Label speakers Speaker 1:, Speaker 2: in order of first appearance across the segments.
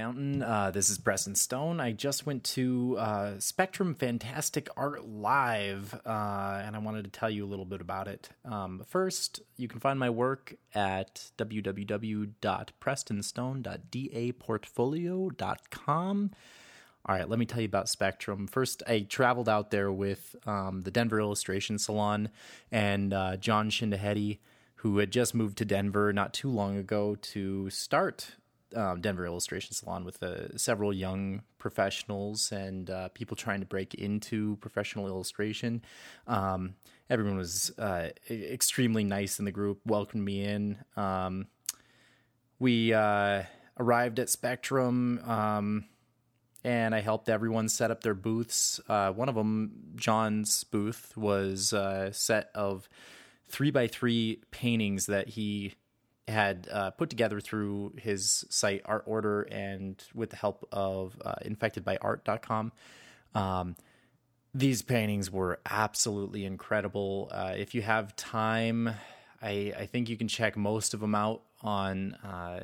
Speaker 1: Mountain. Uh, this is Preston Stone. I just went to uh, Spectrum Fantastic Art Live, uh, and I wanted to tell you a little bit about it. Um, first, you can find my work at www.prestonstone.daportfolio.com. All right, let me tell you about Spectrum. First, I traveled out there with um, the Denver Illustration Salon and uh, John Schindehette, who had just moved to Denver not too long ago to start um, Denver Illustration Salon with uh, several young professionals and uh, people trying to break into professional illustration. Um, everyone was uh, extremely nice in the group, welcomed me in. Um, we uh, arrived at Spectrum um, and I helped everyone set up their booths. Uh, one of them, John's booth, was a set of three by three paintings that he had uh, put together through his site Art Order and with the help of uh, infectedbyart.com. Um, these paintings were absolutely incredible. Uh, if you have time, I, I, think you can check most of them out on uh,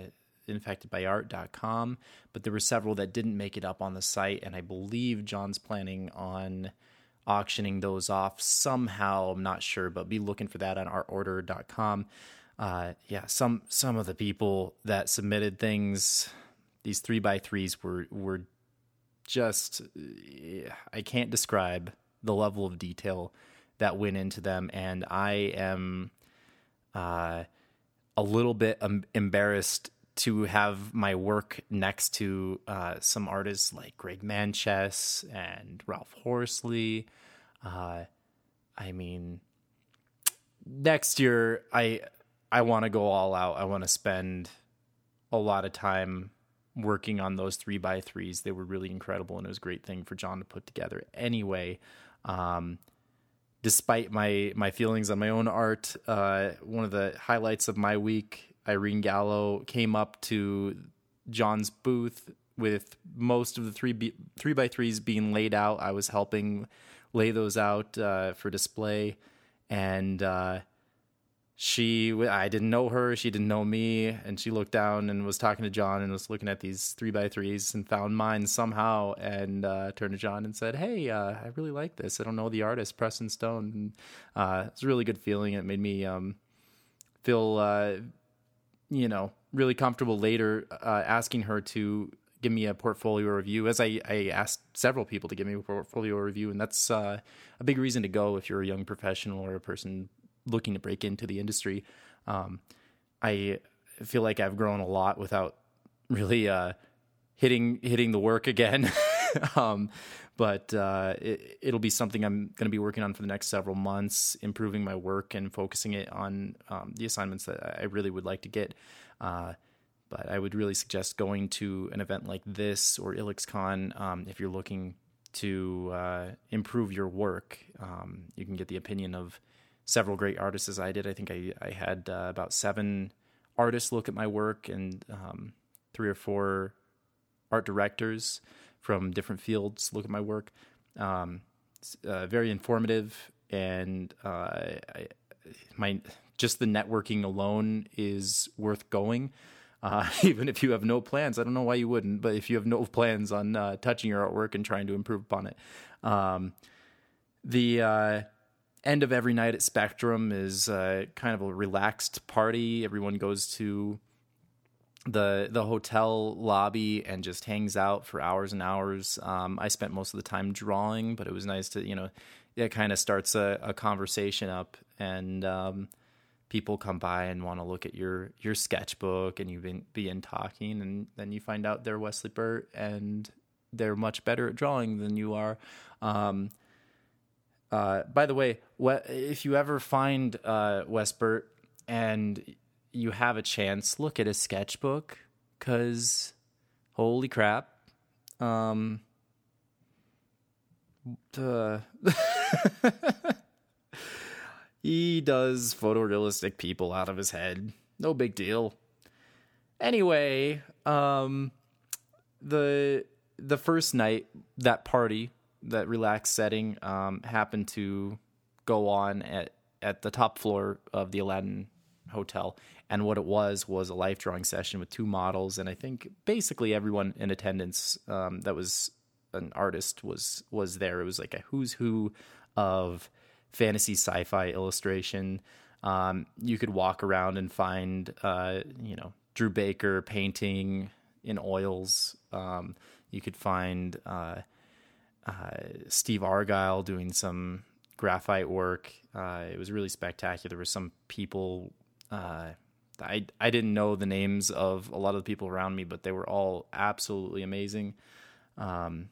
Speaker 1: infectedbyart.com, but there were several that didn't make it up on the site, and I believe John's planning on auctioning those off somehow. I'm not sure, but be looking for that on artorder.com. Uh, yeah, some some of the people that submitted things, these three by threes were were just I can't describe the level of detail that went into them, and I am uh, a little bit embarrassed to have my work next to uh, some artists like Greg Manchess and Ralph Horsley. Uh, I mean, next year I I want to go all out. I want to spend a lot of time working on those three by threes. They were really incredible, and it was a great thing for John to put together. Anyway, um, despite my my feelings on my own art, uh, one of the highlights of my week Irene Gallo came up to John's booth with most of the three B, three by threes being laid out. I was helping lay those out uh, for display, and uh, she I didn't know her, she didn't know me, and she looked down and was talking to John and was looking at these three by threes and found mine somehow and uh, turned to John and said, "Hey, uh, I really like this. I don't know the artist, Preston Stone." And, uh, it's a really good feeling. It made me um, feel uh, you know, really comfortable later uh, asking her to give me a portfolio review, as I, I asked several people to give me a portfolio review. And that's uh, a big reason to go if you're a young professional or a person looking to break into the industry. Um, I feel like I've grown a lot without really uh, hitting hitting the work again. um, but uh, it, will be something I'm going to be working on for the next several months, improving my work and focusing it on um, the assignments that I really would like to get. Uh, but I would really suggest going to an event like this or IlluxCon um, if you're looking to uh, improve your work. Um, you can get the opinion of several great artists as I did. I think I, I had uh, about seven artists look at my work and um, three or four art directors from different fields look at my work. Um, uh, very informative, and uh, I, my just the networking alone is worth going. Uh, even if you have no plans, I don't know why you wouldn't, but if you have no plans on uh, touching your artwork and trying to improve upon it, um, the uh, end of every night at Spectrum is uh, kind of a relaxed party. Everyone goes to the the hotel lobby and just hangs out for hours and hours. Um, I spent most of the time drawing, but it was nice to you know it kind of starts a, a, conversation up and um, people come by and want to look at your your sketchbook and you begin, talking and then you find out they're Wesley Burt and they're much better at drawing than you are. Um, uh, by the way, if you ever find uh, Wes Burt and you have a chance, look at his sketchbook because holy crap. Um, uh, he does photorealistic people out of his head. No big deal. Anyway, um, the the first night that party, that relaxed setting, um, happened to go on at at the top floor of the Aladdin
Speaker 2: hotel. And what it was was a life drawing session with two models, and I think basically everyone in attendance um, that was an artist was was there. It was like a who's who of fantasy sci-fi illustration. Um, you could walk around and find, uh, you know, Drew Baker painting in oils. Um, you could find uh, Steve Argyle doing some graphite work. Uh, it was really spectacular. There were some people. Uh, I I didn't know the names of a lot of the people around me, but they were all absolutely amazing. Um,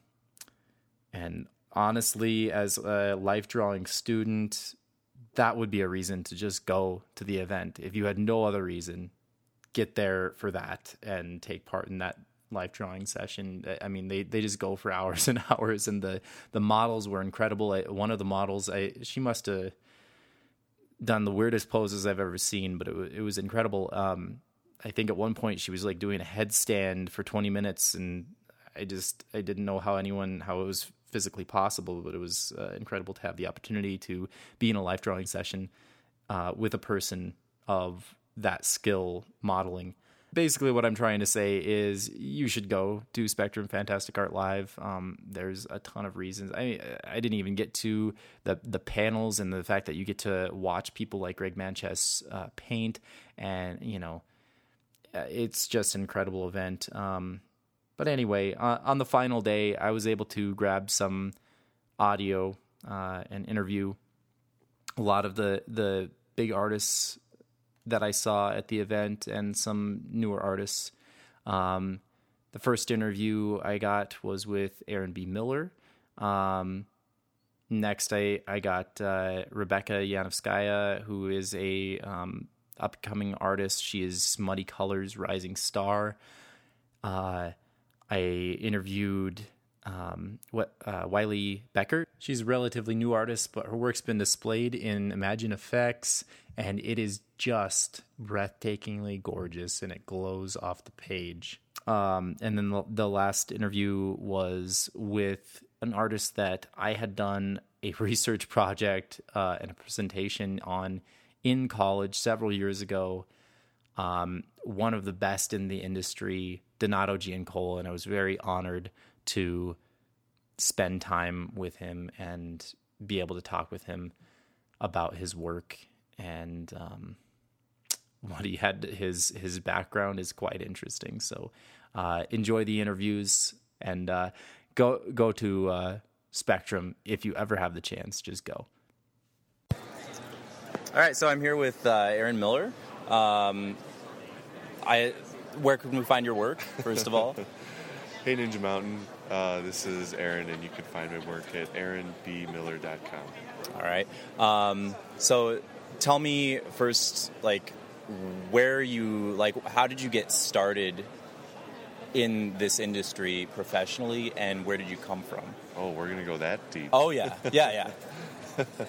Speaker 2: and honestly, as a life drawing student, that would be a reason to just go to the event. If you had no other reason, get there for that and take part in that life drawing session. I mean, they, they just go for hours and hours, and the the models were incredible. I, one of the models, I she must have done the weirdest poses I've ever seen, but it, it was incredible. Um, I think at one point she was like doing a headstand for 20 minutes, and I just I didn't know how anyone how it was physically possible, but it was uh, incredible to have the opportunity to be in a life drawing session uh, with a person of that skill modeling. Basically, what I'm trying to say is you should go do Spectrum Fantastic Art Live. Um, there's a ton of reasons. I I didn't even get to the the panels and the fact that you get to watch people like Greg Manchess uh, paint, and you know, uh, it's just an incredible event. Um, but anyway, uh, on the final day, I was able to grab some audio uh, and interview a lot of the the big artists that I saw at the event and some newer artists. Um, the first interview I got was with Aaron B. Miller. Um, next, I I got uh, Rebecca Yanovskaya, who is a um, upcoming artist. She is Muddy Colors Rising Star. Uh, I interviewed um, what uh, Wylie Beckert. She's a relatively new artist, but her work's been displayed in ImagineFX, and it is just breathtakingly gorgeous, and it glows off the page. Um, and then the, the last interview was with an artist that I had done a research project uh, and a presentation on in college several years ago. Um, one of the best in the industry, Donato Giancola, and I was very honored to spend time with him and be able to talk with him about his work and um, what he had. His his background is quite interesting. So uh, enjoy the interviews and uh, go go to uh, Spectrum if you ever have the chance. Just go. All right, so I'm here with uh, Aaron Miller. Um, I, where can we find your work? First of all.
Speaker 3: hey Ninja Mountain, uh, this is Aaron, and you can find my work at aaronbmiller.com.
Speaker 2: All right. Um, so, tell me first, like, where you like, how did you get started in this industry professionally, and where did you come from?
Speaker 3: Oh, we're gonna go that deep.
Speaker 2: Oh yeah, yeah, yeah.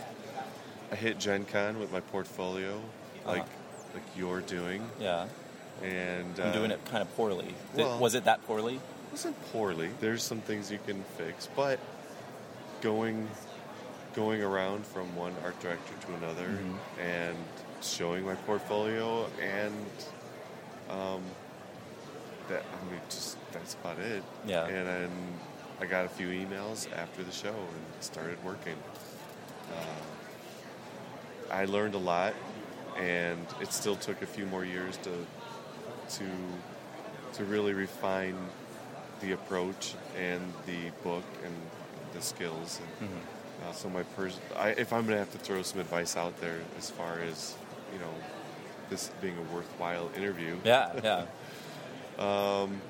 Speaker 3: I hit Gen Con with my portfolio, like uh-huh. like you're doing.
Speaker 2: Yeah.
Speaker 3: And uh,
Speaker 2: I'm doing uh, it kind of poorly.
Speaker 3: Well,
Speaker 2: was it that poorly?
Speaker 3: Wasn't poorly. There's some things you can fix, but going going around from one art director to another mm-hmm. and showing my portfolio and um, that I mean just that's about it.
Speaker 2: Yeah.
Speaker 3: And then I got a few emails after the show and started working. Uh, I learned a lot, and it still took a few more years to to to really refine the approach and the book and the skills. And, mm-hmm. uh, so my pers- I, if I'm gonna have to throw some advice out there as far as you know this being a worthwhile interview,
Speaker 2: yeah, yeah,
Speaker 3: um,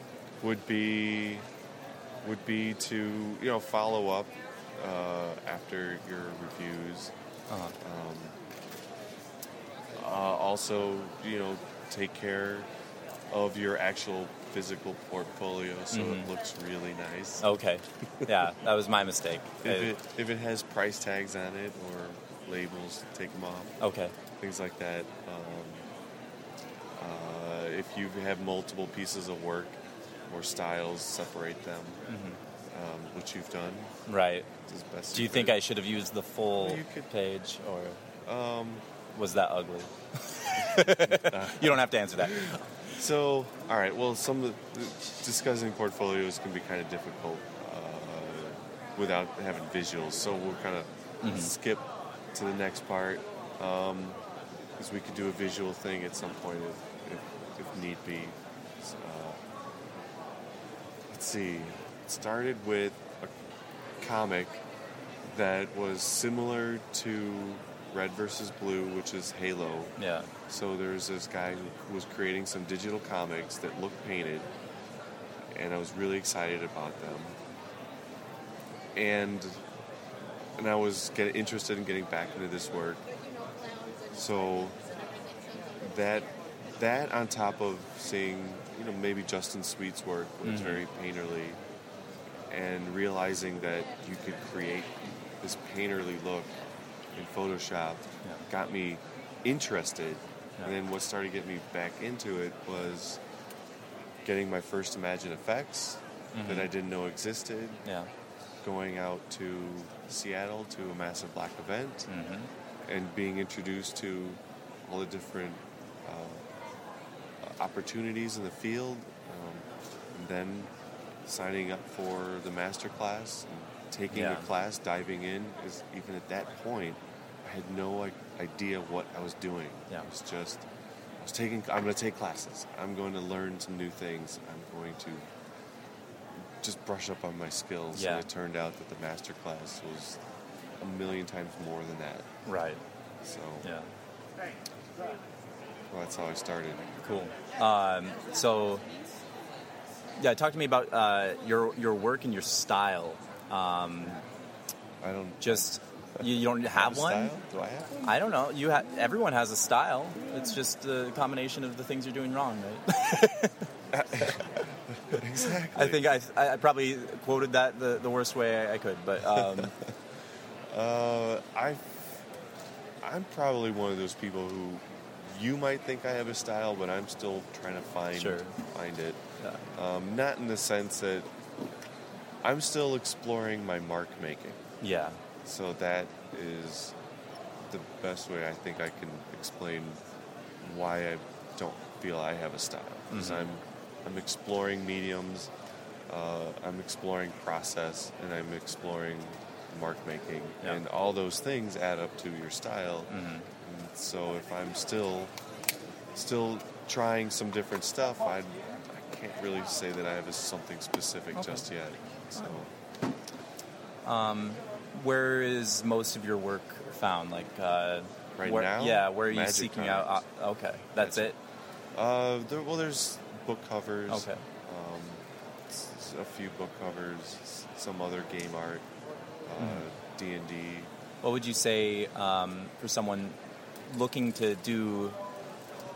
Speaker 3: would be would be to you know follow up uh, after your reviews. Uh-huh. Um, uh, also, you know, take care of your actual physical portfolio so mm-hmm. it looks really nice.
Speaker 2: Okay. Yeah, that was my mistake.
Speaker 3: if, it, if it has price tags on it or labels, take them off.
Speaker 2: Okay.
Speaker 3: Things like that. Um, uh, if you have multiple pieces of work or styles, separate them, mm-hmm. um, which you've done.
Speaker 2: Right.
Speaker 3: Do
Speaker 2: you think I should have used the full
Speaker 3: well,
Speaker 2: page or
Speaker 3: um,
Speaker 2: was that ugly? you don't have to answer that.
Speaker 3: So, all right. Well, some of the, discussing portfolios can be kind of difficult uh, without having visuals. So we'll kind of
Speaker 2: Mm-hmm.
Speaker 3: skip to the next part because we could do a visual thing at some point if, if, if need be. So, uh, let's see. It started with a comic that was similar to Red versus Blue, which is Halo.
Speaker 2: Yeah.
Speaker 3: So there's this guy who was creating some digital comics that looked painted, and I was really excited about them. And and I was getting interested in getting back into this work. So that that on top of seeing you know maybe Justin Sweet's work was mm-hmm. very painterly, and realizing that you could create this painterly look in Photoshop
Speaker 2: Yeah.
Speaker 3: got me interested.
Speaker 2: Yeah.
Speaker 3: And then what started getting me back into it was getting my first ImagineFX that I didn't know existed,
Speaker 2: Yeah.
Speaker 3: going out to Seattle to a massive black event,
Speaker 2: Mm-hmm.
Speaker 3: and being introduced to all the different uh, opportunities in the field, um, and then signing up for the master class and taking
Speaker 2: Yeah.
Speaker 3: the class, diving in. Is even at that point, I had no idea what I was doing.
Speaker 2: Yeah.
Speaker 3: It was just I was taking. I'm going to take classes. I'm going to learn some new things. I'm going to just brush up on my skills.
Speaker 2: Yeah.
Speaker 3: And it turned out that the master class was a million times more than that.
Speaker 2: Right.
Speaker 3: So
Speaker 2: Yeah.
Speaker 3: well, that's how I started.
Speaker 2: Cool. Um, so, yeah, talk to me about uh, your your work and your style. Um,
Speaker 3: I don't
Speaker 2: just you, you don't
Speaker 3: have
Speaker 2: have one.
Speaker 3: style. Do I have? one?
Speaker 2: I don't know. You ha- everyone has a style. It's just a combination of the things you're doing wrong, right?
Speaker 3: exactly.
Speaker 2: I think I, I probably quoted that the, the worst way I could, but um,
Speaker 3: Uh, I, I'm probably one of those people who you might think I have a style, but I'm still trying to find
Speaker 2: Sure.
Speaker 3: find it.
Speaker 2: yeah.
Speaker 3: Um, not in the sense that I'm still exploring my mark making.
Speaker 2: yeah,
Speaker 3: So that is the best way I think I can explain why I don't feel I have a style. Because
Speaker 2: Mhm.
Speaker 3: I'm I'm exploring mediums, uh, I'm exploring process, and I'm exploring mark making,
Speaker 2: Yeah.
Speaker 3: and all those things add up to your style.
Speaker 2: Mhm.
Speaker 3: So if I'm still still trying some different stuff, I I can't really say that I have a, something specific
Speaker 2: Okay.
Speaker 3: just yet. So.
Speaker 2: where is most of your work found? Like uh,
Speaker 3: Right
Speaker 2: where,
Speaker 3: now?
Speaker 2: Yeah, where are you
Speaker 3: Magic
Speaker 2: seeking out? Uh, okay, that's, it.
Speaker 3: Uh, there, well, there's book covers.
Speaker 2: Okay.
Speaker 3: Um, a few book covers, some other game art, uh,
Speaker 2: Mm-hmm.
Speaker 3: D and D.
Speaker 2: What would you say um, for someone looking to do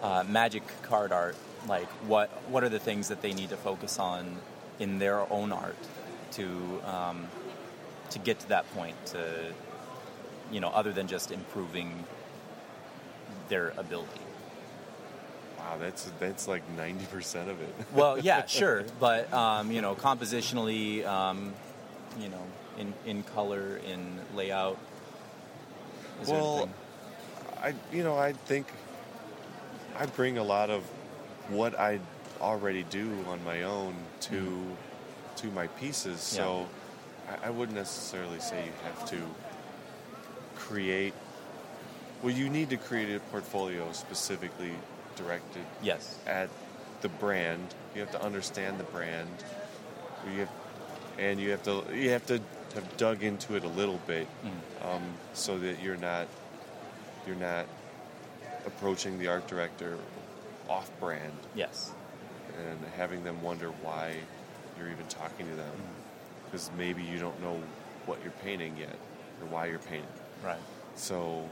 Speaker 2: uh, magic card art? Like, what what are the things that they need to focus on in their own art to um, to get to that point? To you know, other than just improving their ability.
Speaker 3: Wow, that's that's like ninety percent of it.
Speaker 2: Well, yeah, sure, but um, you know, compositionally, um, you know, in in color, in layout. Is
Speaker 3: well, I you know I think I bring a lot of what I already do on my own to to my pieces. So I, I wouldn't necessarily say you have to create. Well, you need to create a portfolio specifically directed
Speaker 2: yes,
Speaker 3: at the brand. You have to understand the brand. You have, and you have to you have to have dug into it a little bit, um, so that you're not you're not approaching the art director off brand
Speaker 2: yes,
Speaker 3: and having them wonder why you're even talking to them because maybe you don't know what you're painting yet or why you're painting.
Speaker 2: right.
Speaker 3: So,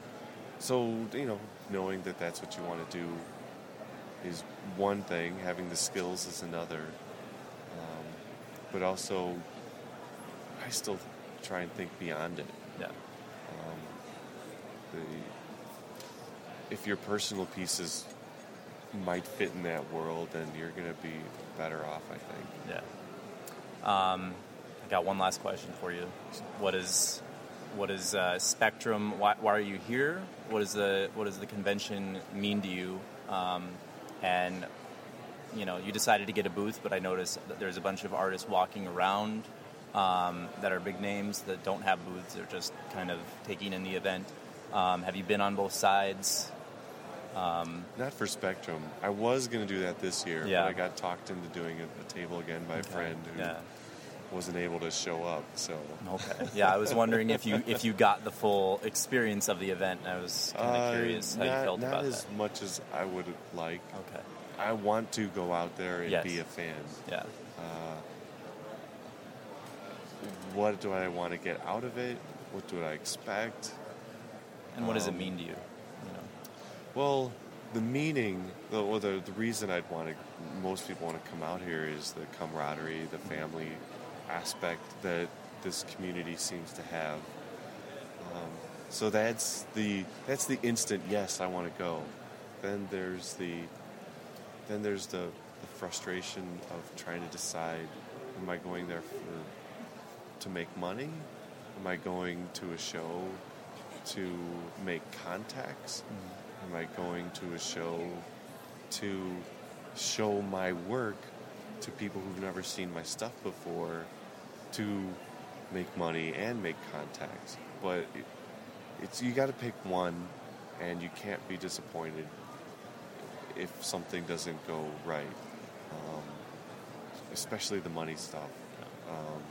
Speaker 3: so you know, knowing that that's what you want to do is one thing. Having the skills is another. Um, but also, I still try and think beyond it.
Speaker 2: Yeah,
Speaker 3: Um, the, if your personal pieces might fit in that world, then you're going to be better off. I think.
Speaker 2: yeah. Um, I got one last question for you. What is what is uh, Spectrum? Why, why are you here? What is the what does the convention mean to you? Um, and you know, you decided to get a booth, but I noticed that there's a bunch of artists walking around um, that are big names that don't have booths. They're just kind of taking in the event. Um, have you been on both sides? Um,
Speaker 3: Not for Spectrum. I was going to do that this year,
Speaker 2: Yeah.
Speaker 3: but I got talked into doing a, a table again by a friend who
Speaker 2: yeah.
Speaker 3: wasn't able to show up. So
Speaker 2: Okay. Yeah, I was wondering if you if you got the full experience of the event. and I was kind of
Speaker 3: Uh,
Speaker 2: curious how
Speaker 3: not,
Speaker 2: you felt
Speaker 3: not
Speaker 2: about
Speaker 3: as
Speaker 2: that.
Speaker 3: much as I would like.
Speaker 2: Okay.
Speaker 3: I want to go out there and
Speaker 2: Yes.
Speaker 3: be a fan.
Speaker 2: Yeah.
Speaker 3: What do I want to get out of it? What do I expect?
Speaker 2: And what does it
Speaker 3: Um,
Speaker 2: mean to you?
Speaker 3: Well, the meaning, or the, the reason I'd want to, most people want to come out here is the camaraderie, the family aspect that this community seems to have. Um, so that's the that's the instant yes, I want to go. Then there's the then there's the, the frustration of trying to decide: Am I going there for to make money? Am I going to a show to make contacts? Am I going to a show to show my work to people who've never seen my stuff before to make money and make contacts? But it, it's you got to pick one, and you can't be disappointed if something doesn't go right, um, especially the money stuff. Um,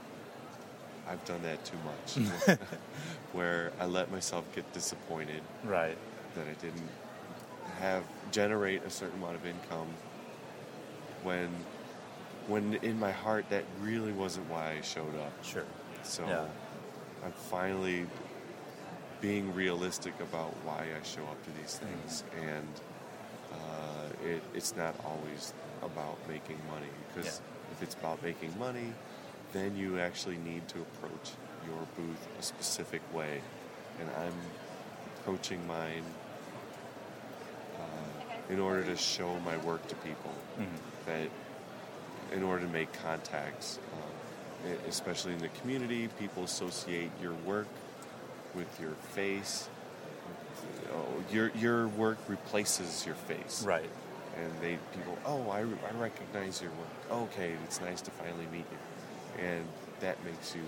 Speaker 3: I've done that too much, where I let myself get disappointed
Speaker 2: Right.
Speaker 3: that I didn't have generate a certain amount of income when when in my heart that really wasn't why I showed up.
Speaker 2: Sure.
Speaker 3: So
Speaker 2: Yeah.
Speaker 3: I'm finally being realistic about why I show up to these things, and uh, it, it's not always about making money. Because if it's about making money, then you actually need to approach your booth a specific way, and I'm approaching mine in order to show my work to people. That in order to make contacts, um, especially in the community, people associate your work with your face. Oh, your your work replaces your face,
Speaker 2: Right.
Speaker 3: and they people oh I, I recognize your work. Okay, it's nice to finally meet you, and that makes you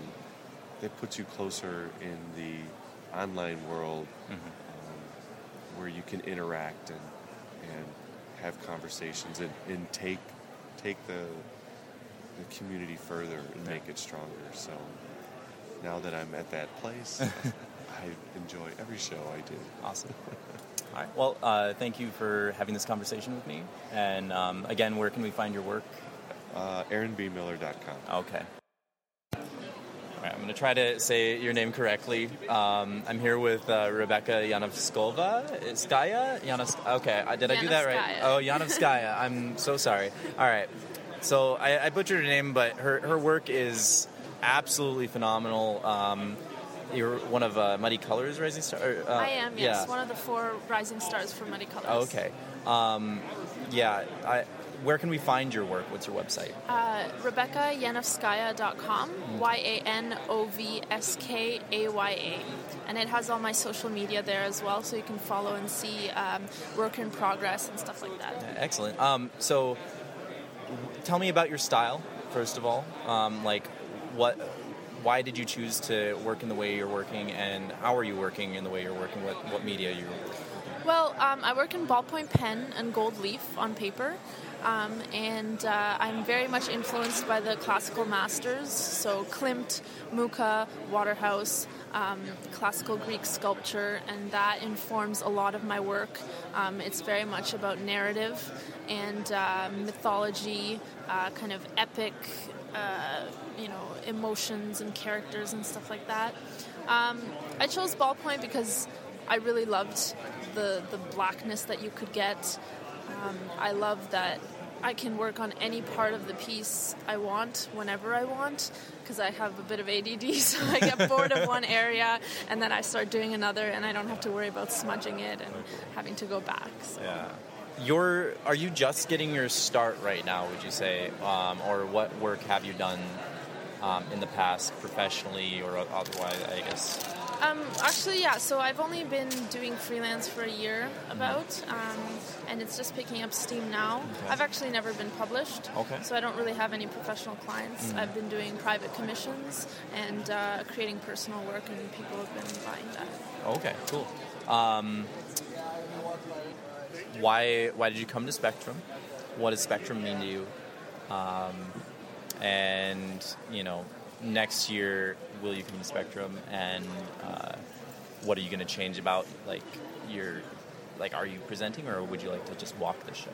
Speaker 3: that puts you closer in the online world um, where you can interact and and have conversations and, and take take the the community further and make it stronger. So now that I'm at that place, I enjoy every show I do.
Speaker 2: Awesome. All right. Well, uh, thank you for having this conversation with me. And um, again, where can we find your work?
Speaker 3: Uh, AaronBMiller.com.
Speaker 2: Okay. Right, I'm going to try to say your name correctly. Um, I'm here with uh, Rebecca Yanovskova. Skaya? Yanovsk- okay, uh, did I do that right? Oh, Yanovskaya. I'm so sorry. All right. So I, I butchered her name, but her, her work is absolutely phenomenal. Um, you're one of uh, Muddy Colors Rising Star. or, Uh,
Speaker 4: I am, yes,
Speaker 2: yeah.
Speaker 4: one of the four rising stars for Muddy Colors.
Speaker 2: Oh, okay. Um, yeah. I, where can we find your work? What's your website?
Speaker 4: Uh, RebeccaYanovskaya.com, Y A N O V S K A Y A. And it has all my social media there as well, so you can follow and see um, work in progress and stuff like that.
Speaker 2: Excellent. Um, so, tell me about your style, first of all. Um, like, what, why did you choose to work in the way you're working, and how are you working in the way you're working? What, what media you're working?
Speaker 4: Well, um, I work in ballpoint pen and gold leaf on paper, um, and uh, I'm very much influenced by the classical masters, so Klimt, Mucha, Waterhouse, um, classical Greek sculpture, and that informs a lot of my work. Um, it's very much about narrative and uh, mythology, uh, kind of epic, uh, you know, emotions and characters and stuff like that. Um, I chose ballpoint because I really loved the the blackness that you could get. Um, I love that I can work on any part of the piece I want whenever I want because I have a bit of ADD, so I get bored of one area and then I start doing another, and I don't have to worry about smudging it and having to go back. So.
Speaker 2: Yeah. You're, are you just getting your start right now, would you say? Um, or what work have you done um, in the past, professionally or otherwise, I guess?
Speaker 4: Um, actually, yeah. So I've only been doing freelance for a year, about, um, and it's just picking up steam now.
Speaker 2: Okay.
Speaker 4: I've actually never been published,
Speaker 2: Okay.
Speaker 4: so I don't really have any professional clients. I've been doing private commissions and uh, creating personal work, and people have been buying that.
Speaker 2: Okay, cool. Um, why why did you come to Spectrum? What does Spectrum mean to you? Um, and you know, next year will you come to Spectrum? And uh, what are you going to change about like your like? Are you presenting, or would you like to just walk the show?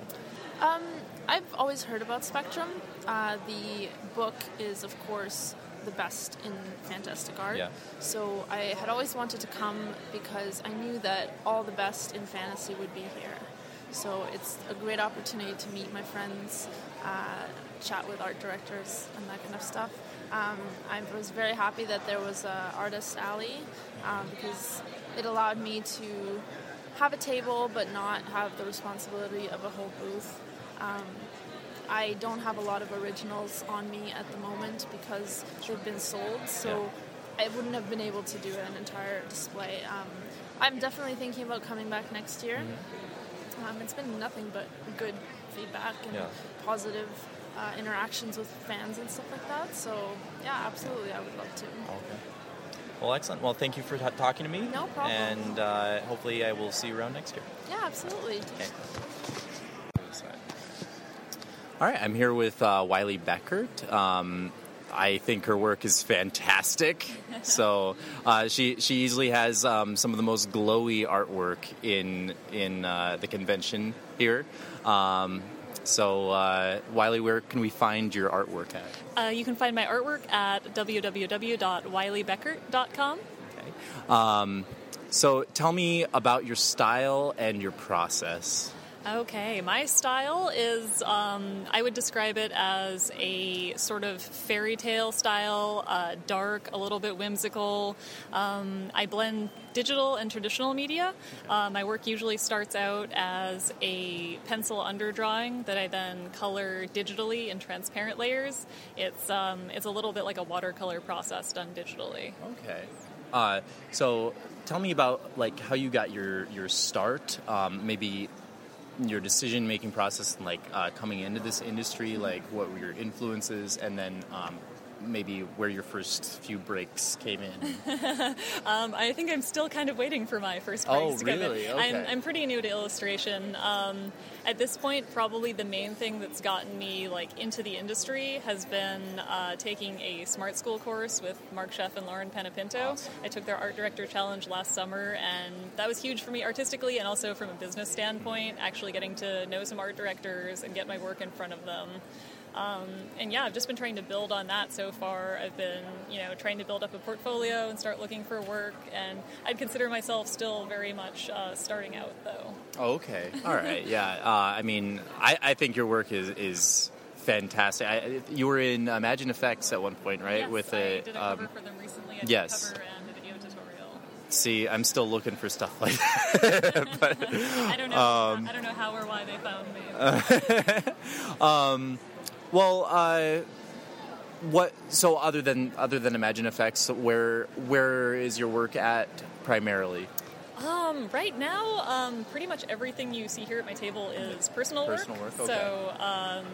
Speaker 4: Um, I've always heard about Spectrum. Uh, the book is, of course, the best in fantastic art.
Speaker 2: Yeah.
Speaker 4: So I had always wanted to come because I knew that all the best in fantasy would be here. So it's a great opportunity to meet my friends, uh, chat with art directors, and that kind of stuff. Um, I was very happy that there was an artist alley um, because it allowed me to have a table but not have the responsibility of a whole booth. Um, I don't have a lot of originals on me at the moment because they've been sold, so I wouldn't have been able to do an entire display. Um, I'm definitely thinking about coming back next year. Um, it's been nothing but good feedback and
Speaker 2: Yeah.
Speaker 4: positive uh, interactions with fans and stuff like that. So, yeah, absolutely, I would love to.
Speaker 2: Okay. Well, excellent. Well, thank you for t- talking to me.
Speaker 4: No problem.
Speaker 2: And uh, hopefully, I will see you around next year.
Speaker 4: Yeah, absolutely.
Speaker 2: Okay. All right, I'm here with uh, Wylie Beckert. Um, I think her work is fantastic. so uh, she she easily has um, some of the most glowy artwork in in uh, the convention here. Um, so uh, Wylie, where can we find your artwork at?
Speaker 5: Uh, you can find my artwork at www.wyliebeckert.com.
Speaker 2: Okay. Um, so tell me about your style and your process.
Speaker 5: Okay, my style is, um, I would describe it as a sort of fairy tale style, uh, dark, a little bit whimsical. Um, I blend digital and traditional media. Uh, my work usually starts out as a pencil underdrawing that I then color digitally in transparent layers. It's, um, it's a little bit like a watercolor process done digitally.
Speaker 2: Okay. Uh, so tell me about like how you got your your start. Um, maybe your decision making process and like uh, coming into this industry. Like what were your influences, and then um, maybe where your first few breaks came in.
Speaker 5: Um, I think I'm still kind of waiting for my first
Speaker 2: Oh,
Speaker 5: breaks to come in.
Speaker 2: really?
Speaker 5: I'm,
Speaker 2: Okay.
Speaker 5: I'm pretty new to illustration. Um, at this point, probably the main thing that's gotten me like into the industry has been uh, taking a smart school course with Marc Scheff and Lauren Panepinto.
Speaker 2: Awesome.
Speaker 5: I took their art director challenge last summer, and that was huge for me artistically and also from a business standpoint. Actually, getting to know some art directors and get my work in front of them. Um, and yeah, I've just been trying to build on that so far. I've been, you know, trying to build up a portfolio and start looking for work. And I'd consider myself still very much uh, starting out, though.
Speaker 2: Oh, okay. All right. Yeah. Uh, I mean, I, I think your work is is fantastic. I, you were in ImagineFX at one point, right?
Speaker 5: Yes,
Speaker 2: With
Speaker 5: I
Speaker 2: a
Speaker 5: did a cover
Speaker 2: um,
Speaker 5: for them recently. I
Speaker 2: yes.
Speaker 5: cover and a video tutorial.
Speaker 2: see. I'm still looking for stuff like that. but
Speaker 5: I don't know.
Speaker 2: Um,
Speaker 5: I don't know how or why they found me.
Speaker 2: Well, uh, what? So other than other than ImagineFX, where where is your work at primarily?
Speaker 5: Um, right now, um, pretty much everything you see here at my table is personal,
Speaker 2: Personal work, okay.
Speaker 5: So um,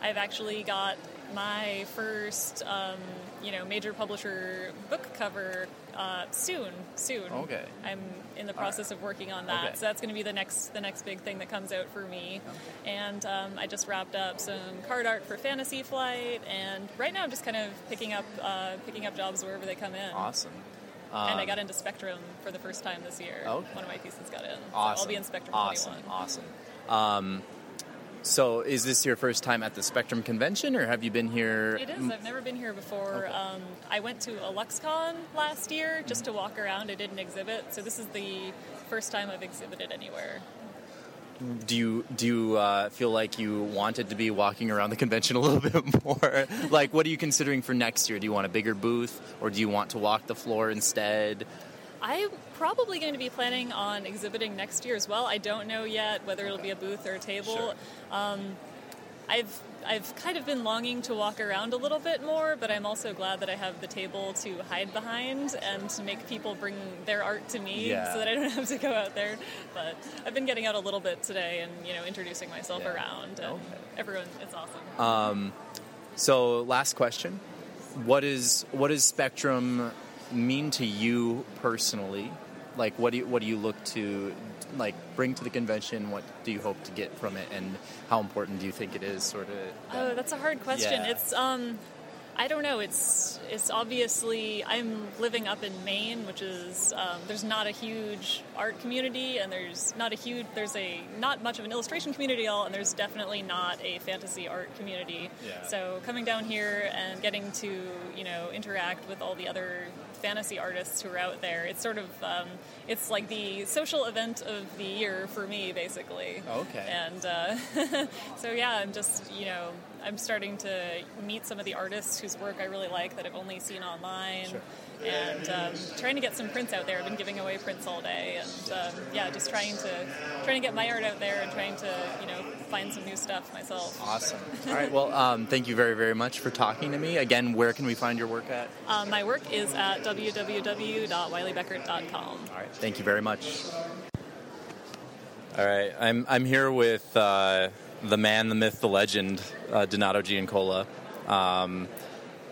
Speaker 5: I've actually got my first, um, you know, major publisher book cover uh, soon. Soon.
Speaker 2: Okay.
Speaker 5: I'm in the process of working on that,
Speaker 2: Okay.
Speaker 5: so that's going to be the next the next big thing that comes out for me. And um, I just wrapped up some card art for Fantasy Flight, and right now I'm just kind of picking up uh, picking up jobs wherever they come in.
Speaker 2: Awesome.
Speaker 5: And I got into Spectrum for the first time this year.
Speaker 2: Okay.
Speaker 5: One of my pieces got in. So
Speaker 2: Awesome.
Speaker 5: I'll be in Spectrum
Speaker 2: awesome.
Speaker 5: 21.
Speaker 2: Awesome. Um, so, is this your first time at the Spectrum convention, or have you been here?
Speaker 5: It is. I've never been here before. Um, I went to IlluxCon last year just to walk around. I didn't exhibit, so this is the first time I've exhibited anywhere.
Speaker 2: Do you do you uh, feel like you wanted to be walking around the convention a little bit more? like, what are you considering for next year? Do you want a bigger booth, or do you want to walk the floor instead?
Speaker 5: I'm probably going to be planning on exhibiting next year as well. I don't know yet whether it'll be a booth or a table.
Speaker 2: Sure.
Speaker 5: Um, I've I've kind of been longing to walk around a little bit more, but I'm also glad that I have the table to hide behind and to make people bring their art to me
Speaker 2: Yeah.
Speaker 5: so that I don't have to go out there. But I've been getting out a little bit today and you know introducing myself
Speaker 2: Yeah.
Speaker 5: around and
Speaker 2: Okay.
Speaker 5: everyone it's awesome.
Speaker 2: So, last question: What is what does Spectrum mean to you personally? Like, what do you, what do you look to like bring to the convention? What do you hope to get from it, and how important do you think it is? Sort of.
Speaker 5: Oh, that's a hard question.
Speaker 2: Yeah.
Speaker 5: It's um I don't know. It's it's obviously I'm living up in Maine, which is um, there's not a huge art community, and there's not a huge there's a not much of an illustration community at all, and there's definitely not a fantasy art community.
Speaker 2: Yeah.
Speaker 5: So coming down here and getting to you know interact with all the other fantasy artists who are out there, it's sort of um, it's like the social event of the year for me, basically.
Speaker 2: Okay.
Speaker 5: And uh, so yeah, I'm just you know I'm starting to meet some of the artists whose work I really like that I've only seen online, and um, trying to get some prints out there. I've been giving away prints all day, and um, yeah, just trying to trying to get my art out there and trying to you know find some new stuff myself.
Speaker 2: Awesome. All right. Well, um, thank you very, very much for talking to me. Again, where can we find your work at?
Speaker 5: Um, my work is at www.wyliebeckert.com.
Speaker 2: All right. Thank you very much. All right. I'm I'm here with uh, the man, the myth, the legend, uh, Donato Giancola. Um,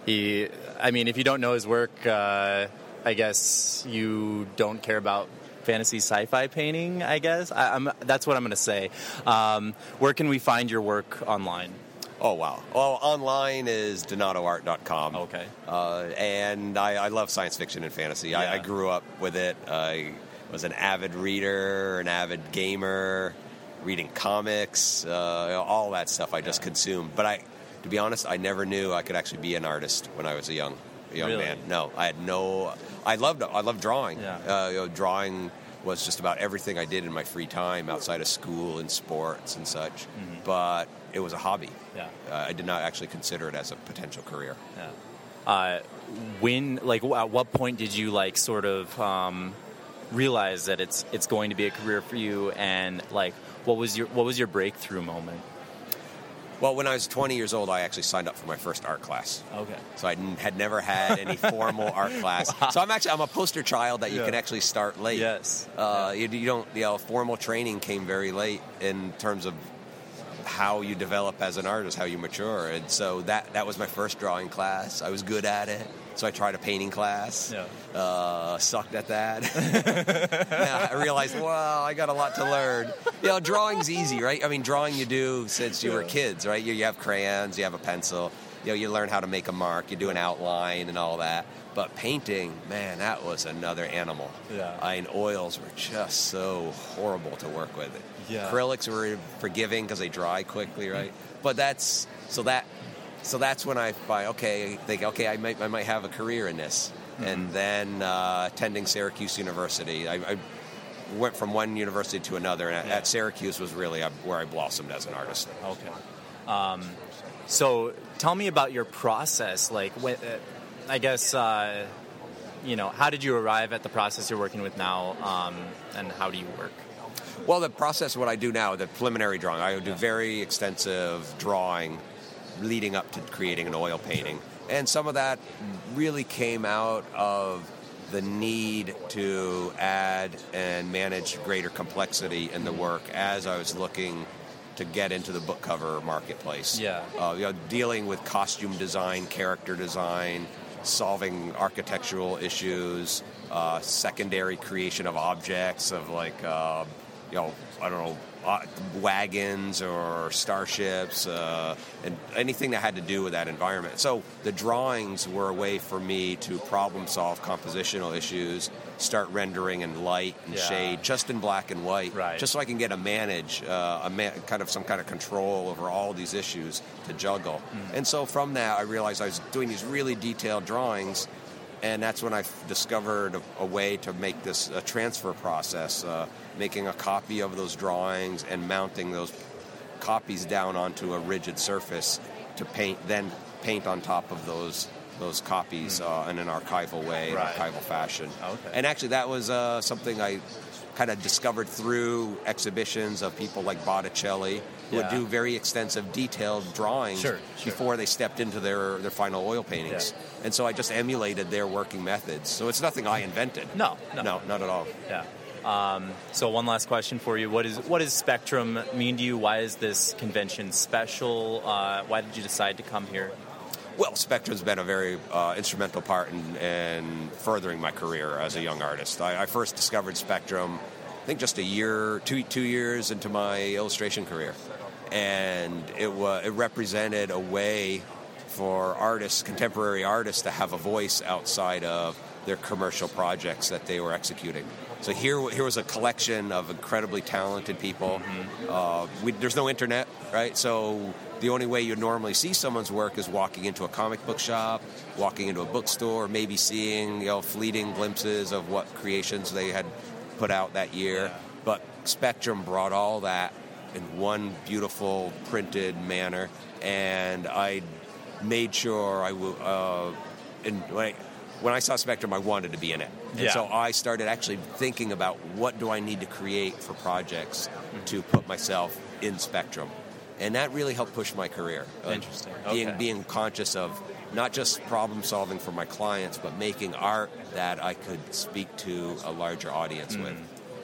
Speaker 2: he, I mean, if you don't know his work, uh, I guess you don't care about fantasy sci-fi painting. I guess I, I'm, that's what I'm going to say. Um, where can we find your work online?
Speaker 6: Oh wow! Well, online is donatoart.com.
Speaker 2: Okay.
Speaker 6: Uh, and I, I love science fiction and fantasy. I, I grew up with it. I was an avid reader, an avid gamer, reading comics, uh, all that stuff. I just
Speaker 2: Yeah.
Speaker 6: consumed. But I, to be honest, I never knew I could actually be an artist when I was a young, a young
Speaker 2: Really?
Speaker 6: man. No, I had no. I loved. I loved drawing.
Speaker 2: Yeah.
Speaker 6: Uh, you know, drawing was just about everything I did in my free time outside of school and sports and such.
Speaker 2: Mm-hmm.
Speaker 6: But it was a hobby.
Speaker 2: Yeah.
Speaker 6: Uh, I did not actually consider it as a potential career.
Speaker 2: Yeah. Uh, when, like, at what point did you like sort of um, realize that it's it's going to be a career for you, and like, what was your what was your breakthrough moment?
Speaker 6: Well, when I was 20 years old, I actually signed up for my first art class.
Speaker 2: Okay.
Speaker 6: So I had never had any formal art class. So I'm actually I'm a poster child that you
Speaker 2: Yeah.
Speaker 6: can actually start late.
Speaker 2: Yes.
Speaker 6: Uh, you, you don't. You know, formal training came very late in terms of how you develop as an artist, how you mature, and so that that was my first drawing class. I was good at it, so I tried a painting class.
Speaker 2: Yeah.
Speaker 6: Uh, sucked at that. yeah, I realized, well, I got a lot to learn. You know, drawing's easy, right? I mean, drawing you do since you were kids, right? You, you have crayons, you have a pencil. You know, you learn how to make a mark, you do an outline and all that. But painting, man, that was another animal.
Speaker 2: Yeah.
Speaker 6: I mean, oils were just so horrible to work with.
Speaker 2: Yeah.
Speaker 6: Acrylics were forgiving because they dry quickly, right? But that's so that so that's when I find okay, think okay, I might I might have a career in this. And then uh, attending Syracuse University, I, I went from one university to another, and at,
Speaker 2: Yeah.
Speaker 6: at Syracuse was really uh, where I blossomed as an artist.
Speaker 2: Okay. Um, so tell me about your process. Like, when, uh, I guess, uh, you know, how did you arrive at the process you're working with now, um, and how do you work?
Speaker 6: Well, the process, what I do now, the preliminary drawing, I do very extensive drawing leading up to creating an oil painting. And some of that really came out of the need to add and manage greater complexity in the work as I was looking to get into the book cover marketplace.
Speaker 2: Yeah.
Speaker 6: Uh, you know, dealing with costume design, character design, solving architectural issues, uh, secondary creation of objects of like, uh, you know, I don't know, uh, wagons or starships, uh, and anything that had to do with that environment. So the drawings were a way for me to problem solve compositional issues, start rendering in light and
Speaker 2: Yeah.
Speaker 6: shade, just in black and white,
Speaker 2: Right.
Speaker 6: just so I can get a manage, uh, a man, kind of some kind of control over all these issues to juggle. And so from that, I realized I was doing these really detailed drawings, and that's when I discovered a, a way to make this a transfer process, uh, making a copy of those drawings and mounting those copies down onto a rigid surface to paint, then paint on top of those those copies uh, in an archival way,
Speaker 2: Right.
Speaker 6: archival fashion.
Speaker 2: Okay.
Speaker 6: And actually, that was uh, something I kind of discovered through exhibitions of people like Botticelli, who would do very extensive, detailed drawings
Speaker 2: Sure, sure.
Speaker 6: before they stepped into their, their final oil paintings. And so I just emulated their working methods. So it's nothing I invented.
Speaker 2: No, no.
Speaker 6: no, not at all.
Speaker 2: Yeah. Um, so one last question for you: What is what does Spectrum mean to you? Why is this convention special? Uh, why did you decide to come here?
Speaker 6: Well, Spectrum's been a very uh, instrumental part in, in furthering my career as a young artist. I, I first discovered Spectrum, I think, just a year, two two years into my illustration career, and it was it represented a way for artists, contemporary artists, to have a voice outside of their commercial projects that they were executing. So here, here was a collection of incredibly talented people. Uh, we, there's no internet, right? So the only way you normally see someone's work is walking into a comic book shop, walking into a bookstore, maybe seeing you know fleeting glimpses of what creations they had put out that year. But Spectrum brought all that in one beautiful printed manner, and I made sure I would. Uh, and when I, when I saw Spectrum, I wanted to be in it, and
Speaker 2: Yeah.
Speaker 6: so I started actually thinking about what do I need to create for projects to put myself in Spectrum, and that really helped push my career. Uh,
Speaker 2: Interesting.
Speaker 6: Being
Speaker 2: Okay.
Speaker 6: being conscious of not just problem solving for my clients, but making art that I could speak to a larger audience with.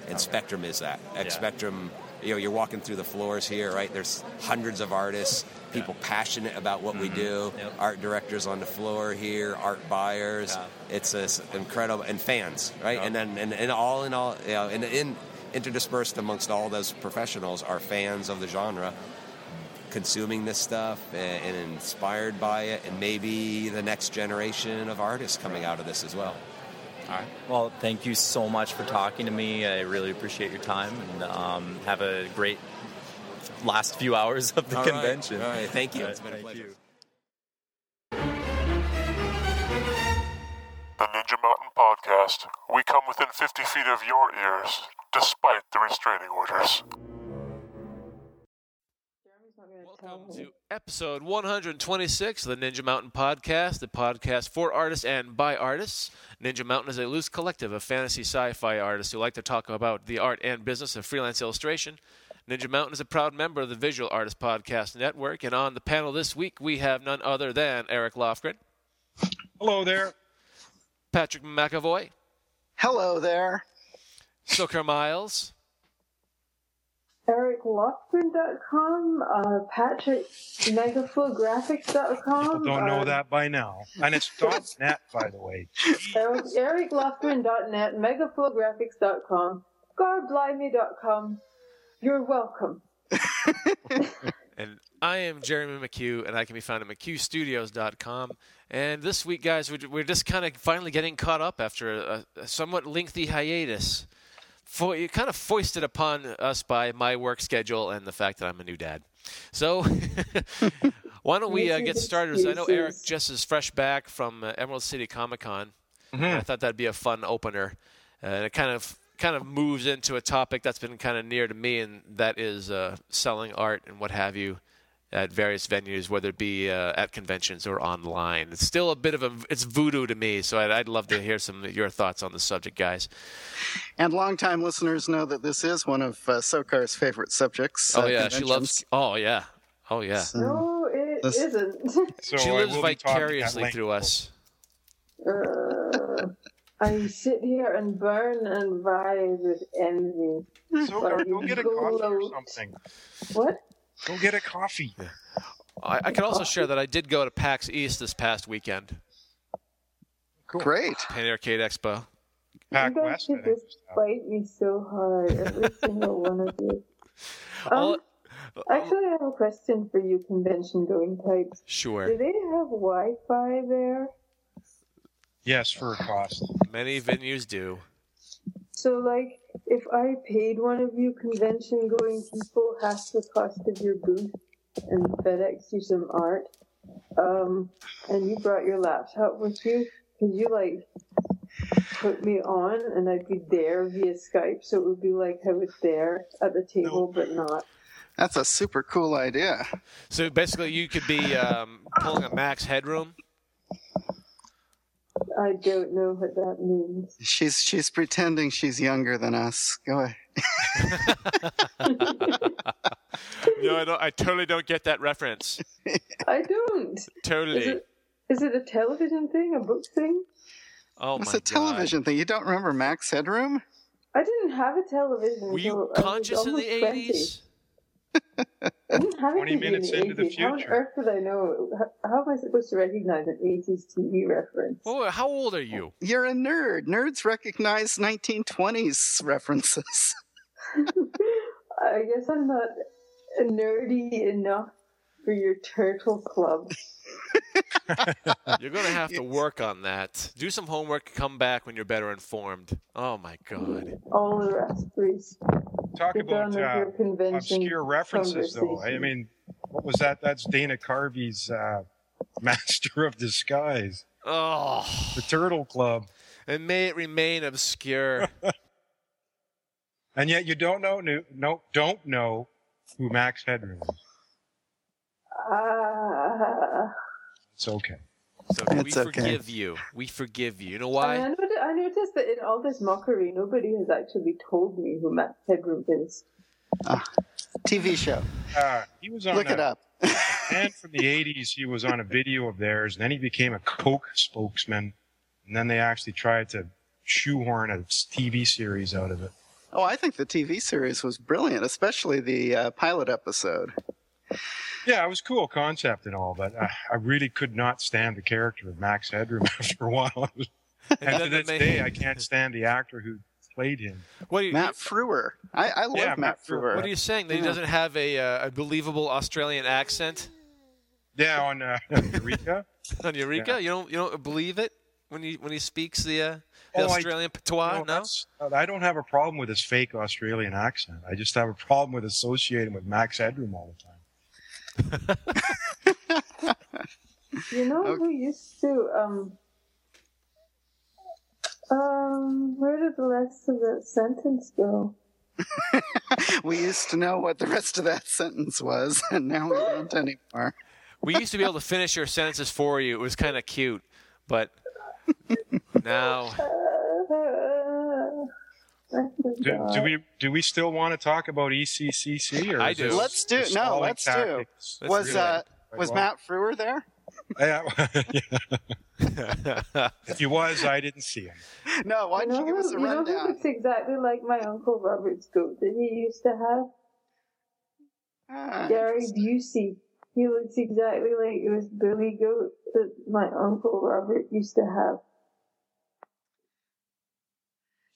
Speaker 6: And Spectrum is that. At
Speaker 2: Yeah.
Speaker 6: Spectrum, you know, you're walking through the floors here, right? There's hundreds of artists, people passionate about what we do,
Speaker 2: Yep.
Speaker 6: art directors on the floor here, art buyers.
Speaker 2: Yeah.
Speaker 6: It's this incredible and fans, right? And then and, and all in all, you know, and in interdispersed amongst all those professionals are fans of the genre consuming this stuff and, and inspired by it, and maybe the next generation of artists coming out of this as well.
Speaker 2: All right. Well, thank you so much for talking to me. I really appreciate your time, and um, have a great last few hours of the
Speaker 6: All right.
Speaker 2: convention.
Speaker 6: All right. Thank you.
Speaker 2: All right.
Speaker 6: It's been a pleasure.
Speaker 2: you.
Speaker 7: The Ninja Mountain Podcast. We come within 50 feet of your ears, despite the restraining orders.
Speaker 8: Welcome to episode 126 of the Ninja Mountain Podcast, the podcast for artists and by artists. Ninja Mountain is a loose collective of fantasy sci fi artists who like to talk about the art and business of freelance illustration. Ninja Mountain is a proud member of the Visual Artist Podcast Network, and on the panel this week we have none other than Eric Lofgren,
Speaker 9: Hello there.
Speaker 8: Patrick McEvoy,
Speaker 10: Hello there.
Speaker 8: Socar Myles,
Speaker 11: EricLofgren.com, uh, PatrickMegaflowGraphics.com.
Speaker 9: Don't know
Speaker 11: uh,
Speaker 9: that by now. And it's .net, by the way.
Speaker 11: Eric, EricLofgren.net, MegaflowGraphics.com, GarbLimey.com. You're welcome.
Speaker 8: And I am Jeremy McHugh, and I can be found at McHughStudios.com. And this week, guys, we're, we're just kind of finally getting caught up after a, a somewhat lengthy hiatus. For, you kind of foisted upon us by my work schedule and the fact that I'm a new dad. So, why don't we uh, get started? I know Eric
Speaker 11: Excuses.
Speaker 8: just is fresh back from uh, Emerald City Comic Con. and I thought that'd be a fun opener. Uh, and it kind of kind of moves into a topic that's been kind of near to me, and that is uh, selling art and what have you at various venues, whether it be uh, at conventions or online. It's still a bit of a it's voodoo to me, so I'd, I'd love to hear some of your thoughts on the subject, guys.
Speaker 10: And longtime listeners know that this is one of uh, Socar's favorite subjects.
Speaker 8: Oh
Speaker 10: uh,
Speaker 8: yeah, she
Speaker 10: conventions.
Speaker 8: loves. Oh yeah, oh yeah.
Speaker 10: So,
Speaker 11: No, it
Speaker 10: This-
Speaker 11: isn't.
Speaker 9: So
Speaker 8: she lives
Speaker 9: will be talking at
Speaker 8: vicariously through us.
Speaker 11: uh, I sit here and burn and writhe with envy.
Speaker 9: So
Speaker 11: Well,
Speaker 9: go get a coffee or something.
Speaker 11: What?
Speaker 9: Go get a coffee.
Speaker 8: I, I can also share that I did go to PAX East this past weekend,
Speaker 10: Great.
Speaker 8: Penny Arcade Expo.
Speaker 9: Pack
Speaker 11: you guys
Speaker 9: West.
Speaker 11: should just fight me so hard, every single one of you. Um, actually, I have a question for you, convention-going types.
Speaker 8: Sure.
Speaker 11: Do they have Wi-Fi there?
Speaker 9: Yes, for a cost.
Speaker 8: many venues do.
Speaker 11: So, like, if I paid one of you convention-going people half the cost of your booth and FedEx you some art, um, and you brought your laptop with you, could you like put me on and I'd be there via Skype, so it would be like I was there at the table, but not.
Speaker 10: That's a super cool idea.
Speaker 8: So basically, you could be um, pulling a Max Headroom.
Speaker 11: I don't know what that means.
Speaker 10: She's she's pretending she's younger than us. Go ahead.
Speaker 8: no, I, don't, I totally don't get that reference.
Speaker 11: I don't.
Speaker 8: Totally.
Speaker 11: Is it, is it a television thing, a book thing?
Speaker 8: Oh
Speaker 10: It's
Speaker 8: my
Speaker 10: a television thing. You don't remember Max Headroom?
Speaker 11: I didn't have a television.
Speaker 8: Were you
Speaker 11: until
Speaker 8: conscious in the
Speaker 11: almost 20.
Speaker 8: eighties?
Speaker 11: I didn't have a
Speaker 9: 20 minutes
Speaker 11: in the
Speaker 9: into the
Speaker 11: 80s. How on earth would I know? How, how am I supposed to recognize an 80s TV reference?
Speaker 8: Oh, how old are you?
Speaker 10: You're a nerd. Nerds recognize 1920s references.
Speaker 11: I guess I'm not nerdy enough for your turtle club.
Speaker 8: You're going to have to work on that. Do some homework. Come back when you're better informed. Oh my god.
Speaker 11: All the rest, please.
Speaker 9: Talk
Speaker 11: Get
Speaker 9: about
Speaker 11: on with
Speaker 9: uh,
Speaker 11: your convention
Speaker 9: obscure references, though. I mean, what was that? That's Dana Carvey's uh, Master of Disguise,
Speaker 8: Oh,
Speaker 9: the Turtle Club,
Speaker 8: and may it remain obscure.
Speaker 9: and yet you don't know, no, no don't know who Max Headroom is.
Speaker 11: Ah.
Speaker 9: It's okay.
Speaker 8: So we
Speaker 10: It's okay.
Speaker 8: forgive you. We forgive you. You know why?
Speaker 11: know that- I noticed that in all this mockery, nobody has actually told me who Matt Headroom is.
Speaker 10: TV show.
Speaker 9: Uh, he was on
Speaker 10: Look
Speaker 9: a,
Speaker 10: it up.
Speaker 9: and from the 80s, he was on a video of theirs, and then he became a Coke spokesman, and then they actually tried to shoehorn a TV series out of it.
Speaker 10: Oh, I think the TV series was brilliant, especially the uh, pilot episode.
Speaker 9: Yeah, it was a cool concept and all, but uh, I really could not stand the character of Max Headroom after a while. and
Speaker 8: then
Speaker 9: to this day, I can't stand the actor who played him.
Speaker 8: What are you,
Speaker 10: Matt Frewer. I, I love
Speaker 9: Yeah,
Speaker 10: Matt,
Speaker 9: Matt Frewer.
Speaker 10: Frewer.
Speaker 8: what are you saying? That he doesn't have a, uh, a believable Australian accent
Speaker 9: Yeah, on uh, Eureka.
Speaker 8: on Eureka?
Speaker 9: Yeah.
Speaker 8: You don't you don't believe it when he when he speaks the, uh, the
Speaker 9: Oh, I-
Speaker 8: Australian patois?
Speaker 9: No,
Speaker 8: No.
Speaker 9: uh, I don't have a problem with his fake Australian accent. I just have a problem with associating with Max Headroom all the time.
Speaker 11: You know who used to, um, um, where did the rest of that sentence go?
Speaker 10: we used to know what the rest of that sentence was, and now we don't anymore.
Speaker 8: We used to be able to finish your sentences for you. It was kind of cute, but now
Speaker 11: I
Speaker 9: Do, do we do we still want to talk about ECCC? Or
Speaker 8: I do.
Speaker 9: this
Speaker 10: Let's do
Speaker 9: the
Speaker 10: no. Let's do.
Speaker 9: tactics?
Speaker 8: Let's
Speaker 10: Was
Speaker 8: do it.
Speaker 10: uh was
Speaker 9: Well-
Speaker 10: Matt Frewer there?
Speaker 9: Yeah. if he was, I didn't see him.
Speaker 10: No. Why
Speaker 11: you
Speaker 10: don't
Speaker 11: know,
Speaker 10: you give us
Speaker 11: who,
Speaker 10: a
Speaker 11: you know who looks exactly like my Uncle Robert's goat that he used to have?
Speaker 10: Ah,
Speaker 11: Gary Busey. He looks exactly like it was Billy Goat that my Uncle Robert used to have.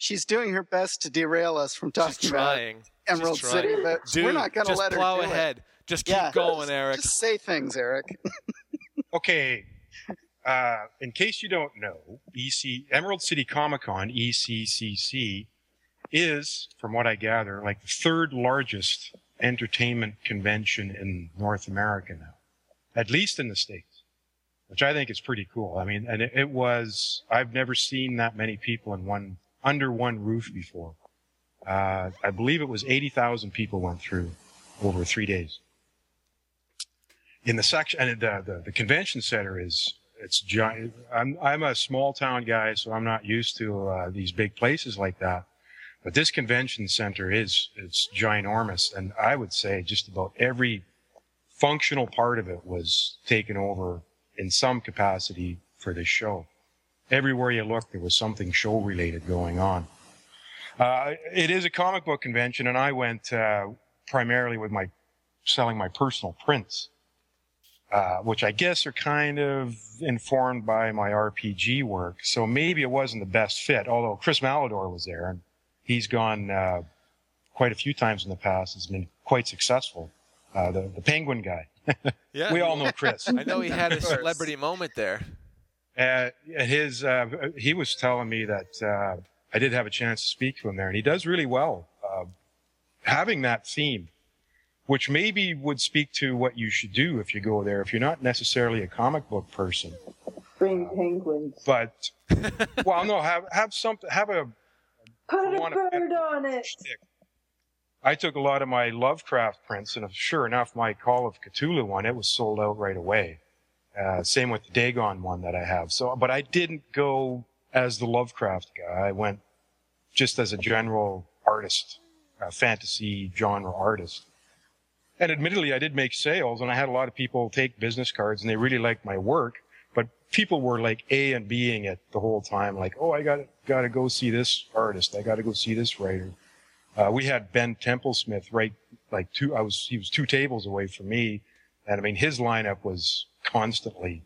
Speaker 10: She's doing her best to derail us from talking
Speaker 8: She's
Speaker 10: about. Emerald
Speaker 8: She's
Speaker 10: City, but
Speaker 8: Dude,
Speaker 10: we're not going to let her
Speaker 8: plow
Speaker 10: do
Speaker 8: ahead. Just keep
Speaker 10: Yeah.
Speaker 8: going,
Speaker 10: it.
Speaker 8: Eric.
Speaker 10: Just say things, Eric.
Speaker 9: Okay. Uh, in case you don't know, EC Emerald City Comic Con (ECCC) is, from what I gather, like the third largest entertainment convention in North America now, at least in the states, which I think is pretty cool. I mean, and it, it was I've never seen that many people in one under one roof before. Uh, I believe it was eighty thousand people went through over three days. In the section and the, the, the convention center is it's giant. I'm i'm a small town guy so i'm not used to uh, these big places like that. But this convention center is it's ginormous and i would say just about every functional part of it was taken over in some capacity for this show everywhere you looked there was something show related going on uh, it is a comic book convention and i went uh, primarily with my selling my personal prints uh, which I guess are kind of informed by my RPG work. So maybe it wasn't the best fit, although Chris Malidore was there and he's gone uh, quite a few times in the past. Has been quite successful. Uh, the, the penguin guy.
Speaker 8: Yeah.
Speaker 9: we all know Chris.
Speaker 8: I know he had a celebrity moment there.
Speaker 9: Uh, his, uh, he was telling me that uh, I did have a chance to speak to him there, and he does really well. Uh, having that theme, which maybe would speak to what you should do if you go there, if you're not necessarily a comic book person,
Speaker 11: Bring penguins.
Speaker 9: but well, no, have have something, have a
Speaker 11: Put a bird
Speaker 9: a-
Speaker 11: on it.
Speaker 9: shtick. I took a lot of my Lovecraft prints, and sure enough, my Call of Cthulhu one, it was sold out right away. Uh, same with the Dagon one that I have. So, but I didn't go as the Lovecraft guy. I went just as a general artist, a fantasy genre artist. And admittedly, I did make sales and I had a lot of people take business cards and they really liked my work, but people were like A and Bing it the whole time. Like, oh, I got to go see this artist. I got to go see this writer. Uh, we had Ben Templesmith right, like two, I was, he was two tables away from me. And I mean, his lineup was constantly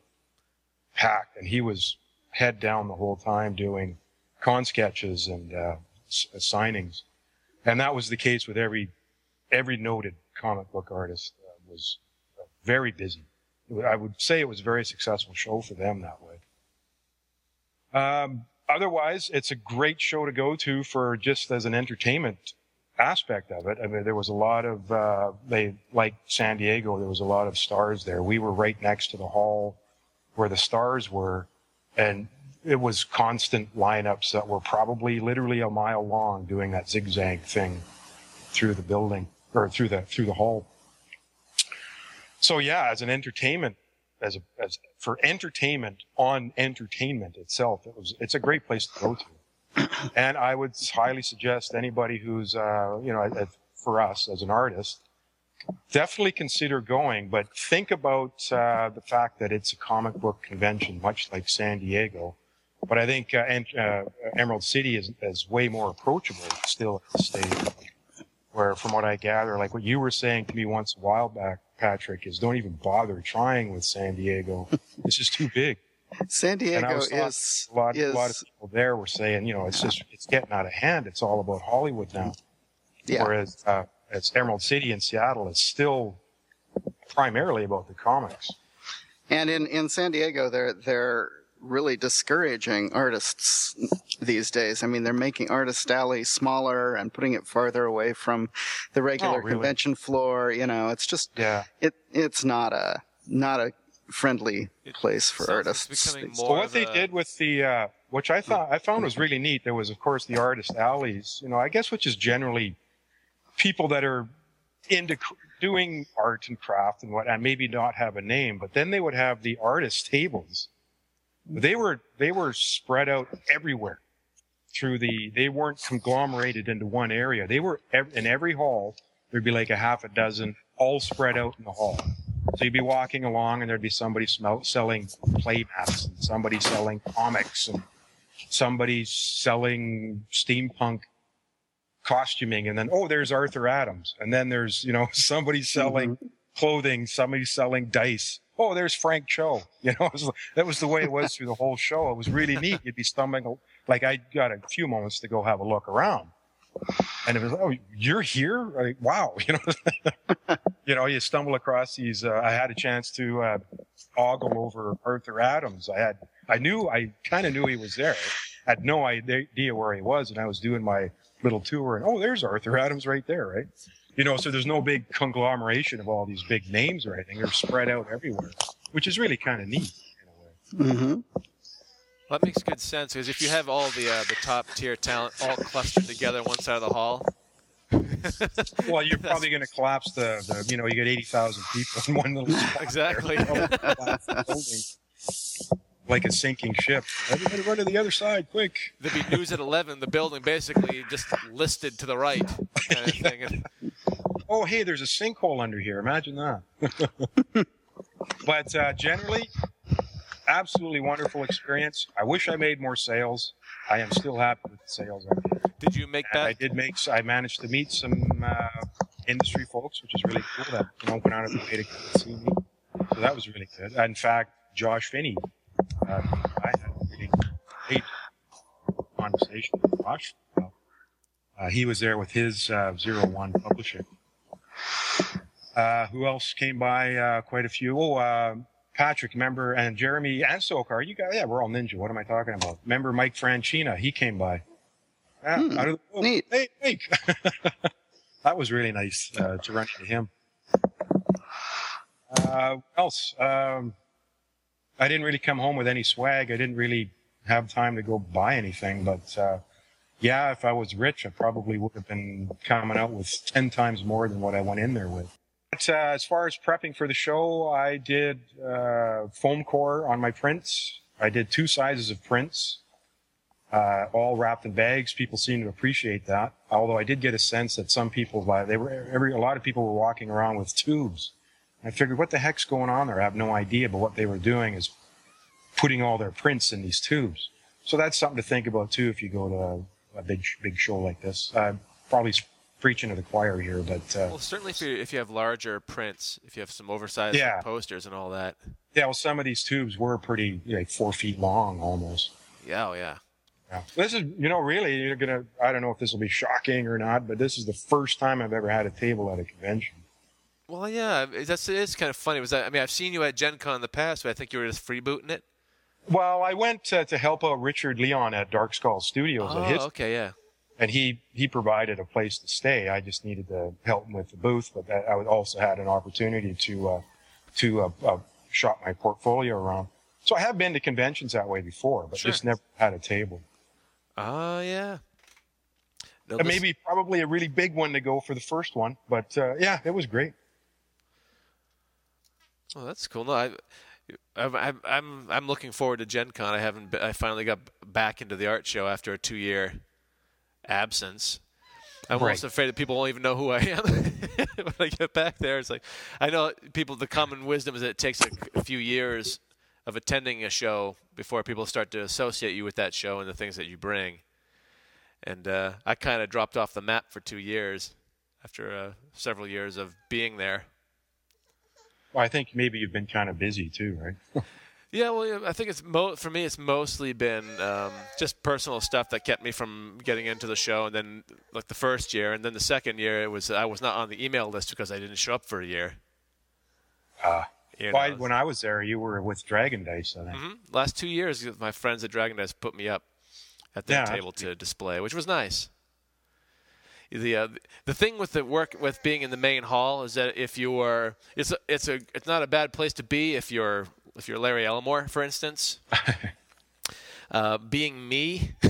Speaker 9: packed and he was head down the whole time doing con sketches and, uh, signings. And that was the case with every, every noted comic book artist uh, was very busy. I would say it was a very successful show for them that way. Um, otherwise, it's a great show to go to for just as an entertainment aspect of it. I mean, there was a lot of, uh, they, like San Diego, there was a lot of stars there. We were right next to the hall where the stars were and it was constant lineups that were probably literally a mile long doing that zigzag thing through the building or through the through the hall. So yeah, as an entertainment, as a as for entertainment on entertainment itself, it was it's a great place to go to, and I would highly suggest anybody who's uh, you know for us as an artist, definitely consider going, but think about uh, the fact that it's a comic book convention, much like San Diego. But I think uh, uh, Emerald City is, is way more approachable still at the stage where from what I gather, like what you were saying to me once a while back, Patrick, is don't even bother trying with San Diego. this is too big.
Speaker 10: San Diego is
Speaker 9: a lot,
Speaker 10: is,
Speaker 9: a lot of people there were saying, you know, it's just it's getting out of hand. It's all about Hollywood now.
Speaker 10: Yeah.
Speaker 9: Whereas uh, it's Emerald City in Seattle is still primarily about the comics.
Speaker 10: And in, in San Diego, they're they're really discouraging artists these days. I mean, they're making Artist Alley smaller and putting it farther away from the regular
Speaker 9: oh, really?
Speaker 10: convention floor. You know, it's just
Speaker 9: yeah,
Speaker 10: it it's not a not a friendly place for artists.
Speaker 9: So what they a... did with the uh, which I thought I found was really neat. There was of course the Artist Alleys. You know, I guess which is generally people that are into doing art and craft and what, and maybe not have a name, but then they would have the artist tables they were they were spread out everywhere through the. They weren't conglomerated into one area. They were ev- in every hall. There'd be like a half a dozen, all spread out in the hall. So you'd be walking along, and there'd be somebody smell, selling play mats, and somebody selling comics, and somebody selling steampunk costuming, and then oh, there's Arthur Adams, and then there's you know somebody selling mm-hmm. clothing, somebody selling dice, oh, there's Frank Cho. You know, was, that was the way it was through the whole show. It was really neat. You'd be stumbling, like I got a few moments to go have a look around. And it was, oh, you're here? Like, wow. You know, you know, you stumble across these, uh, I had a chance to, uh, ogle over Arthur Adams. I had, I knew, I kind of knew he was there. I had no idea where he was. And I was doing my little tour and, oh, there's Arthur Adams right there, right? You know, so there's no big conglomeration of all these big names or anything. They're spread out everywhere, which is really kind of neat
Speaker 10: in a way. Mm-hmm.
Speaker 8: Well, that makes good sense because if you have all the uh, the top tier talent all clustered together on one side of the hall.
Speaker 9: well, you're probably going to collapse the, the, you know, you get 80,000 people in one little spot.
Speaker 8: Exactly.
Speaker 9: like a sinking ship. Everybody run to the other side, quick.
Speaker 8: There'd be news at 11, the building basically just listed to the right. Kind of
Speaker 9: oh, hey, there's a sinkhole under here. Imagine that. but uh, generally, absolutely wonderful experience. I wish I made more sales. I am still happy with the sales. I
Speaker 8: did. Did you make that?
Speaker 9: I did make. I managed to meet some uh, industry folks, which is really cool. That you know went out of way to come and see me. So that was really good. In fact, Josh Finney, uh, I had a really great conversation with Josh. Uh, he was there with his uh, Zero One Publishing. Uh, who else came by? Uh, quite a few. Oh, uh, Patrick, member, and Jeremy and Socar. You guys, yeah, we're all ninja. What am I talking about? Member Mike Franchina, he came by.
Speaker 10: Yeah, hmm, out of the, neat.
Speaker 9: Hey, Mike. that was really nice uh, to run into him. Uh, else? Um, I didn't really come home with any swag. I didn't really have time to go buy anything, but uh, yeah, if I was rich, I probably would have been coming out with 10 times more than what I went in there with. But uh, as far as prepping for the show, I did uh, foam core on my prints. I did two sizes of prints, uh, all wrapped in bags. People seem to appreciate that. Although I did get a sense that some people, uh, they were every a lot of people were walking around with tubes. I figured, what the heck's going on there? I have no idea. But what they were doing is putting all their prints in these tubes. So that's something to think about too if you go to a big big show like this. Uh, probably preaching to the choir here, but uh,
Speaker 8: well, certainly if you if you have larger prints, if you have some oversized
Speaker 9: Yeah.
Speaker 8: posters and all that.
Speaker 9: yeah, well, some of these tubes were pretty like four feet long almost.
Speaker 8: Yeah, oh yeah.
Speaker 9: Yeah. This is, you know, really, you're gonna. I don't know if this will be shocking or not, but this is the first time I've ever had a table at a convention.
Speaker 8: Well, yeah, that's it is kind of funny. Was that? I mean, I've seen you at Gen Con in the past, but I think you were just freebooting it.
Speaker 9: Well, I went uh, to help out Richard Leon at Dark Skull Studios
Speaker 8: Oh,
Speaker 9: at his,
Speaker 8: okay, yeah.
Speaker 9: And he he provided a place to stay. I just needed to help him with the booth, but that, I also had an opportunity to uh, to uh, uh, shop my portfolio around. So I have been to conventions that way before, but just never had a table.
Speaker 8: Oh, yeah. This-
Speaker 9: maybe probably a really big one to go for the first one, but uh, yeah, it was great.
Speaker 8: Oh, that's cool. No, I, I'm, I'm, I'm, looking forward to Gen Con. I haven't. Been, I finally got back into the art show after a two-year absence. I'm
Speaker 9: Right.
Speaker 8: almost afraid that people won't even know who I am when I get back there. It's like I know people. The common wisdom is that it takes a, a few years of attending a show before people start to associate you with that show and the things that you bring. And uh, I kind of dropped off the map for two years after uh, several years of being there.
Speaker 9: Well, I think maybe you've been kind of busy too, right?
Speaker 8: Yeah, well, I think it's mo- for me. It's mostly been um, just personal stuff that kept me from getting into the show. And then, like the first year, and then the second year, it was I was not on the email list because I didn't show up for a year.
Speaker 9: Uh,
Speaker 8: You
Speaker 9: well, I- when I was there, you were with Dragon Dice, I think.
Speaker 8: Mhm. Last two years, my friends at Dragon Dice put me up at their
Speaker 9: Yeah,
Speaker 8: table to display, which was nice. The uh, the thing with the work with being in the main hall is that if you are, it's a, it's a it's not a bad place to be if you're if you're Larry Elmore, for instance. uh, being me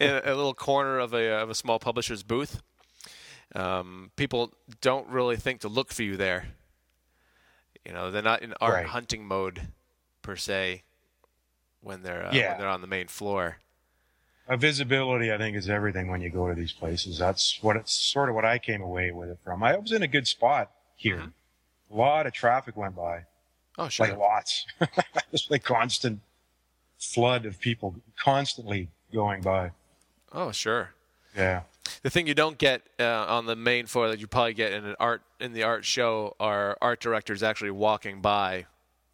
Speaker 8: in a, a little corner of a of a small publisher's booth, um, people don't really think to look for you there. You know, they're not in art
Speaker 9: Right.
Speaker 8: hunting mode per se when they're uh,
Speaker 9: Yeah.
Speaker 8: when they're on the main floor.
Speaker 9: Uh, visibility, I think, is everything when you go to these places. That's what it's sort of what I came away with it from. I was in a good spot here. A lot of traffic went by,
Speaker 8: Oh, sure.
Speaker 9: like lots, just like constant flood of people constantly going by.
Speaker 8: oh, sure.
Speaker 9: Yeah.
Speaker 8: The thing you don't get uh, on the main floor that you probably get in an art in the art show are art directors actually walking by,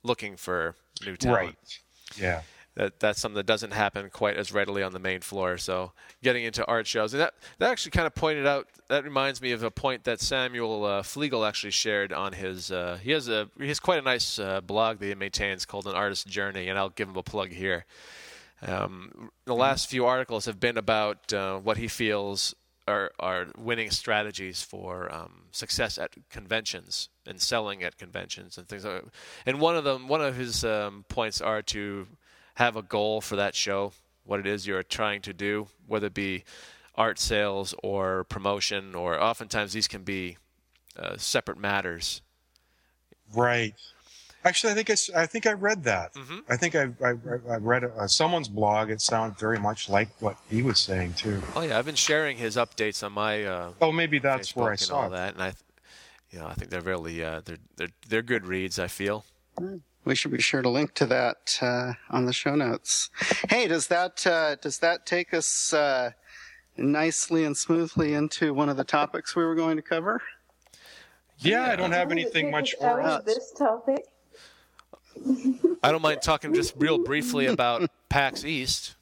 Speaker 8: looking for new talent.
Speaker 9: Right. Yeah.
Speaker 8: That that's something that doesn't happen quite as readily on the main floor. So getting into art shows, and that that actually kind of pointed out. That reminds me of a point that Samuel uh, Flegal actually shared on his. Uh, he has a he has quite a nice uh, blog that he maintains called An Artist's Journey, and I'll give him a plug here. Um, the last few articles have been about uh, what he feels are, are winning strategies for um, success at conventions and selling at conventions and things like that. And one of them, one of his um, points are to have a goal for that show, what it is you're trying to do, whether it be art sales or promotion, or oftentimes these can be uh, separate matters.
Speaker 9: Right. Actually, I think I, I think I read that.
Speaker 8: Mhm.
Speaker 9: I think I, I, I read uh, someone's blog. It sounded very much like what he was saying too.
Speaker 8: Oh yeah, I've been sharing his updates on my uh,
Speaker 9: Oh, maybe that's
Speaker 8: Facebook
Speaker 9: where I saw
Speaker 8: all
Speaker 9: it.
Speaker 8: that, and I, you know, I think they're really uh, they're they're they're good reads. I feel.
Speaker 10: We should be sure to link to that uh, on the show notes. Hey, does that uh, does that take us uh, nicely and smoothly into one of the topics we were going to cover?
Speaker 9: Yeah, I don't have anything
Speaker 11: take
Speaker 9: much
Speaker 11: us
Speaker 9: more.
Speaker 11: out this topic?
Speaker 8: I don't mind talking just real briefly about PAX East.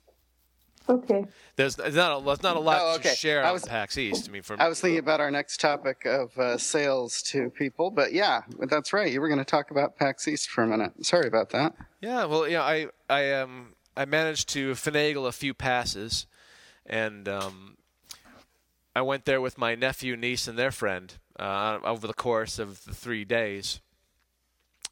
Speaker 11: Okay.
Speaker 8: There's there's not a, there's not a lot
Speaker 10: Oh, okay.
Speaker 8: to share
Speaker 10: I
Speaker 8: on
Speaker 10: was-
Speaker 8: PAX East. I mean, from
Speaker 10: I was thinking about our next topic of uh, sales to people, but yeah, that's right. You were going to talk about PAX East for a minute. Sorry about that.
Speaker 8: Yeah, well, yeah, I I um I managed to finagle a few passes, and um, I went there with my nephew, niece, and their friend uh, over the course of the three days.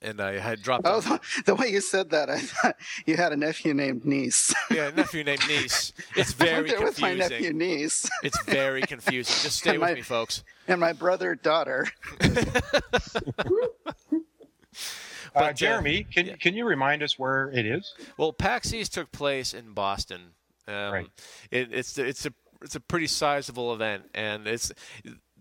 Speaker 8: And I had dropped.
Speaker 10: Oh, the, the way you said that, I thought you had a nephew named Niece.
Speaker 8: yeah, nephew named niece. It's
Speaker 10: I
Speaker 8: very
Speaker 10: went there with my nephew
Speaker 8: confusing.
Speaker 10: Niece
Speaker 8: It's very confusing. Just stay
Speaker 10: And
Speaker 8: with
Speaker 10: my-
Speaker 8: me, folks.
Speaker 10: and my brother daughter.
Speaker 9: Uh,
Speaker 8: But, uh,
Speaker 9: Jeremy, can can you remind us where it is?
Speaker 8: Well, PAX East took place in Boston. Um,
Speaker 9: Right.
Speaker 8: It, it's it's a it's a pretty sizable event, and it's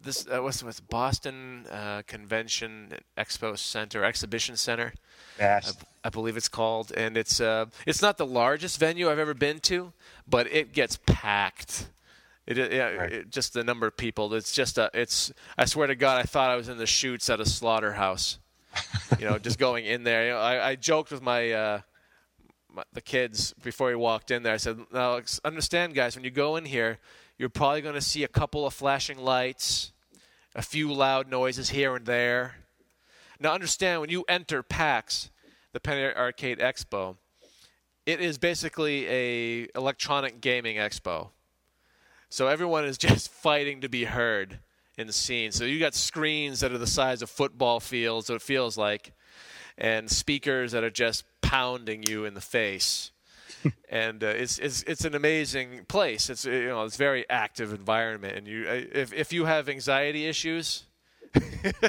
Speaker 8: this uh, what's what's Boston uh, Convention Expo Center Exhibition Center.
Speaker 9: Yes.
Speaker 8: I, I believe it's called, and it's uh, it's not the largest venue I've ever been to, but it gets packed. It, it,
Speaker 9: Right.
Speaker 8: it- just the number of people. It's just a. It's. I swear to God, I thought I was in the shoots at a slaughterhouse. you know, just going in there. You know, I, I joked with my, uh, my the kids before we walked in there. I said, "Now, understand, guys, when you go in here, you're probably going to see a couple of flashing lights, a few loud noises here and there. Now, understand when you enter PAX, the Penny Arcade Expo, it is basically a electronic gaming expo. So everyone is just fighting to be heard in the scene. So you got screens that are the size of football fields, so it feels like, and speakers that are just pounding you in the face. And uh, it's, it's it's an amazing place. It's you know it's a very active environment, and you uh, if if you have anxiety issues,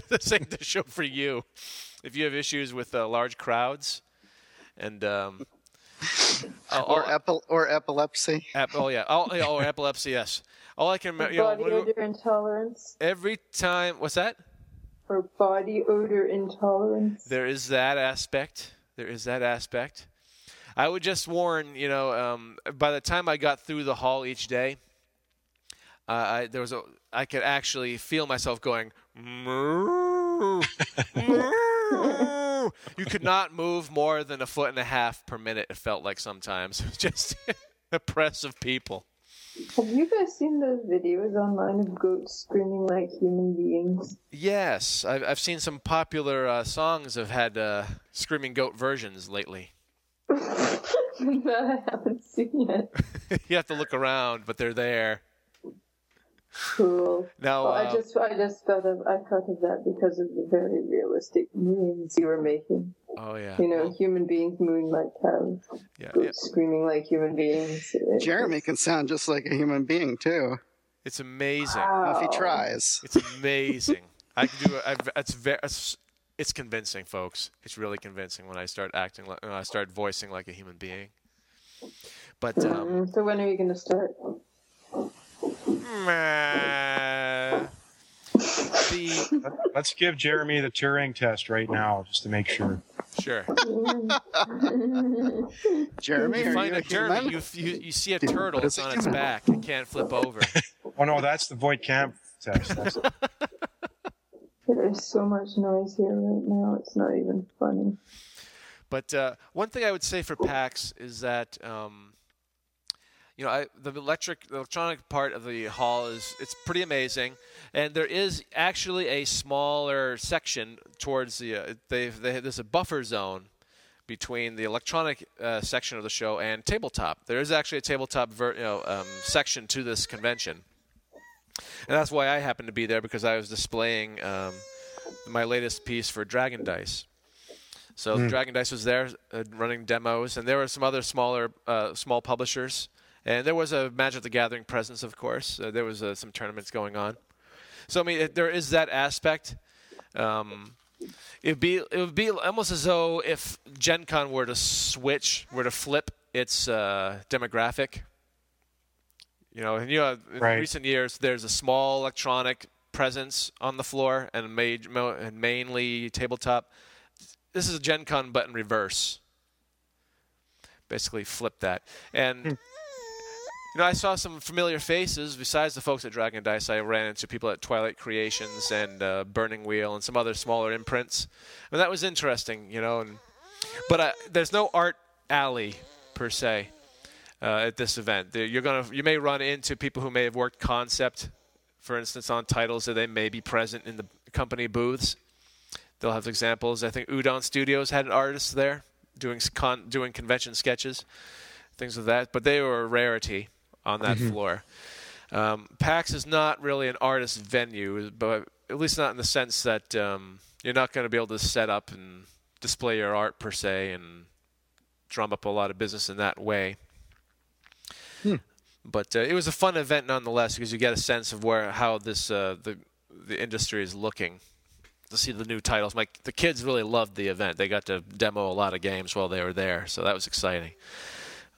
Speaker 8: this ain't the show for you. If you have issues with uh, large crowds, and um, oh,
Speaker 10: or, epi- or epilepsy.
Speaker 8: ep- oh yeah, oh, yeah, oh epilepsy, yes. All I can remember, you know,
Speaker 11: body odor intolerance
Speaker 8: every time. What's that?
Speaker 11: or body odor intolerance.
Speaker 8: There is that aspect. There is that aspect. I would just warn, you know, um, by the time I got through the hall each day, uh, I, there was a, I could actually feel myself going. You could not move more than a foot and a half per minute. It felt like sometimes, It was just oppressive people.
Speaker 11: Have you guys seen those videos online of goats screaming like human beings?
Speaker 8: Yes, I've, I've seen some popular uh, songs have had uh, screaming goat versions lately.
Speaker 11: that I haven't seen yet.
Speaker 8: you have to look around, but they're there.
Speaker 11: Cool.
Speaker 8: Now,
Speaker 11: Well,
Speaker 8: uh,
Speaker 11: I just I just thought of I thought of that because of the very realistic moons you were making.
Speaker 8: oh yeah,
Speaker 11: You know, human beings mooing like cows,
Speaker 8: yeah, yeah.
Speaker 11: screaming like human beings.
Speaker 10: Jeremy can sound just like a human being too,
Speaker 8: It's amazing.
Speaker 11: Wow.
Speaker 10: if he tries.
Speaker 8: It's amazing. I can do it. I've, it's very. It's, it's convincing, folks. It's really convincing when I start acting like when I start voicing like a human being. But um,
Speaker 11: Mm, so when are you going to start?
Speaker 8: meh. the
Speaker 9: Let's give Jeremy the Turing test right now, just to make sure.
Speaker 8: sure.
Speaker 10: Jeremy,
Speaker 8: You
Speaker 10: are
Speaker 8: find
Speaker 10: you
Speaker 8: a
Speaker 10: a
Speaker 8: Jeremy. You, you you see a
Speaker 10: Dude,
Speaker 8: turtle.
Speaker 10: what is
Speaker 8: It's on its back. It can't flip over.
Speaker 9: Oh no, that's the Voight-Kampff test. That's,
Speaker 11: There is so much noise here right now. It's not even funny.
Speaker 8: But uh, one thing I would say for PAX is that um, you know I, the electric the electronic part of the hall is it's pretty amazing, and there is actually a smaller section towards the uh, they they there's a buffer zone between the electronic uh, section of the show and tabletop. There is actually a tabletop ver- you know, um, section to this convention. And that's why I happened to be there because I was displaying um, my latest piece for Dragon Dice. So Dragon Dice was there uh, running demos, and there were some other smaller, uh, small publishers, and there was a Magic the Gathering presence, of course. Uh, there was uh, some tournaments going on. So I mean, it, there is that aspect. Um, it'd be it would be almost as though if Gen Con were to switch, were to flip its uh, demographic. You know, and you know, in
Speaker 9: Right.
Speaker 8: recent years, there's a small electronic presence on the floor and, ma- mo- and mainly tabletop. This is a Gen Con but in reverse. Basically, flip that. And, you know, I saw some familiar faces. Besides the folks at Dragon Dice, I ran into people at Twilight Creations and uh, Burning Wheel and some other smaller imprints. And that was interesting, you know. And, but uh, there's no art alley, per se uh, at this event. You're gonna you may run into people who may have worked concept, for instance, on titles that they may be present in the company booths. They'll have examples. I think Udon Studios had an artist there doing con- doing convention sketches, things of that. But they were a rarity on that floor. Um, PAX is not really an artist venue, but at least not in the sense that um, you're not going to be able to set up and display your art per se and drum up a lot of business in that way.
Speaker 9: Hmm.
Speaker 8: But uh, it was a fun event nonetheless because you get a sense of where how this uh, the the industry is looking to see the new titles. My the kids really loved the event. They got to demo a lot of games while they were there, so that was exciting.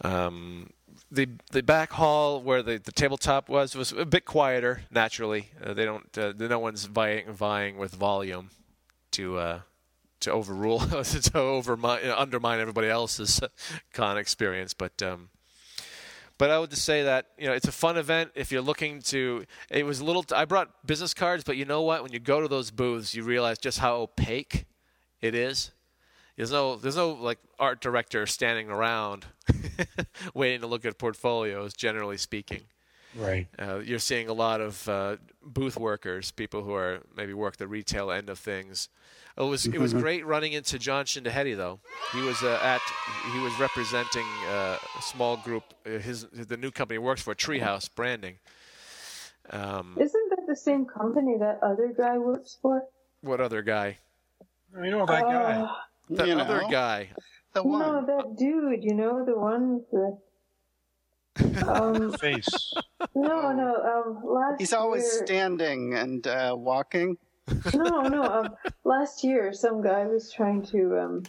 Speaker 8: Um, the the back hall where the, the tabletop was was a bit quieter. Naturally, uh, they don't uh, no one's vying vying with volume to uh, to overrule to overmine, undermine everybody else's con experience. But um, but I would just say that you know it's a fun event if you're looking to. It was a little. I brought business cards, but you know what? When you go to those booths, you realize just how opaque it is. There's no there's no like art director standing around waiting to look at portfolios. Generally speaking,
Speaker 9: Right.
Speaker 8: uh, you're seeing a lot of uh, booth workers, people who are maybe work the retail end of things. It was it was
Speaker 10: Mhm.
Speaker 8: great running into John Schindehette though. He was uh, at he was representing uh, a small group. Uh, his the new company works for, Treehouse Branding. Um,
Speaker 11: Isn't that the same company that other guy works for?
Speaker 8: what other guy?
Speaker 9: You know that guy.
Speaker 11: Uh,
Speaker 8: That
Speaker 10: You
Speaker 8: other
Speaker 10: know,
Speaker 8: guy.
Speaker 10: The
Speaker 11: no, that dude. You know the one with the. Um,
Speaker 9: Face.
Speaker 11: no, no. Um, last
Speaker 10: He's always
Speaker 11: year,
Speaker 10: standing and uh, walking.
Speaker 11: No, no. Um, last year, some guy was trying to um,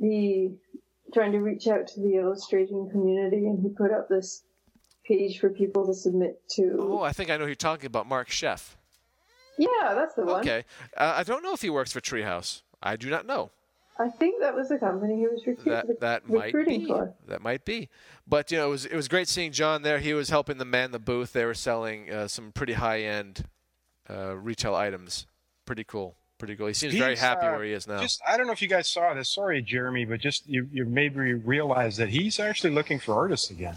Speaker 11: be trying to reach out to the illustrating community, and he put up this page for people to submit to.
Speaker 8: Oh, I think I know who you're talking about, Marc Scheff.
Speaker 11: Yeah, that's the one.
Speaker 8: Okay, uh, I don't know if he works for Treehouse. I do not know.
Speaker 11: I think that was the company he was recruit-
Speaker 8: that that might be.
Speaker 11: for.
Speaker 8: That might be. But you know, it was it was great seeing John there. He was helping the man the booth. They were selling uh, some pretty high end uh, retail items. Pretty cool. Pretty cool. He seems very happy
Speaker 9: uh,
Speaker 8: where he is now.
Speaker 9: Just I don't know if you guys saw this. Sorry, Jeremy, but just you, you made me realize that he's actually looking for artists again.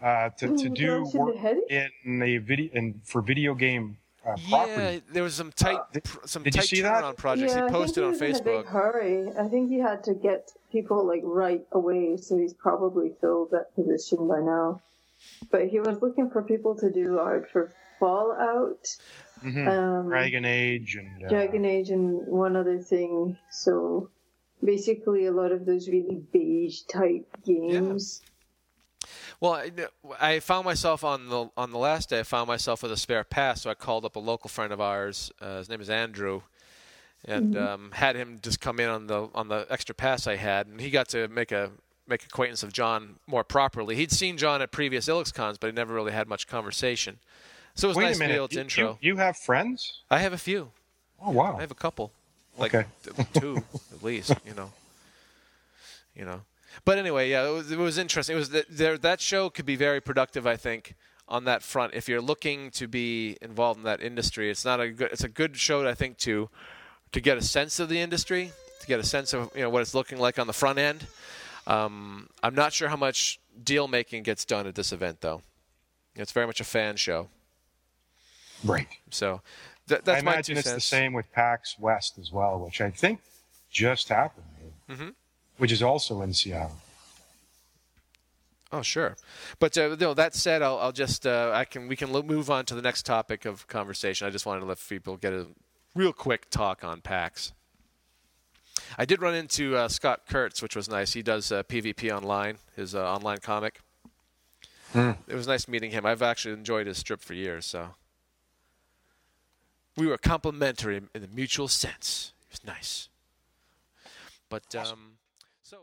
Speaker 9: Uh, to, to do work in a video and for video game uh, property.
Speaker 8: yeah, there was some tight
Speaker 9: did-
Speaker 8: pr- some
Speaker 9: did you
Speaker 8: tight
Speaker 9: see that?
Speaker 8: projects
Speaker 11: yeah,
Speaker 8: he posted
Speaker 11: I
Speaker 8: on
Speaker 11: think he was in a
Speaker 8: Facebook.
Speaker 11: big hurry. I think he had to get people like right away, so he's probably filled that position by now. But he was looking for people to do art for Fallout,
Speaker 9: Mhm.
Speaker 11: um,
Speaker 9: Dragon Age and uh,
Speaker 11: Dragon Age, and one other thing. So basically, a lot of those really beige type games.
Speaker 8: Well, I, I found myself on the on the last day. I found myself with a spare pass, so I called up a local friend of ours. Uh, his name is Andrew, and um, had him just come in on the on the extra pass I had, and he got to make a make acquaintance of John more properly. He'd seen John at previous IlluxCons, but he never really had much conversation. So it was
Speaker 9: Wait
Speaker 8: nice
Speaker 9: a
Speaker 8: to be
Speaker 9: minute.
Speaker 8: able to
Speaker 9: you,
Speaker 8: intro.
Speaker 9: You, you have friends?
Speaker 8: I have a few.
Speaker 9: Oh wow.
Speaker 8: I have a couple, like
Speaker 9: Okay.
Speaker 8: two at least. You know, you know. But anyway, yeah, it was, it was interesting. It was that there that show could be very productive, I think, on that front. If you're looking to be involved in that industry, it's not a good. It's a good show, I think, to to get a sense of the industry, to get a sense of you know what it's looking like on the front end. Um, I'm not sure how much deal making gets done at this event, though. It's very much a fan show.
Speaker 9: Right.
Speaker 8: So th- that's
Speaker 9: I
Speaker 8: my
Speaker 9: imagine
Speaker 8: two
Speaker 9: it's the same with PAX West as well, which I think just happened,
Speaker 8: Mhm.
Speaker 9: which is also in Seattle.
Speaker 8: Oh, sure. But uh, no, that said, I'll, I'll just uh, I can we can lo- move on to the next topic of conversation. I just wanted to let people get a real quick talk on PAX. I did run into uh, Scott Kurtz, which was nice. He does uh, PvP online, his uh, online comic. It was nice meeting him. I've actually enjoyed his strip for years, so we were complimentary in the mutual sense. It was nice. But um, so.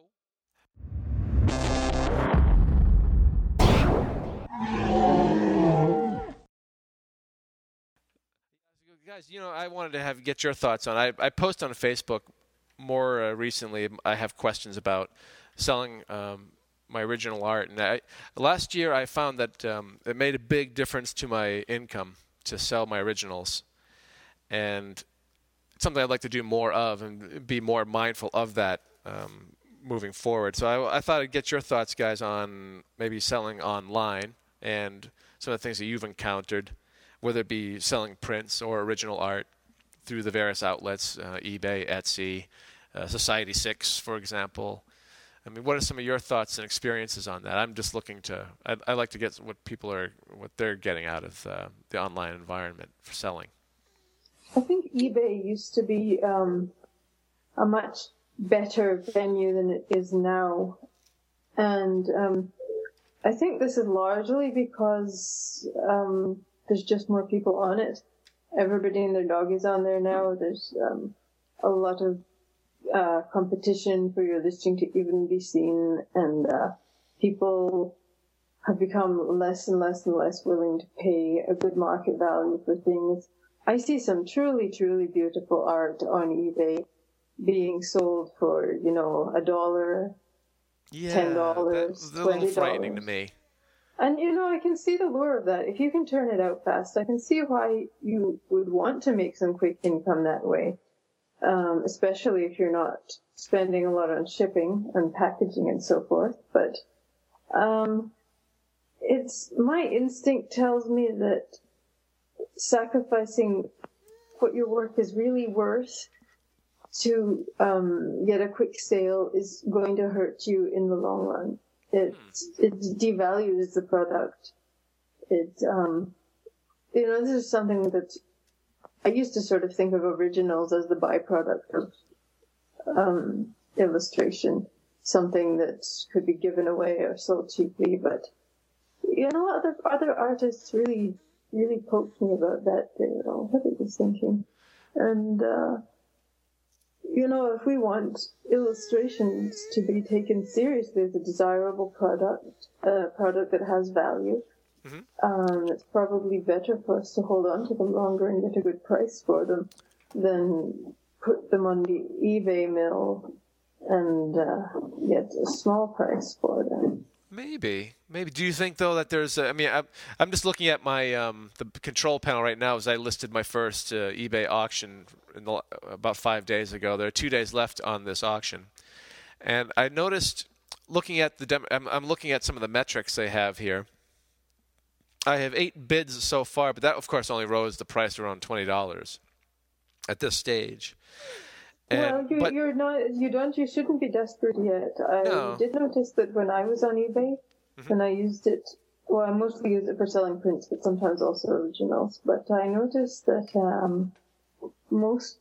Speaker 8: guys you know i wanted to have get your thoughts on i, I post on facebook more uh, recently i have questions about selling um, my original art and I, last year i found that um, it made a big difference to my income to sell my originals and it's something i'd like to do more of and be more mindful of that um, moving forward so I, I thought i'd get your thoughts guys on maybe selling online and some of the things that you've encountered whether it be selling prints or original art through the various outlets, uh, eBay, Etsy, uh, Society6, for example. I mean, what are some of your thoughts and experiences on that? I'm just looking to. I, I like to get what people are, what they're getting out of uh, the online environment for selling.
Speaker 11: I think eBay used to be um, a much better venue than it is now. And um, I think this is largely because um, there's just more people on it. Everybody and their dog is on there now. There's um, a lot of uh, competition for your listing to even be seen, and uh, people have become less and less and less willing to pay a good market value for things. I see some truly, truly beautiful art on eBay being sold for, you know, a dollar,
Speaker 8: Yeah,
Speaker 11: ten dollars,
Speaker 8: was a little frightening to me.
Speaker 11: And you know, I can see the lure of that. If you can turn it out fast, I can see why you would want to make some quick income that way. Um, especially if you're not spending a lot on shipping and packaging and so forth. But um, it's my instinct tells me that sacrificing what your work is really worth to um, get a quick sale is going to hurt you in the long run. It it devalues the product. It um, you know this is something that I used to sort of think of originals as the byproduct of um, illustration, something that could be given away or sold cheaply. But you know, other other artists really really poked me about that. You know, what he was thinking? And uh, you know, if we want illustrations to be taken seriously as a desirable product, a product that has value, um, it's probably better for us to hold on to them longer and get a good price for them than put them on the eBay mill and uh, get a small price for them.
Speaker 8: Maybe, maybe. Do you think though that there's? A, I mean, I'm, I'm just looking at my um, the control panel right now as I listed my first uh, eBay auction the, about five days ago. There are two days left on this auction, and I noticed looking at the I'm, I'm looking at some of the metrics they have here. I have eight bids so far, but that of course only rose the price around twenty dollars at this stage. And,
Speaker 11: well, you,
Speaker 8: but
Speaker 11: you're not. You don't. You shouldn't be desperate yet. I
Speaker 8: No.
Speaker 11: did notice that when I was on eBay,
Speaker 8: Mm-hmm.
Speaker 11: and I used it. Well, I mostly use it for selling prints, but sometimes also originals. But I noticed that um, most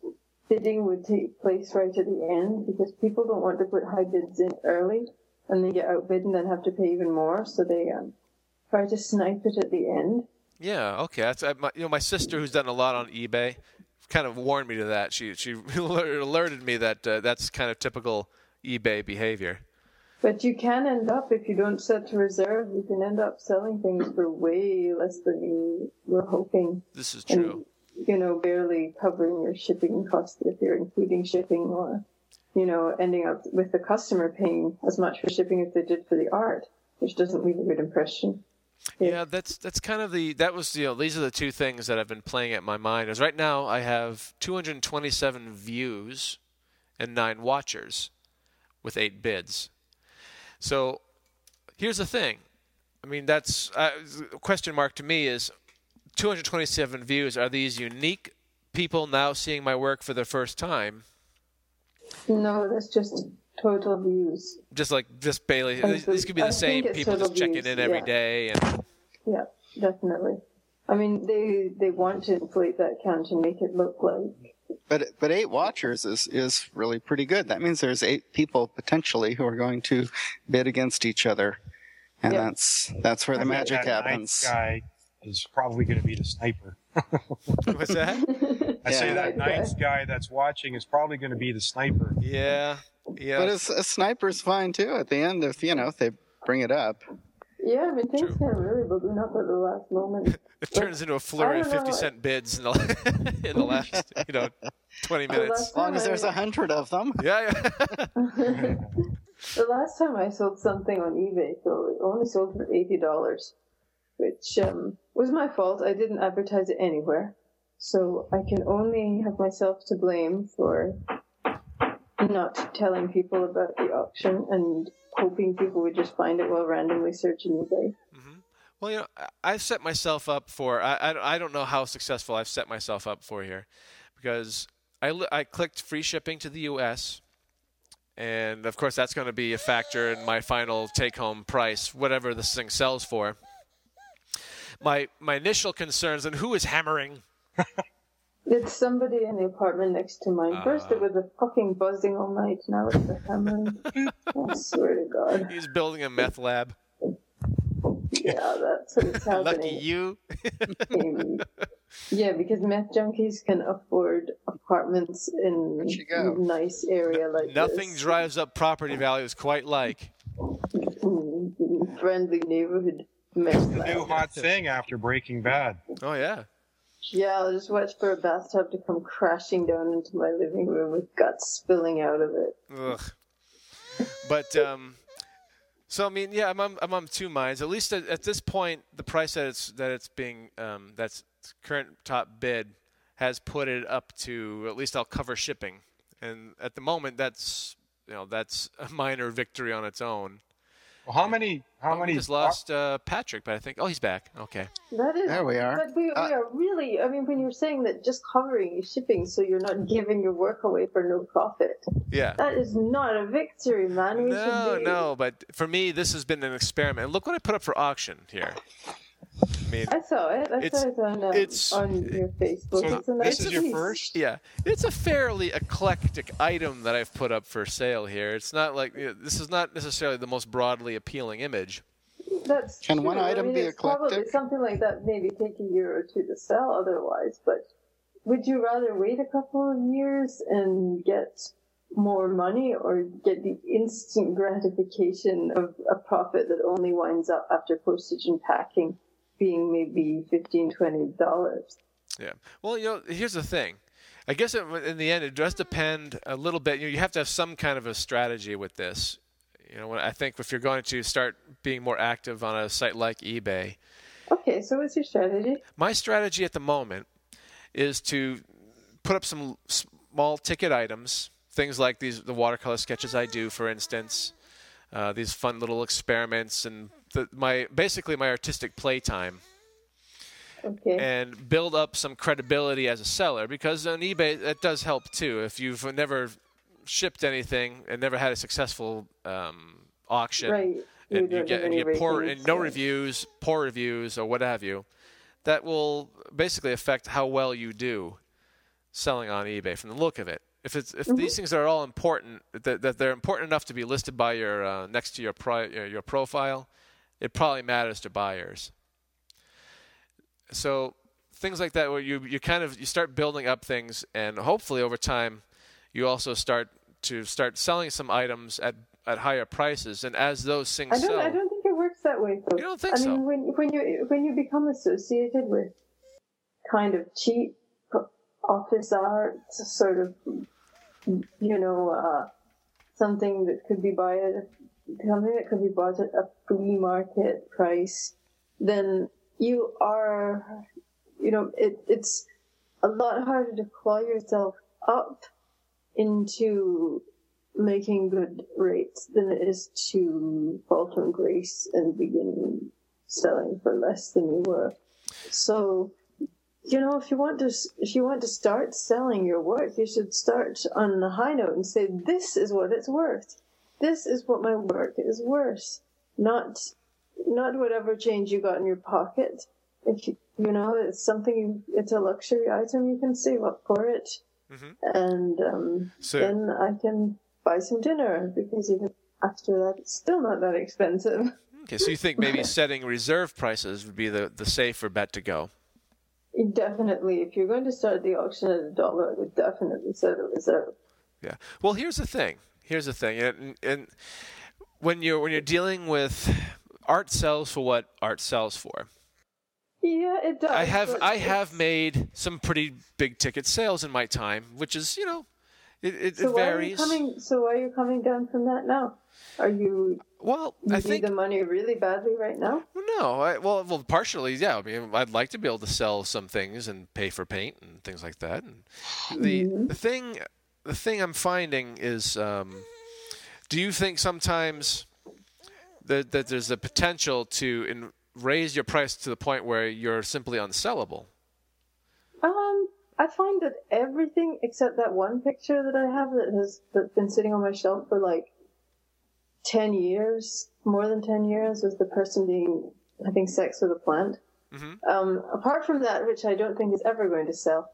Speaker 11: bidding would take place right at the end because people don't want to put high bids in early and they get outbid and then have to pay even more. So they um, try to snipe it at the end.
Speaker 8: Yeah, okay. That's I, my, you know my sister who's done a lot on eBay, kind of warned me to that. She she alerted me that uh, that's kind of typical eBay behavior.
Speaker 11: But you can end up, if you don't set to reserve, you can end up selling things for way less than you were hoping.
Speaker 8: This is
Speaker 11: And,
Speaker 8: true.
Speaker 11: you know, barely covering your shipping costs if you're including shipping or, you know, ending up with the customer paying as much for shipping as they did for the art, which doesn't leave a good impression.
Speaker 8: Yeah, that's that's kind of the that was you know these are the two things that I've been playing at my mind. Is right now I have 227 views and nine watchers with eight bids. So here's the thing. I mean, that's uh, a question mark to me is 227 views. Are these unique people now seeing my work for the first time?
Speaker 11: No, that's just total views.
Speaker 8: Just like just Bailey,
Speaker 11: I
Speaker 8: these, these could be the
Speaker 11: think
Speaker 8: same people
Speaker 11: total
Speaker 8: just checking
Speaker 11: views,
Speaker 8: in every
Speaker 11: yeah.
Speaker 8: day and
Speaker 11: Yeah, definitely. I mean, they they want to inflate that count and make it look like
Speaker 10: But but eight watchers is is really pretty good. That means there's eight people potentially who are going to bid against each other, and
Speaker 11: Yeah.
Speaker 10: that's that's where the
Speaker 9: I bet
Speaker 10: magic
Speaker 9: that ninth
Speaker 10: happens.
Speaker 9: guy is probably going to be the sniper.
Speaker 8: what's that?
Speaker 9: I say
Speaker 10: Yeah.
Speaker 9: that ninth guy that's watching is probably going to be the sniper.
Speaker 8: Yeah, yeah.
Speaker 10: But a, a sniper's fine too. At the end, if you know if they bring it up.
Speaker 11: Yeah, I mean, things can really balloon up at the last moment.
Speaker 8: It turns into a flurry of 50
Speaker 11: know.
Speaker 8: cent bids in the, in the last, you know, 20 minutes.
Speaker 10: As long as there's a hundred of them.
Speaker 8: Yeah, yeah.
Speaker 11: the last time I sold something on eBay, so it only sold for eighty dollars, which um, was my fault. I didn't advertise it anywhere, so I can only have myself to blame for not telling people about the auction and hoping people would just find it while randomly searching eBay. Mm-hmm.
Speaker 8: Well, you know, I- I've set myself up for, I, I, I don't know how successful I've set myself up for here because I, I clicked free shipping to the U.S., and of course, that's going to be a factor in my final take home price, whatever this thing sells for. My, my initial concerns, and who is hammering?
Speaker 11: It's somebody in the apartment next to mine. First it was a fucking buzzing all night, now it's a hammering. I swear to God.
Speaker 8: He's building a meth lab.
Speaker 11: Yeah, that's what's happening.
Speaker 8: Lucky you.
Speaker 11: Um, yeah, because meth junkies can afford apartments in a nice area like
Speaker 8: Nothing
Speaker 11: this.
Speaker 8: drives up property values quite like.
Speaker 11: Friendly neighborhood meth
Speaker 9: The new hot thing after Breaking Bad.
Speaker 8: Oh yeah.
Speaker 11: Yeah, I'll just watch for a bathtub to come crashing down into my living room with guts spilling out of it.
Speaker 8: Ugh. But um, so I mean, yeah, I'm I'm, I'm on two minds. At least at, at this point, the price that it's that it's being um, that's current top bid has put it up to at least I'll cover shipping, and at the moment, that's you know that's a minor victory on its own.
Speaker 9: Well, how many? How
Speaker 8: Oh, we
Speaker 9: many?
Speaker 8: just lost uh, Patrick, but I think oh he's back. Okay.
Speaker 11: That is,
Speaker 10: There we are.
Speaker 11: But we,
Speaker 10: Uh,
Speaker 11: we are really. I mean, when you're saying that just covering is shipping, so you're not giving your work away for no profit,
Speaker 8: Yeah.
Speaker 11: that is not a victory, man. We
Speaker 8: No, no, but for me, this has been an experiment. Look what I put up for auction here. I mean,
Speaker 11: I saw it. I
Speaker 8: It's-
Speaker 11: saw it on, uh,
Speaker 8: it's-
Speaker 11: on your Facebook.
Speaker 9: So
Speaker 11: it's a nice
Speaker 9: this is your first.
Speaker 8: Yeah, it's a fairly eclectic item that I've put up for sale here. It's not like you know, this is not necessarily the most broadly appealing image.
Speaker 11: That's
Speaker 10: Can
Speaker 11: true.
Speaker 10: one
Speaker 11: I
Speaker 10: item
Speaker 11: mean,
Speaker 10: be
Speaker 11: it's Probably
Speaker 10: eclectic?
Speaker 11: something like that maybe take a year or two to sell otherwise, but would you rather wait a couple of years and get more money or get the instant gratification of a profit that only winds up after postage and packing being maybe fifteen, twenty dollars?
Speaker 8: Yeah. Well, you know, here's the thing. I guess it, in the end, it does depend a little bit. You, know, you have to have some kind of a strategy with this. You know, I think if you're going to start being more active on a site like eBay,
Speaker 11: Okay, so what's your strategy?
Speaker 8: my strategy at the moment is to put up some small ticket items, things like these the watercolor sketches I do, for instance, uh, these fun little experiments, and the, my basically my artistic playtime,
Speaker 11: Okay.
Speaker 8: and build up some credibility as a seller. Because on eBay, that does help too. If you've never shipped anything and never had a successful um, auction,
Speaker 11: Right. You
Speaker 8: and you
Speaker 11: don't
Speaker 8: get and you get poor and no reviews, poor reviews, or what have you, that will basically affect how well you do selling on eBay from the look of it. If it's if
Speaker 11: Mm-hmm.
Speaker 8: these things are all important, that, that they're important enough to be listed by your uh, next to your pri- your your profile, it probably matters to buyers. So things like that, where you you kind of you start building up things, and hopefully over time, you also start to start selling some items at at higher prices, and as those things
Speaker 11: I don't.
Speaker 8: sell,
Speaker 11: I don't think it works that way. Though.
Speaker 8: You don't think
Speaker 11: I
Speaker 8: so?
Speaker 11: mean, when when you when you become associated with kind of cheap office art, sort of, you know, uh, something that could be bought at something that could be bought at a flea market price, then you are, you know, it, it's a lot harder to claw yourself up into making good rates than it is to fall from grace and begin selling for less than you were. So, you know, if you want to, if you want to start selling your work, you should start on the high note and say, "This is what it's worth. This is what my work is worth." Not, not whatever change you got in your pocket. If you, you know, it's something you, it's a luxury item, you can save up for it, and um,
Speaker 8: So-
Speaker 11: then I can buy some dinner because even after that, it's still not that expensive.
Speaker 8: okay, so you think maybe setting reserve prices would be the the safer bet to go.
Speaker 11: Definitely, if you're going to start the auction at a dollar, I would definitely set a reserve.
Speaker 8: Yeah. Well, here's the thing. Here's the thing. And, and when you're when you're dealing with art sells for what art sells for.
Speaker 11: Yeah, it does.
Speaker 8: I have I have made some pretty big ticket sales in my time, which is you know, it, it,
Speaker 11: So
Speaker 8: it
Speaker 11: why are you coming? So why are you coming down from that now? Are you?
Speaker 8: Well,
Speaker 11: you
Speaker 8: I
Speaker 11: need
Speaker 8: think
Speaker 11: the money really badly right now.
Speaker 8: no. I, well, well, partially, yeah. I mean, I'd like to be able to sell some things and pay for paint and things like that. And the
Speaker 11: Mm-hmm.
Speaker 8: the thing the thing I'm finding is, um, do you think sometimes that that there's a potential to in, raise your price to the point where you're simply unsellable?
Speaker 11: Um, I find that everything except that one picture that I have that has that's been sitting on my shelf for like ten years, more than ten years, was the person being having sex with a plant.
Speaker 8: Mhm.
Speaker 11: Um, apart from that, which I don't think is ever going to sell,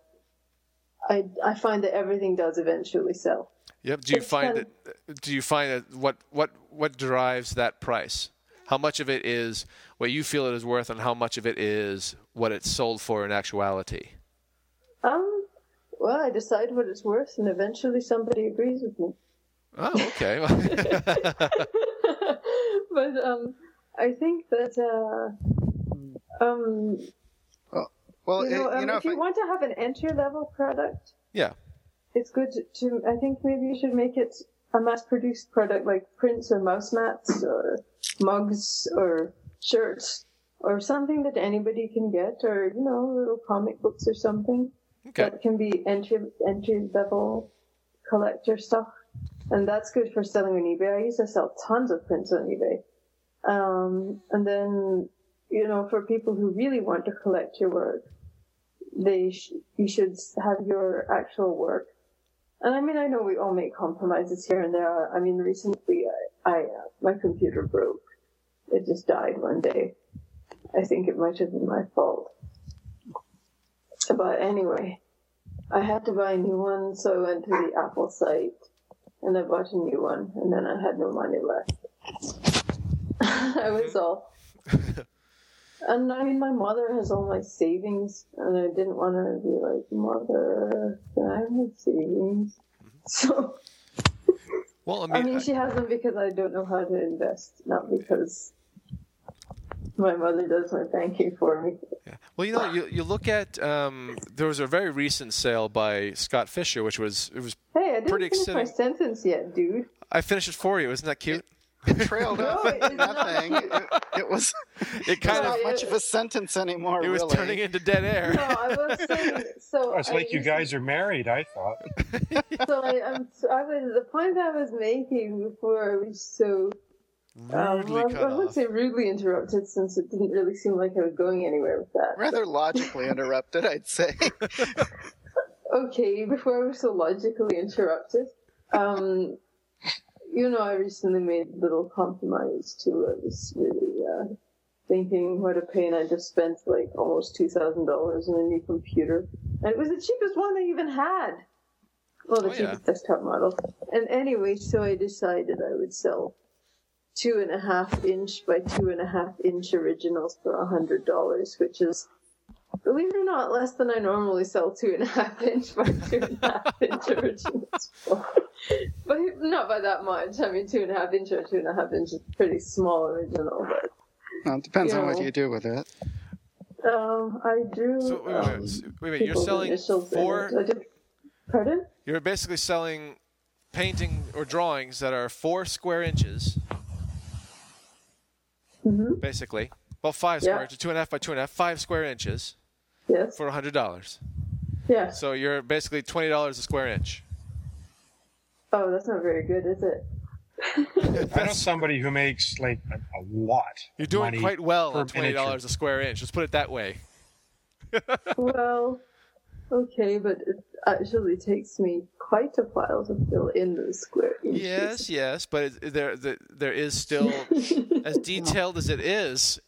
Speaker 11: I I find that everything does eventually sell.
Speaker 8: Yep. Do you
Speaker 11: It's
Speaker 8: find
Speaker 11: kind
Speaker 8: that? Do you find that what what what drives that price? How much of it is what you feel it is worth, and how much of it is what it's sold for in actuality?
Speaker 11: Um, well, I decide what it's worth, and eventually somebody agrees with me.
Speaker 8: Oh, okay.
Speaker 11: but um, I think that uh, um,
Speaker 10: Well,
Speaker 11: you know,
Speaker 10: it- you
Speaker 11: um,
Speaker 10: know,
Speaker 11: if you
Speaker 10: I-
Speaker 11: want to have an entry level product,
Speaker 8: yeah.
Speaker 11: it's good to, to. I think maybe you should make it a mass produced product like prints or mouse mats or mugs or shirts or something that anybody can get or you know little comic books or something
Speaker 8: Okay.
Speaker 11: that can be entry entry level collector stuff and that's good for selling on ebay i used to sell tons of prints on ebay um, and then you know for people who really want to collect your work they sh- you should have your actual work and I mean, I know we all make compromises here and there. I mean, recently I, I uh, my computer broke. It just died one day. I think it might have been my fault. But anyway, I had to buy a new one, so I went to the Apple site and I bought a new one, and then I had no money left. I was all. And I mean, my mother has all my savings, and I didn't want her to be like, Mother, can I have savings? So,
Speaker 8: Well,
Speaker 11: I mean, she has them because I don't know how to invest, not because my mother does my banking for me. Yeah.
Speaker 8: Well, you know, you, you look at um, there was a very recent sale by Scott Fischer, which was it was
Speaker 11: Hey, I didn't
Speaker 8: pretty
Speaker 11: finish my sentence yet, dude.
Speaker 8: I finished it for you. Isn't that cute?
Speaker 10: It trailed off nothing. It, it was.
Speaker 8: It kind
Speaker 10: not
Speaker 8: of
Speaker 10: much of a sentence anymore.
Speaker 8: it was
Speaker 10: really.
Speaker 8: turning into dead air.
Speaker 11: No, I was saying, so.
Speaker 9: Oh, it's
Speaker 11: I
Speaker 9: like you
Speaker 11: used-
Speaker 9: guys are married, I thought.
Speaker 11: so I, I'm, I was the point I was making before I was so um,
Speaker 8: Rudely
Speaker 11: well,
Speaker 8: cut
Speaker 11: I wouldn't say rudely interrupted since it didn't really seem like I was going anywhere with that.
Speaker 10: Rather logically interrupted, I'd say.
Speaker 11: Okay, before I was so logically interrupted, um, you know, I recently made a little compromise too. I was really uh, thinking what a pain. I just spent like almost two thousand dollars on a new computer, and it was the cheapest one they even had. Well, the
Speaker 8: Oh, yeah.
Speaker 11: cheapest desktop model. And anyway, so I decided I would sell two and a half inch by two and a half inch originals for a hundred dollars, which is, believe it or not, less than I normally sell two and a half inch by two and a half inch originals for. But not by that much. I mean, two and a half inch or two and a half inch is pretty small original, but
Speaker 10: Well, it depends
Speaker 11: You
Speaker 10: on what you do with it.
Speaker 11: um, I drew.
Speaker 8: So wait,
Speaker 11: um,
Speaker 8: wait, wait, You're selling
Speaker 11: initials
Speaker 8: four.
Speaker 11: I did- Pardon?
Speaker 8: You're basically selling painting or drawings that are four square inches,
Speaker 11: Mm-hmm.
Speaker 8: basically. Well, five
Speaker 11: Yeah.
Speaker 8: square inches, two and a half by two and a half, five square inches
Speaker 11: Yes.
Speaker 8: for a hundred dollars.
Speaker 11: Yes.
Speaker 8: So you're basically twenty dollars a square inch.
Speaker 11: Oh, that's not very good, is it?
Speaker 9: I know somebody who makes like a, a lot.
Speaker 8: You're doing
Speaker 9: money
Speaker 8: quite well
Speaker 9: per
Speaker 8: on twenty dollars a square inch. Let's put it that way.
Speaker 11: well, okay, but it actually takes me quite a while to fill in those square inches.
Speaker 8: Yes, yes, but it, there, the, there is still, as detailed as it is,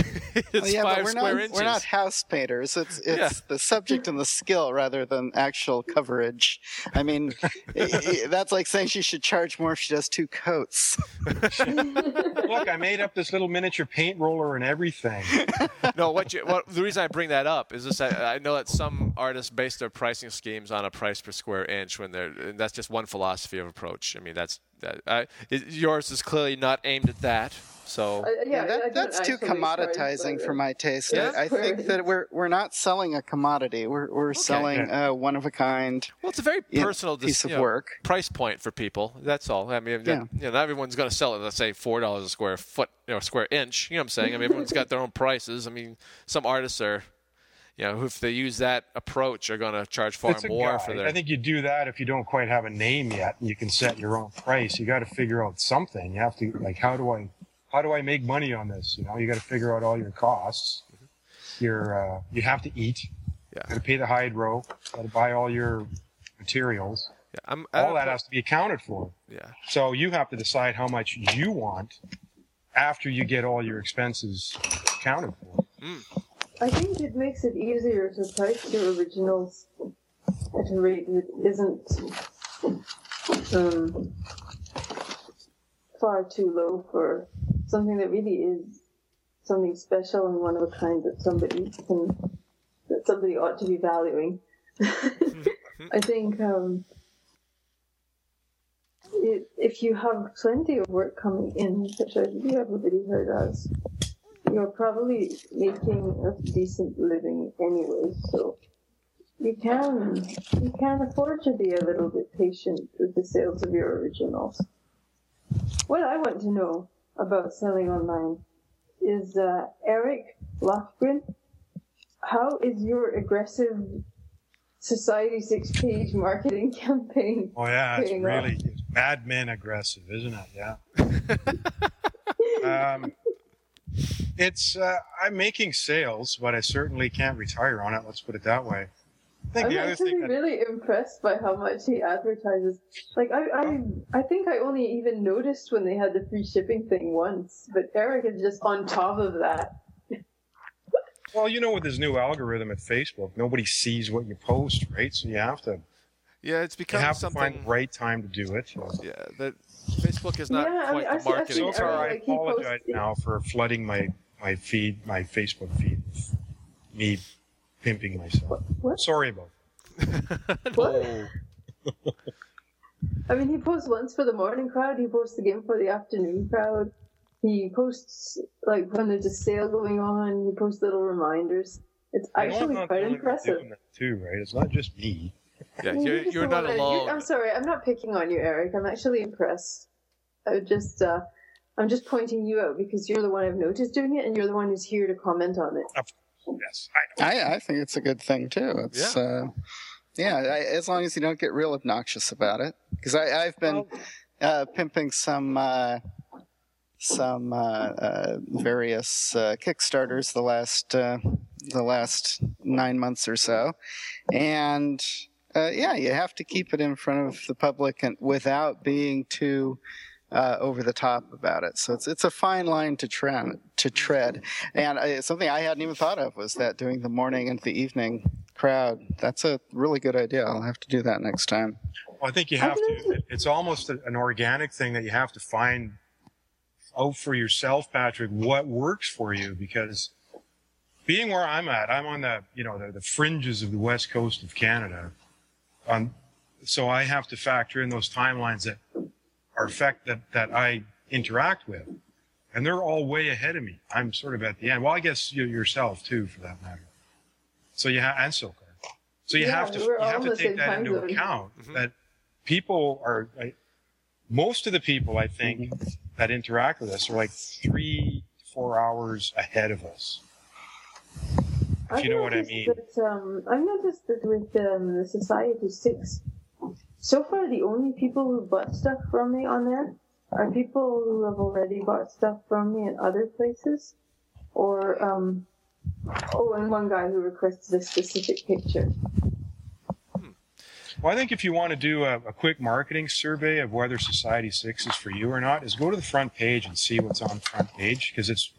Speaker 8: it's
Speaker 10: Well, yeah,
Speaker 8: five
Speaker 10: but we're
Speaker 8: square
Speaker 10: not
Speaker 8: inches.
Speaker 10: we're not house painters. It's it's
Speaker 8: Yeah.
Speaker 10: the subject and the skill rather than actual coverage. I mean, i- i- that's like saying she should charge more if she does two coats.
Speaker 9: Look, I made up this little miniature paint roller and everything.
Speaker 8: no, what you, what, the reason I bring that up is this: I, I know that some artists base their pricing schemes on a price per square inch when they're, and that's just one philosophy of approach. I mean, that's that, I, it, yours is clearly not aimed at that. So
Speaker 11: Uh, yeah, I
Speaker 10: that, that's too commoditizing
Speaker 11: by
Speaker 10: for my taste.
Speaker 8: Yeah?
Speaker 10: I, I think that we're we're not selling a commodity. We're we're selling a one of a kind.
Speaker 8: Well, it's a very
Speaker 10: Yeah,
Speaker 8: personal dis-
Speaker 10: piece of
Speaker 8: you know,
Speaker 10: work.
Speaker 8: price point for people. That's all. I mean,
Speaker 10: Yeah.
Speaker 8: you know, not everyone's going to sell it. Let's say four dollars a square foot, you know, square inch. You know what I'm saying? I mean, everyone's got their own prices. I mean, some artists are, you know, if they use that approach, are going to charge far more
Speaker 9: guide.
Speaker 8: for their.
Speaker 9: I think you do that if you don't quite have a name yet, and you can set your own price. You got to figure out something. You have to like, how do I, how do I make money on this? You know, you got to figure out all your costs. Your, uh, you have to eat.
Speaker 8: Yeah.
Speaker 9: Got to pay the hydro. Got to buy all your materials.
Speaker 8: yeah, I'm,
Speaker 9: All that
Speaker 8: put-
Speaker 9: has to be accounted for.
Speaker 8: Yeah.
Speaker 9: So you have to decide how much you want after you get all your expenses accounted for.
Speaker 11: I think it makes it easier to price your originals at a rate that isn't um, far too low for something that really is something special and one of a kind that somebody can that somebody ought to be valuing. I think um, it, if you have plenty of work coming in, which I believe everybody here does, you're probably making a decent living anyway. So you can you can afford to be a little bit patient with the sales of your originals. What I want to know about selling online is uh, Eric Lofgren. How is your aggressive Society6 page marketing campaign?
Speaker 9: Oh yeah, it's
Speaker 11: off?
Speaker 9: really madman aggressive, isn't it? Yeah. um, it's uh, I'm making sales, but I certainly can't retire on it. Let's put it that way. I think
Speaker 11: I'm
Speaker 9: the other
Speaker 11: actually
Speaker 9: thing that
Speaker 11: really impressed by how much he advertises. Like I, I, I think I only even noticed when they had the free shipping thing once, but Eric is just on top of that.
Speaker 9: well, you know, with this new algorithm at Facebook, nobody sees what you post, right? So you have to
Speaker 8: Yeah, it's
Speaker 9: you
Speaker 8: become
Speaker 9: have to
Speaker 8: something.
Speaker 9: find the right time to do it.
Speaker 8: Yeah, that Facebook is not
Speaker 11: Yeah, I mean,
Speaker 8: quite the
Speaker 11: see- I
Speaker 8: marketing.
Speaker 11: see
Speaker 9: So far, I
Speaker 11: Like,
Speaker 9: apologize now for flooding my my feed, my Facebook feed, me pimping myself.
Speaker 11: What?
Speaker 9: Sorry about.
Speaker 11: What? I mean, he posts once for the morning crowd. He posts again for the afternoon crowd. He posts like when there's a sale going on. He posts little reminders. It's
Speaker 9: I know I'm
Speaker 11: actually
Speaker 9: not
Speaker 11: quite
Speaker 9: the only one
Speaker 11: impressive.
Speaker 9: doing that too, right? It's not just me.
Speaker 8: Yeah,
Speaker 11: You're
Speaker 8: you're, you're not
Speaker 11: one that- you-
Speaker 8: alone.
Speaker 11: I'm sorry, I'm not picking on you, Eric. I'm actually impressed. I would just, uh, I'm just pointing you out because you're the one I've noticed doing it, and you're the one who's here to comment on it.
Speaker 9: Yes, I know.
Speaker 10: I, I think it's a good thing too. It's yeah, uh, yeah I, as long as you don't get real obnoxious about it. Because I've been uh, pimping some uh, some uh, uh, various uh, Kickstarters the last uh, the last nine months or so, and uh, yeah, you have to keep it in front of the public and without being too uh, over the top about it. So it's it's a fine line to tread to tread. And uh, something I hadn't even thought of was that doing the morning and the evening crowd. That's a really good idea. I'll have to do that next time.
Speaker 9: Well, I think you have to. It's almost a- an organic thing that you have to find out for yourself, Patrick, what works for you. Because being where I'm at, I'm on the you know the, the fringes of the west coast of Canada. Um, so I have to factor in those timelines that are effect that that I interact with, and they're all way ahead of me. I'm sort of at the end. Well, I guess you yourself too, for that matter. So you have and Socar. So you
Speaker 11: Yeah,
Speaker 9: have to you have to take that
Speaker 11: time
Speaker 9: into
Speaker 11: zone.
Speaker 9: account that people are I, most of the people I think that interact with us are like three four hours ahead of us. If
Speaker 11: I've
Speaker 9: you know what I
Speaker 11: noticed
Speaker 9: mean.
Speaker 11: That, um, I've noticed that with um, the Society6, so far the only people who bought stuff from me on there are people who have already bought stuff from me in other places, or um, oh, and one guy who requested a specific picture.
Speaker 9: Well, I think if you want to do a, a quick marketing survey of whether Society6 is for you or not, is go to the front page and see what's on the front page because it's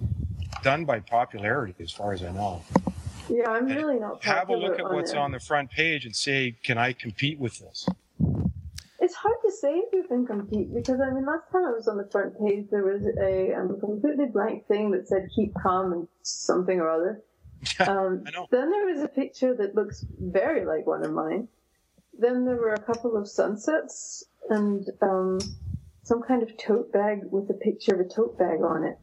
Speaker 9: done by popularity, as far as I know.
Speaker 11: Yeah, I'm really not.
Speaker 9: Have a look at what's
Speaker 11: there.
Speaker 9: on the front page and say, can I compete with this?
Speaker 11: It's hard to say if you can compete because I mean, last time I was on the front page, there was a um, completely blank thing that said "keep calm" and something or other. Um, then there was a picture that looks very like one of mine. Then there were a couple of sunsets and um, some kind of tote bag with a picture of a tote bag on it.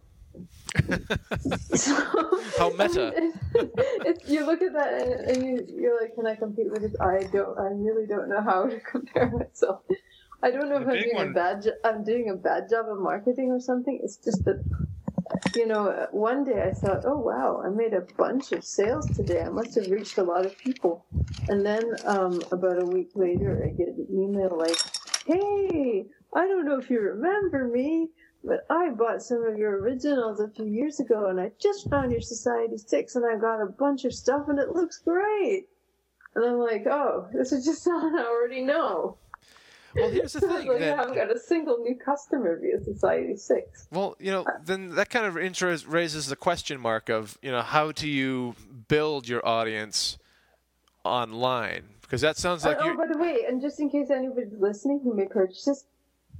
Speaker 8: How meta.
Speaker 11: it's, you look at that and, and you, you're like, can I compete with this? I don't. I really don't know how to compare myself. I don't know if
Speaker 9: The
Speaker 11: I'm
Speaker 9: big
Speaker 11: doing a bad. Jo- I'm doing a bad job of marketing or something. It's just that, you know, one day I thought, oh wow, I made a bunch of sales today. I must have reached a lot of people. And then um, about a week later, I get an email like, hey, I don't know if you remember me. But I bought some of your originals a few years ago, and I just found your Society6, and I got a bunch of stuff, and it looks great. And I'm like, oh, this is just something I already know.
Speaker 8: Well, here's the thing.
Speaker 11: like, I haven't got a single new customer via Society6.
Speaker 8: Well, you know, then that kind of interest raises the question mark of, you know, how do you build your audience online? Because that sounds like
Speaker 11: oh, by the way, and just in case anybody's listening who may purchase this,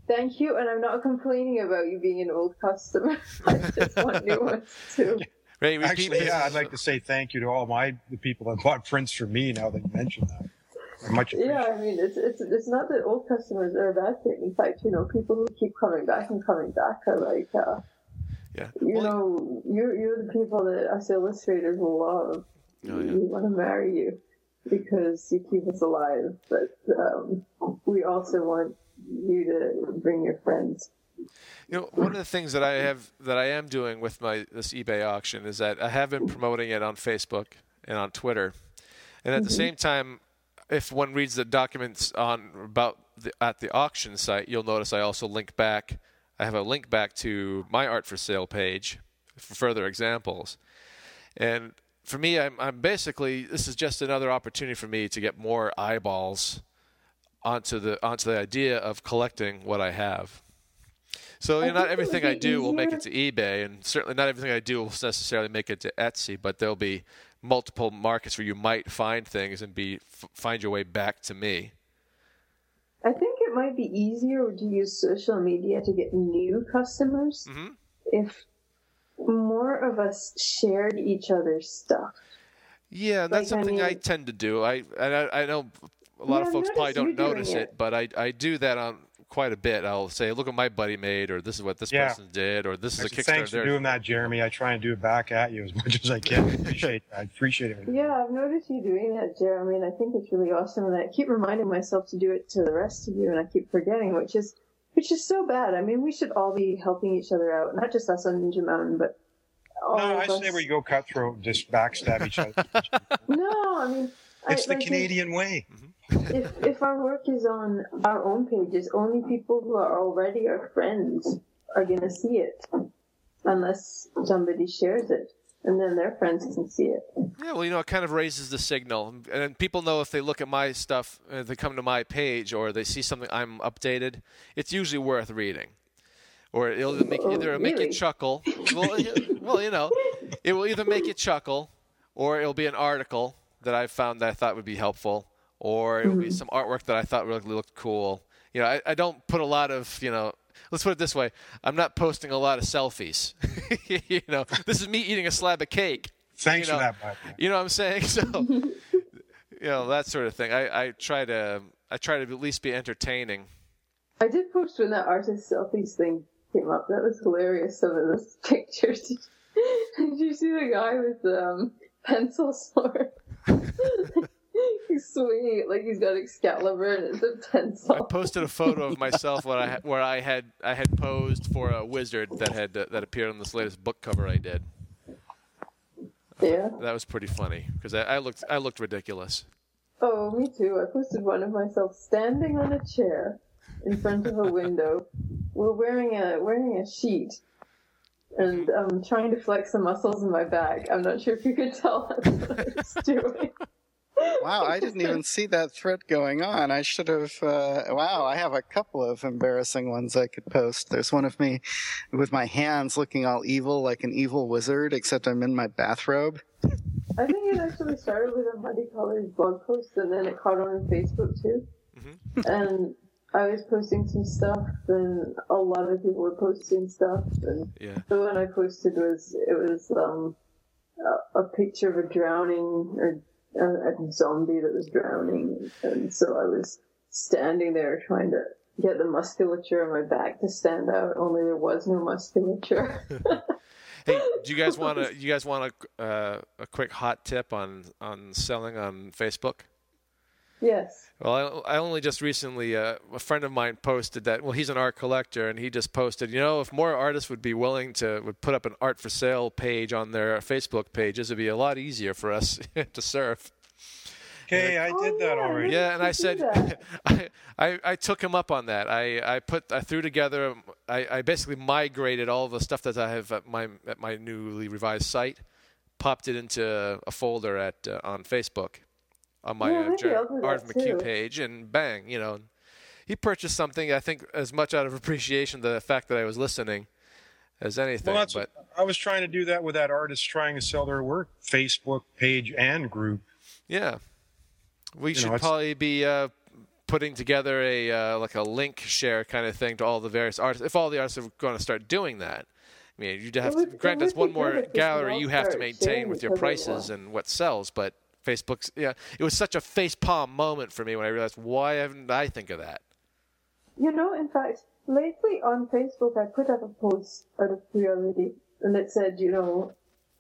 Speaker 11: thank you, and I'm not complaining about you being an old customer. I just want new ones too.
Speaker 8: Ray,
Speaker 9: Actually, yeah, I'd like to say thank you to all my the people that bought prints for me. Now that you mentioned that, I much
Speaker 11: Yeah, I mean, it's it's it's not that old customers are a bad thing. In fact, you know, people who keep coming back and coming back are like, uh,
Speaker 8: Yeah.
Speaker 11: you know, you're you're the people that us illustrators will love.
Speaker 8: Oh, yeah.
Speaker 11: We want to marry you because you keep us alive, but um, we also want you to bring your friends.
Speaker 8: You know, one of the things that I have that I am doing with my this eBay auction is that I have been promoting it on Facebook and on Twitter, and at the
Speaker 11: Mhm.
Speaker 8: same time, if one reads the documents on about the, at the auction site, you'll notice I also link back. I have a link back to my art for sale page for further examples, and for me, I'm, I'm basically this is just another opportunity for me to get more eyeballs onto the onto the idea of collecting what I have. So you know, not
Speaker 11: think it would
Speaker 8: everything I do will make it to eBay, and certainly not everything I do will necessarily make it to Etsy. But there'll be multiple markets where you might find things and be f- find your way back to me.
Speaker 11: I think it might be easier to use social media to get new customers
Speaker 8: Mhm.
Speaker 11: if more of us shared each other's stuff.
Speaker 8: Yeah, that's
Speaker 11: Like, I
Speaker 8: something I,
Speaker 11: mean-
Speaker 8: tend to do. I and I, I know a lot
Speaker 11: Yeah,
Speaker 8: of folks probably don't notice
Speaker 11: it.
Speaker 8: it, but I I do that on quite a bit. I'll say, look what my buddy made, or this is what this
Speaker 9: Yeah.
Speaker 8: person did, or this is a
Speaker 9: Actually,
Speaker 8: Kickstarter.
Speaker 9: thanks for doing that, Jeremy. I try and do it back at you as much as I can. Appreciate, I appreciate it.
Speaker 11: Yeah, I've noticed you doing that, Jeremy, and I think it's really awesome. And I keep reminding myself to do it to the rest of you, and I keep forgetting, which is which is so bad. I mean, we should all be helping each other out, not just us on Ninja Mountain, but all
Speaker 9: No,
Speaker 11: of
Speaker 9: I
Speaker 11: us.
Speaker 9: say where you go cutthroat and just backstab each other.
Speaker 11: No, I mean,
Speaker 9: It's
Speaker 11: I,
Speaker 9: the
Speaker 11: like,
Speaker 9: Canadian way.
Speaker 11: If if our work is on our own pages, only people who are already our friends are gonna see it, unless somebody shares it, and then their friends can see it.
Speaker 8: Yeah, well, you know, it kind of raises the signal, and people know if they look at my stuff, uh, they come to my page, or they see something I'm updated, it's usually worth reading, or it'll either make,
Speaker 11: Oh,
Speaker 8: either make you chuckle. Well, well, you know, it will either make you chuckle, or it'll be an article that I found that I thought would be helpful, or it would be
Speaker 11: Mhm.
Speaker 8: some artwork that I thought really looked cool. You know, I, I don't put a lot of, you know, let's put it this way: I'm not posting a lot of selfies. you know, this is me eating a slab of cake.
Speaker 9: Thanks
Speaker 8: you know,
Speaker 9: for that, bud.
Speaker 8: You know what I'm saying? So, you know that sort of thing. I, I try to I try to at least be entertaining.
Speaker 11: I did post when that artist selfies thing came up. That was hilarious. Some of those pictures. Did you see the guy with the um, pencil sword? he's swinging it like he's got Excalibur and it's a pencil.
Speaker 8: I posted a photo of myself where I where I had I had posed for a wizard that had uh, that appeared on this latest book cover I did.
Speaker 11: Yeah.
Speaker 8: That was pretty funny because I, I looked I looked ridiculous.
Speaker 11: Oh, me too. I posted one of myself standing on a chair in front of a window. We're wearing a wearing a sheet, and I'm trying to flex the muscles in my back. I'm not sure if you could tell that's what I was doing.
Speaker 10: Wow, I didn't even see that thread going on. I should have. Uh, wow, I have a couple of embarrassing ones I could post. There's one of me with my hands looking all evil, like an evil wizard, except I'm in my bathrobe.
Speaker 11: I think it actually started with a Muddy Colors blog post, and then it caught on Facebook too. And I was posting some stuff, and a lot of people were posting stuff, and
Speaker 8: Yeah.
Speaker 11: the one I posted was it was um a, a picture of a drowning or a, a zombie that was drowning, and so I was standing there trying to get the musculature on my back to stand out. Only there was no musculature.
Speaker 8: Hey, do you guys want to? You guys want a uh, a quick hot tip on on selling on Facebook?
Speaker 11: Yes.
Speaker 8: Well, I, I only just recently, uh, a friend of mine posted that. Well, he's an art collector, and he just posted, you know, if more artists would be willing to would put up an art for sale page on their Facebook pages, it'd be a lot easier for us to serve.
Speaker 9: Okay, I did that already.
Speaker 8: Yeah, and I said, I, I, I took him up on that. I, I put I threw together. I, I basically migrated all the stuff that I have at my at my newly revised site, popped it into a folder at uh, on Facebook, on my
Speaker 11: Yeah,
Speaker 8: uh, Jer- Art McHugh
Speaker 11: too.
Speaker 8: page, and bang, you know, he purchased something. I think as much out of appreciation to the fact that I was listening, as anything.
Speaker 9: Well,
Speaker 8: but
Speaker 9: I was trying to do that with that artist trying to sell their work, Facebook page and group.
Speaker 8: yeah. We
Speaker 9: You
Speaker 8: should
Speaker 9: it's-
Speaker 8: probably be uh, putting together a uh, like a link share kind of thing to all the various artists. If all the artists are going to start doing that, I mean, you'd have
Speaker 11: It would-
Speaker 8: to grant
Speaker 11: would
Speaker 8: that's one more
Speaker 11: good if we could
Speaker 8: gallery you have to maintain with your prices and what sells. But Facebook's yeah, it was such a face palm moment for me when I realized why haven't I think of that?
Speaker 11: You know, in fact, lately on Facebook, I put up a post out of curiosity, and it said, you know,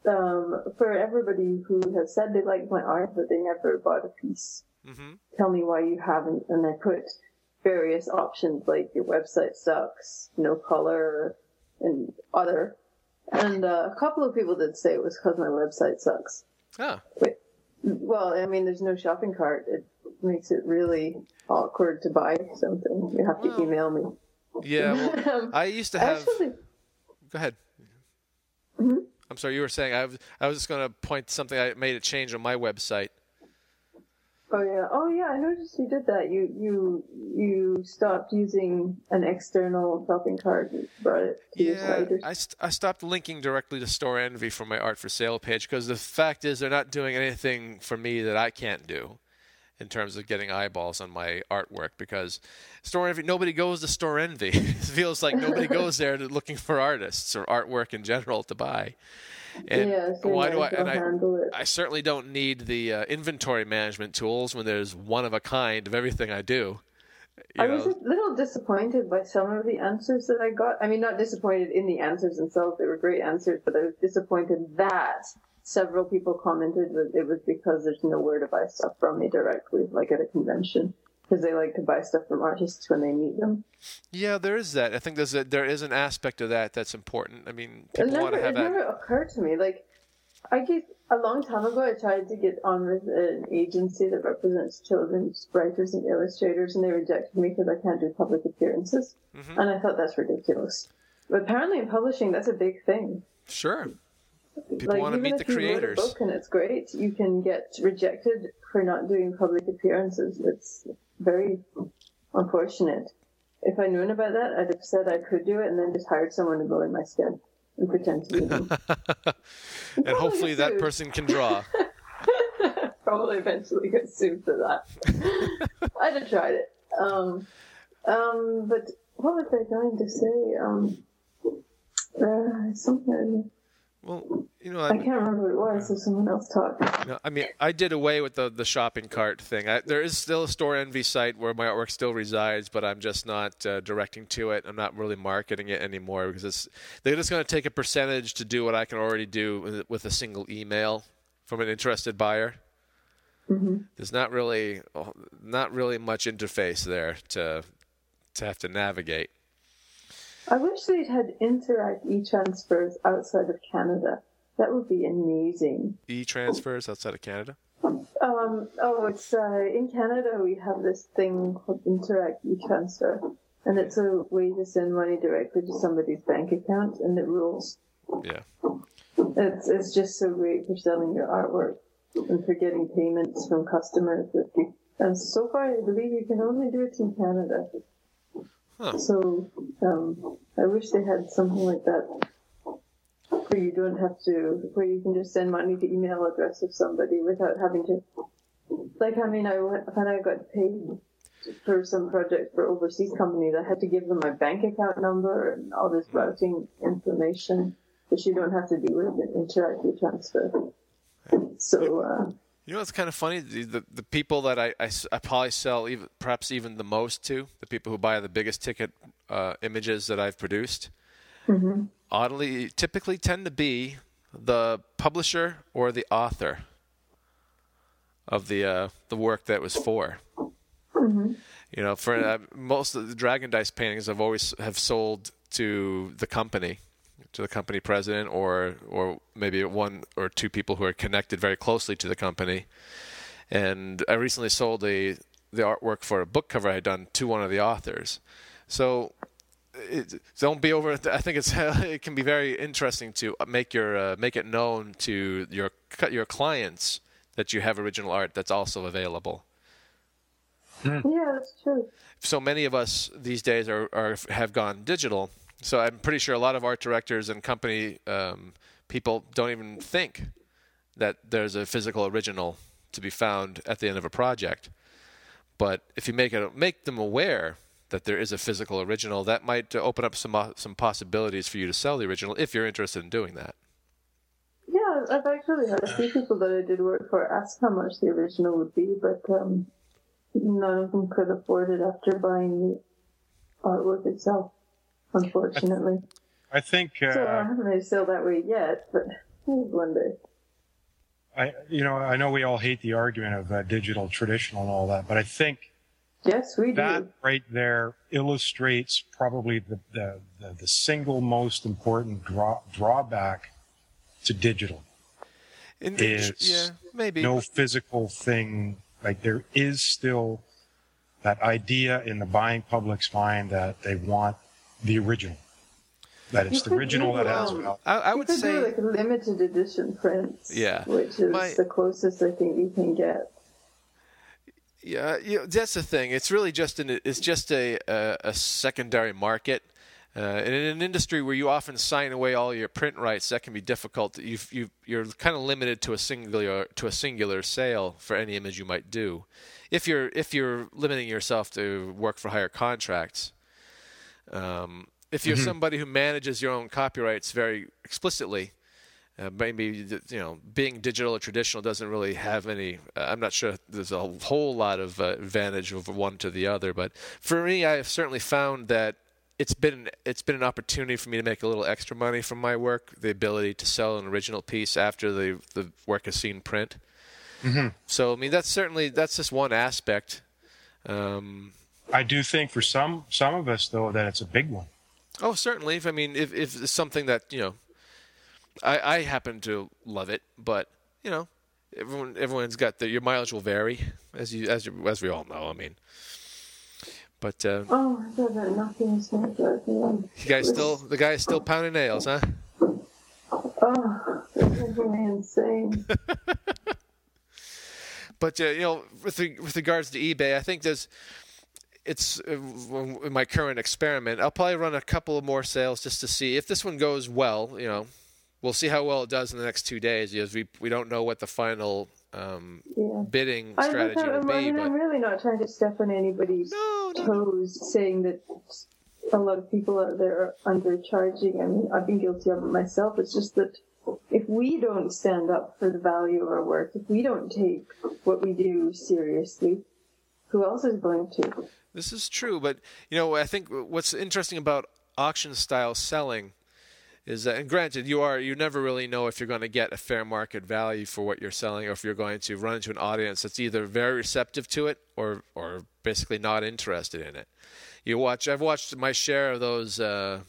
Speaker 11: um, for everybody who has said they like my art, but they never bought a piece,
Speaker 8: Mm-hmm.
Speaker 11: tell me why you haven't. And I put various options like your website sucks, no color, and other. And uh, a couple of people did say it was because my website sucks.
Speaker 8: Oh,
Speaker 11: Well, I mean, there's no shopping cart. It makes it really awkward to buy something. You have to email me.
Speaker 8: yeah. Well,
Speaker 11: Um,
Speaker 8: I used to have.
Speaker 11: Actually,
Speaker 8: Go ahead.
Speaker 11: Mhm.
Speaker 8: I'm sorry, you were saying I was. I was just going to point something I made a change on my website.
Speaker 11: Oh yeah, oh yeah, I noticed you did that. You you you stopped using an external shopping cart You brought it to your
Speaker 8: Yeah,
Speaker 11: site. Or,
Speaker 8: I, st- I stopped linking directly to Storenvy from my art for sale page because the fact is they're not doing anything for me that I can't do in terms of getting eyeballs on my artwork because Storenvy nobody goes to Storenvy. it feels like nobody goes there to, looking for artists or artwork in general to buy. And
Speaker 11: yeah, so
Speaker 8: why do I? And I. I certainly don't need the uh, inventory management tools when there's one of a kind of everything I do. You
Speaker 11: I
Speaker 8: know?
Speaker 11: was a little disappointed by some of the answers that I got. I mean, not disappointed in the answers themselves; they were great answers. But I was disappointed that several people commented that it was because there's nowhere to buy stuff from me directly, like at a convention, because they like to buy stuff from artists when they meet them.
Speaker 8: Yeah, there is that. I think there's a, there is an aspect of that that's important. I mean, people
Speaker 11: never,
Speaker 8: want to have
Speaker 11: it
Speaker 8: that.
Speaker 11: never occurred to me. Like, I get a long time ago, I tried to get on with an agency that represents children's writers and illustrators, and they rejected me because I can't do public appearances.
Speaker 8: Mhm.
Speaker 11: And I thought that's ridiculous. But apparently, in publishing, that's a big thing.
Speaker 8: Sure. People
Speaker 11: like,
Speaker 8: want to meet the
Speaker 11: you wrote a
Speaker 8: creators.
Speaker 11: book and it's great, you can get rejected for not doing public appearances. It's very unfortunate. If I'd known about that, I'd have said I could do it and then just hired someone to go in my stead and pretend to be them.
Speaker 8: and hopefully that
Speaker 11: sued.
Speaker 8: person can draw.
Speaker 11: Probably eventually get sued for that. I'd have tried it. Um, um, but what was I going to say? Um, uh, something.
Speaker 8: Well, you know,
Speaker 11: I
Speaker 8: I,
Speaker 11: can't remember what it was, so someone else talked.
Speaker 8: no, I mean, I did away with the, the shopping cart thing. I, there is still a Storenvy site where my artwork still resides, but I'm just not uh, directing to it. I'm not really marketing it anymore because it's, they're just going to take a percentage to do what I can already do with, with a single email from an interested buyer.
Speaker 11: hmm
Speaker 8: There's not really not really much interface there to to have to navigate.
Speaker 11: I wish they'd had Interac e-transfers outside of Canada. That would be amazing.
Speaker 8: E transfers outside of Canada.
Speaker 11: Um, oh, it's uh, in Canada. We have this thing called Interac e-transfer, and it's a way to send money directly to somebody's bank account, and it rules.
Speaker 8: Yeah.
Speaker 11: It's it's just so great for selling your artwork and for getting payments from customers. And so far, I believe you can only do it in Canada.
Speaker 8: Huh.
Speaker 11: So um, I wish they had something like that where you don't have to, where you can just send money to email address of somebody without having to. Like I mean, I when I got paid for some project for overseas companies, I had to give them my bank account number and all this routing information, which you don't have to do with an Interac e-transfer. So uh,
Speaker 8: You know what's kind of funny? The, the, the people that I I probably sell even, perhaps even the most to, the people who buy the biggest ticket uh, images that I've produced,
Speaker 11: mhm.
Speaker 8: oddly, typically tend to be the publisher or the author of the uh, the work that was for.
Speaker 11: Mhm.
Speaker 8: You know, for uh, most of the Dragon Dice paintings, I've always have sold to the company, to the company president, or or maybe one or two people who are connected very closely to the company. And I recently sold a the artwork for a book cover I had done to one of the authors. So it, don't be over. I think it's it can be very interesting to make your uh, make it known to your your clients that you have original art that's also available
Speaker 11: yeah, that's true.
Speaker 8: so many of us these days are, are have gone digital. So I'm pretty sure a lot of art directors and company um, people don't even think that there's a physical original to be found at the end of a project. But if you make it make them aware that there is a physical original, that might uh, open up some uh, some possibilities for you to sell the original if you're interested in doing that.
Speaker 11: Yeah, I've actually had a few people that I did work for ask how much the original would be, but um, none of them could afford it after buying the artwork itself, unfortunately.
Speaker 9: I think uh,
Speaker 11: so I haven't made a sale that way yet, but one day.
Speaker 9: I, you know, I know we all hate the argument of uh, digital, traditional, and all that, but I think
Speaker 11: yes, we
Speaker 9: that
Speaker 11: do.
Speaker 9: right there illustrates probably the, the, the, the single most important draw, drawback to digital
Speaker 8: In-
Speaker 9: is
Speaker 8: yeah, maybe.
Speaker 9: no physical thing. Like there is still that idea in the buying public's mind that they want the original. That it's the original
Speaker 11: do,
Speaker 9: that has
Speaker 11: um,
Speaker 9: value.
Speaker 8: I, I would say
Speaker 11: like limited edition prints,
Speaker 8: Yeah.
Speaker 11: which is
Speaker 8: My-
Speaker 11: the closest I think you can get.
Speaker 8: Yeah, you know, that's the thing. It's really just an it's just a a, a secondary market. Uh, and in an industry where you often sign away all your print rights, that can be difficult. You you you're kind of limited to a singular to a singular sale for any image you might do. If you're if you're limiting yourself to work for hire contracts, um, if you're
Speaker 9: Mhm.
Speaker 8: somebody who manages your own copyrights very explicitly, uh, maybe you know being digital or traditional doesn't really have any. Uh, I'm not sure there's a whole lot of uh, advantage of one to the other, but for me, I have certainly found that it's been it's been an opportunity for me to make a little extra money from my work. The ability to sell an original piece after the the work has seen print.
Speaker 9: Mhm.
Speaker 8: So I mean that's certainly that's just one aspect. Um,
Speaker 9: I do think for some some of us though that it's a big one.
Speaker 8: Oh, certainly. If I mean, if if it's something that you know, I I happen to love it, but you know, everyone everyone's got the your mileage will vary as you as you, as we all know. I mean, but uh,
Speaker 11: Oh I god, that knocking is not good.
Speaker 8: you guys still the guy is still pounding nails, huh?
Speaker 11: Oh, this is me insane.
Speaker 8: But uh, you know, with re- with regards to eBay, I think there's it's uh, in my current experiment. I'll probably run a couple of more sales just to see if this one goes well. You know, we'll see how well it does in the next two days because we we don't know what the final um,
Speaker 11: Yeah.
Speaker 8: bidding
Speaker 11: I,
Speaker 8: strategy
Speaker 11: I,
Speaker 8: will
Speaker 11: I
Speaker 8: be.
Speaker 11: mean,
Speaker 8: But
Speaker 11: I'm really not trying to step on anybody's toes, saying that a lot of people out there are undercharging. I mean, I've been guilty of it myself. It's just that if we don't stand up for the value of our work, if we don't take what we do seriously, who else is going to?
Speaker 8: This is true, but you know, I think what's interesting about auction style selling is that, and granted, you are you never really know if you're going to get a fair market value for what you're selling, or if you're going to run into an audience that's either very receptive to it or or basically not interested in it. You watch, I've watched my share of those uh,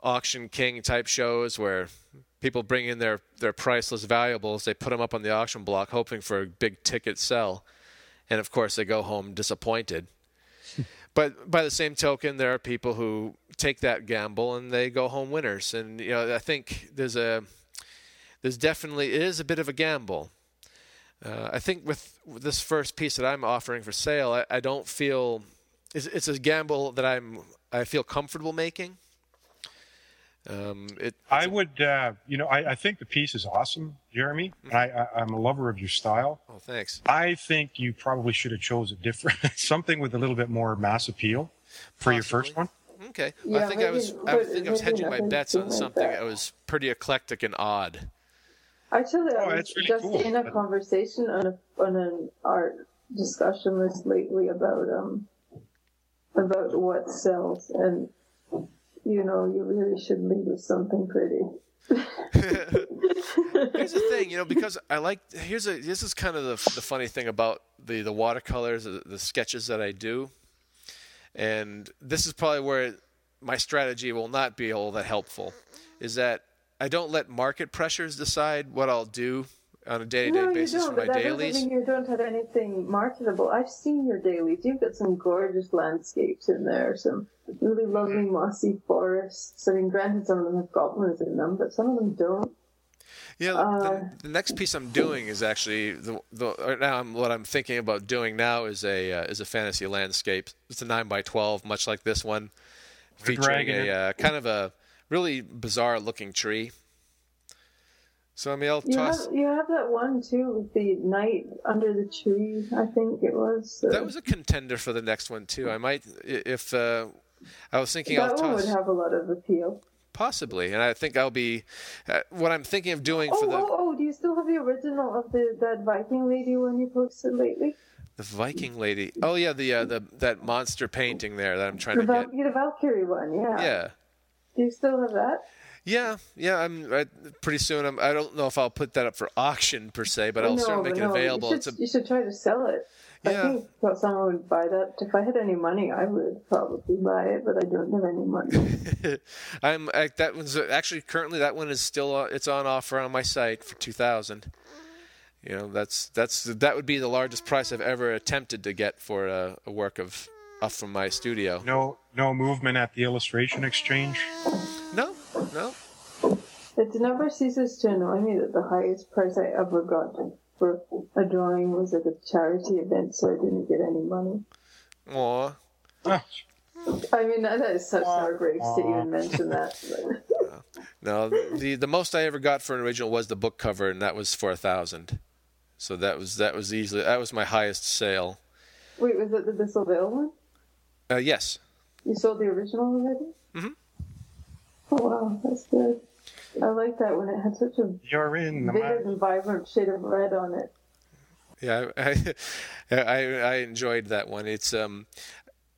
Speaker 8: auction king type shows where people bring in their their priceless valuables, they put them up on the auction block, hoping for a big ticket sell, and of course they go home disappointed. But by the same token, there are people who take that gamble and they go home winners. And you know, I think there's a there's definitely it is a bit of a gamble. Uh, I think with, with this first piece that I'm offering for sale, I, I don't feel it's, it's a gamble that I'm I feel comfortable making. Um, it,
Speaker 9: I would, uh, you know, I, I think the piece is awesome, Jeremy. And I, I, I'm a lover of your style.
Speaker 8: oh, thanks.
Speaker 9: I think you probably should have chose a different, something with a little bit more mass appeal for your first one.
Speaker 8: Okay.
Speaker 11: Yeah,
Speaker 8: I think I was I
Speaker 11: but
Speaker 8: think I was hedging my bets
Speaker 11: too
Speaker 8: on
Speaker 11: like
Speaker 8: something
Speaker 11: that.
Speaker 8: that was pretty eclectic and odd.
Speaker 11: Actually, I
Speaker 9: Oh,
Speaker 11: was
Speaker 9: really
Speaker 11: just
Speaker 9: cool.
Speaker 11: in a conversation on a on an art discussion list lately about um about what sells, and you know, you really should leave with something pretty.
Speaker 8: Here's the thing, you know, because I like here's a this is kind of the the funny thing about the the watercolors, the, the sketches that I do, and this is probably where my strategy will not be all that helpful, is that I don't let market pressures decide what I'll do on a day to
Speaker 11: no,
Speaker 8: day
Speaker 11: you
Speaker 8: basis
Speaker 11: don't.
Speaker 8: for my
Speaker 11: But that
Speaker 8: dailies.
Speaker 11: doesn't mean you don't have anything marketable. I've seen your dailies. You've got some gorgeous landscapes in there. Some really lovely mossy forests. I mean, granted, some of them have goblins in them, but some of them don't.
Speaker 8: Yeah,
Speaker 11: Uh,
Speaker 8: the, the next piece I'm doing is actually the, the right now I'm, what I'm thinking about doing now is a uh, is a fantasy landscape. It's a nine by twelve, much like this one, featuring
Speaker 9: dragon.
Speaker 8: a uh, kind of a really bizarre looking tree. So I mean, I'll
Speaker 11: You
Speaker 8: toss.
Speaker 11: have, you have that one too with the night under the tree. I think it was. So
Speaker 8: That was a contender for the next one too. I might if uh, I was thinking
Speaker 11: that
Speaker 8: I'll
Speaker 11: one would have a lot of appeal.
Speaker 8: possibly, and I think I'll be uh, what I'm thinking of doing
Speaker 11: Oh,
Speaker 8: for the
Speaker 11: oh, oh! Do you still have the original of the that Viking lady one you posted lately?
Speaker 8: the Viking lady. Oh yeah, the uh, the that monster painting there that I'm trying
Speaker 11: The,
Speaker 8: to
Speaker 11: Val-
Speaker 8: get.
Speaker 11: the Valkyrie one, yeah.
Speaker 8: Yeah.
Speaker 11: Do you still have that?
Speaker 8: Yeah, yeah. I'm I, pretty soon. I'm, I don't know if I'll put that up for auction per se, but I'll
Speaker 11: no,
Speaker 8: certainly make it available.
Speaker 11: You
Speaker 8: It's
Speaker 11: should,
Speaker 8: a
Speaker 11: you should try to sell it. I
Speaker 8: Yeah.
Speaker 11: think that someone would buy that. If I had any money, I would probably buy it, but I don't have any money.
Speaker 8: I'm I, that one's actually currently that one is still uh, it's on offer on my site for two thousand. You know that's that's that would be the largest price I've ever attempted to get for a, a work of up from my studio.
Speaker 9: No, no movement at the illustration exchange.
Speaker 8: No, no.
Speaker 11: It never ceases to annoy me that the highest price I ever got for a drawing was at a charity event, so I didn't get any money.
Speaker 8: Aw.
Speaker 11: I mean, that is such heartbreaks to even mention that.
Speaker 8: No, the the most I ever got for an original was the book cover, and that was for a thousand. So that was that was easily that was my highest sale.
Speaker 11: Wait, was it the Bissellville one?
Speaker 8: Uh, yes.
Speaker 11: You sold the original already?
Speaker 8: Mhm.
Speaker 11: Oh wow, that's good. I like that when it had such a
Speaker 9: You're in the
Speaker 11: vivid and vibrant shade of red on it.
Speaker 8: Yeah, I, I I enjoyed that one. It's um,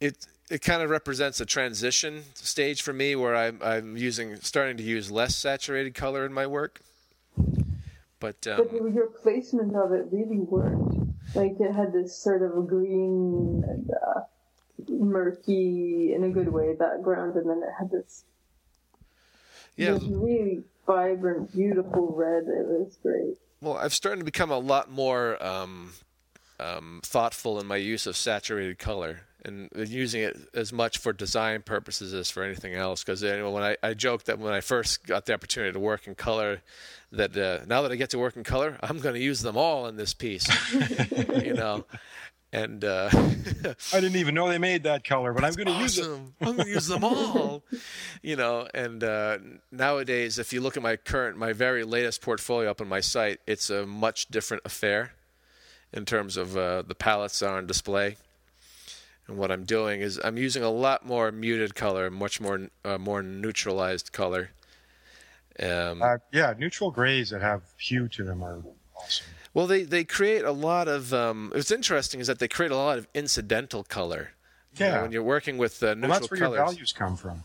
Speaker 8: it it kind of represents a transition stage for me where I'm I'm using starting to use less saturated color in my work. But um,
Speaker 11: But your placement of it really worked. Like it had this sort of a green and uh, murky, in a good way, background, and then it had this,
Speaker 8: yeah,
Speaker 11: this really vibrant, beautiful red. It was great.
Speaker 8: well, I've started to become a lot more um, um, thoughtful in my use of saturated color and using it as much for design purposes as for anything else. Because you know, when I, I joked that when I first got the opportunity to work in color, that uh, now that I get to work in color, I'm going to use them all in this piece. you know, and uh,
Speaker 9: I didn't even know they made that color, but I'm going to use it.
Speaker 8: awesome. I'm going to use them all. you know, and uh, nowadays, if you look at my current, my very latest portfolio up on my site, it's a much different affair in terms of uh, the palettes that are on display. And what I'm doing is I'm using a lot more muted color, much more uh, more neutralized color. Um,
Speaker 9: Uh, yeah, neutral grays that have hue to them are awesome.
Speaker 8: Well, they, they create a lot of. Um, what's interesting is that they create a lot of incidental color. You know,
Speaker 9: Yeah.
Speaker 8: when you're working with uh, neutral
Speaker 9: Well, that's where
Speaker 8: colors.
Speaker 9: your values come from.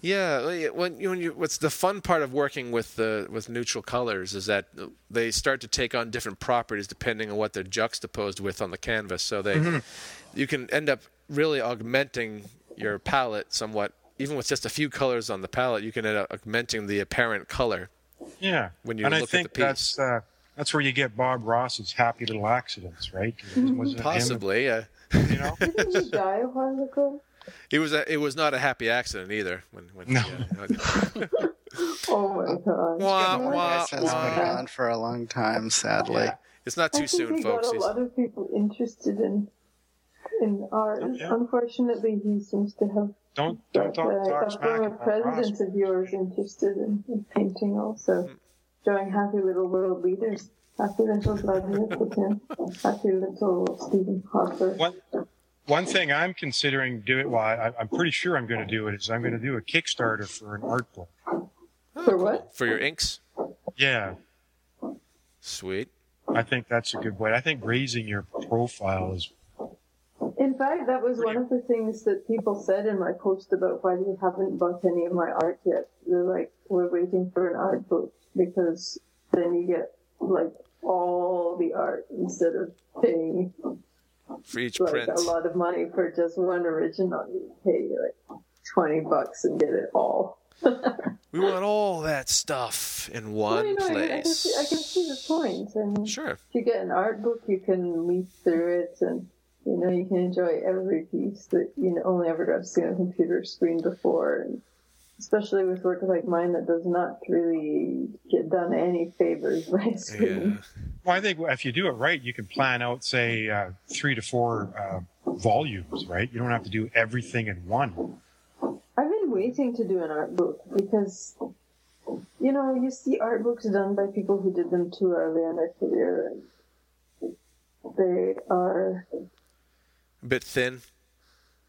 Speaker 8: Yeah, when you, when you what's the fun part of working with the with neutral colors is that they start to take on different properties depending on what they're juxtaposed with on the canvas. So they
Speaker 9: Mhm.
Speaker 8: you can end up really augmenting your palette somewhat. Even with just a few colors on the palette, you can end up augmenting the apparent color.
Speaker 9: Yeah,
Speaker 8: When you
Speaker 9: and
Speaker 8: look
Speaker 9: I
Speaker 8: at the piece.
Speaker 9: that's uh, that's where you get Bob Ross's happy little accidents, right? Was it him?
Speaker 8: Possibly, yeah.
Speaker 9: You know,
Speaker 11: Didn't he die a while ago?
Speaker 8: It was a, it was not a happy accident either. When, when
Speaker 9: No.
Speaker 8: yeah.
Speaker 11: Oh my god.
Speaker 8: Wah,
Speaker 10: More
Speaker 8: wah,
Speaker 10: guys has been
Speaker 8: wah.
Speaker 10: on for a long time, sadly.
Speaker 8: Yeah. It's not
Speaker 11: I
Speaker 8: too
Speaker 11: think
Speaker 8: soon,
Speaker 11: he
Speaker 8: folks.
Speaker 11: got a
Speaker 8: He's-
Speaker 11: lot of people interested in in art.
Speaker 9: Oh, yeah.
Speaker 11: Unfortunately, he seems to have
Speaker 9: don't don't
Speaker 11: got
Speaker 9: talk,
Speaker 11: uh,
Speaker 9: talk
Speaker 11: a
Speaker 9: smack
Speaker 11: former
Speaker 9: about Ross.
Speaker 11: president of yours interested in, in painting also,
Speaker 8: Hmm.
Speaker 11: Drawing happy little world leaders. Happy little Vladimir Putin. Happy little Stephen Harper.
Speaker 9: One one thing I'm considering doing, well, I, I'm pretty sure I'm going to do it, is I'm going to do a Kickstarter for an art book.
Speaker 11: For what?
Speaker 8: For your inks?
Speaker 9: Yeah,
Speaker 8: Sweet.
Speaker 9: I think that's a good way. I think raising your profile is
Speaker 11: In fact, that was one of the things that people said in my post about why they haven't bought any of my art yet. They're like, we're waiting for an art book because then you get like all the art instead of paying
Speaker 8: For each
Speaker 11: like
Speaker 8: print.
Speaker 11: a lot of money for just one original. You pay like twenty bucks and get it all.
Speaker 8: We want all that stuff in one
Speaker 11: you know, I, I, can
Speaker 8: place.
Speaker 11: see, I can see the point. And
Speaker 8: Sure.
Speaker 11: if you get an art book, you can leaf through it, and you know you can enjoy every piece that you know, only ever got to see on a computer screen before. And especially with work like mine that does not really get done any favors by a screen.
Speaker 9: Well, I think if you do it right, you can plan out, say, uh, three to four uh, volumes, right? You don't have to do everything in one.
Speaker 11: I've been waiting to do an art book because you know, you see art books done by people who did them too early in their career, and they are
Speaker 8: A bit thin.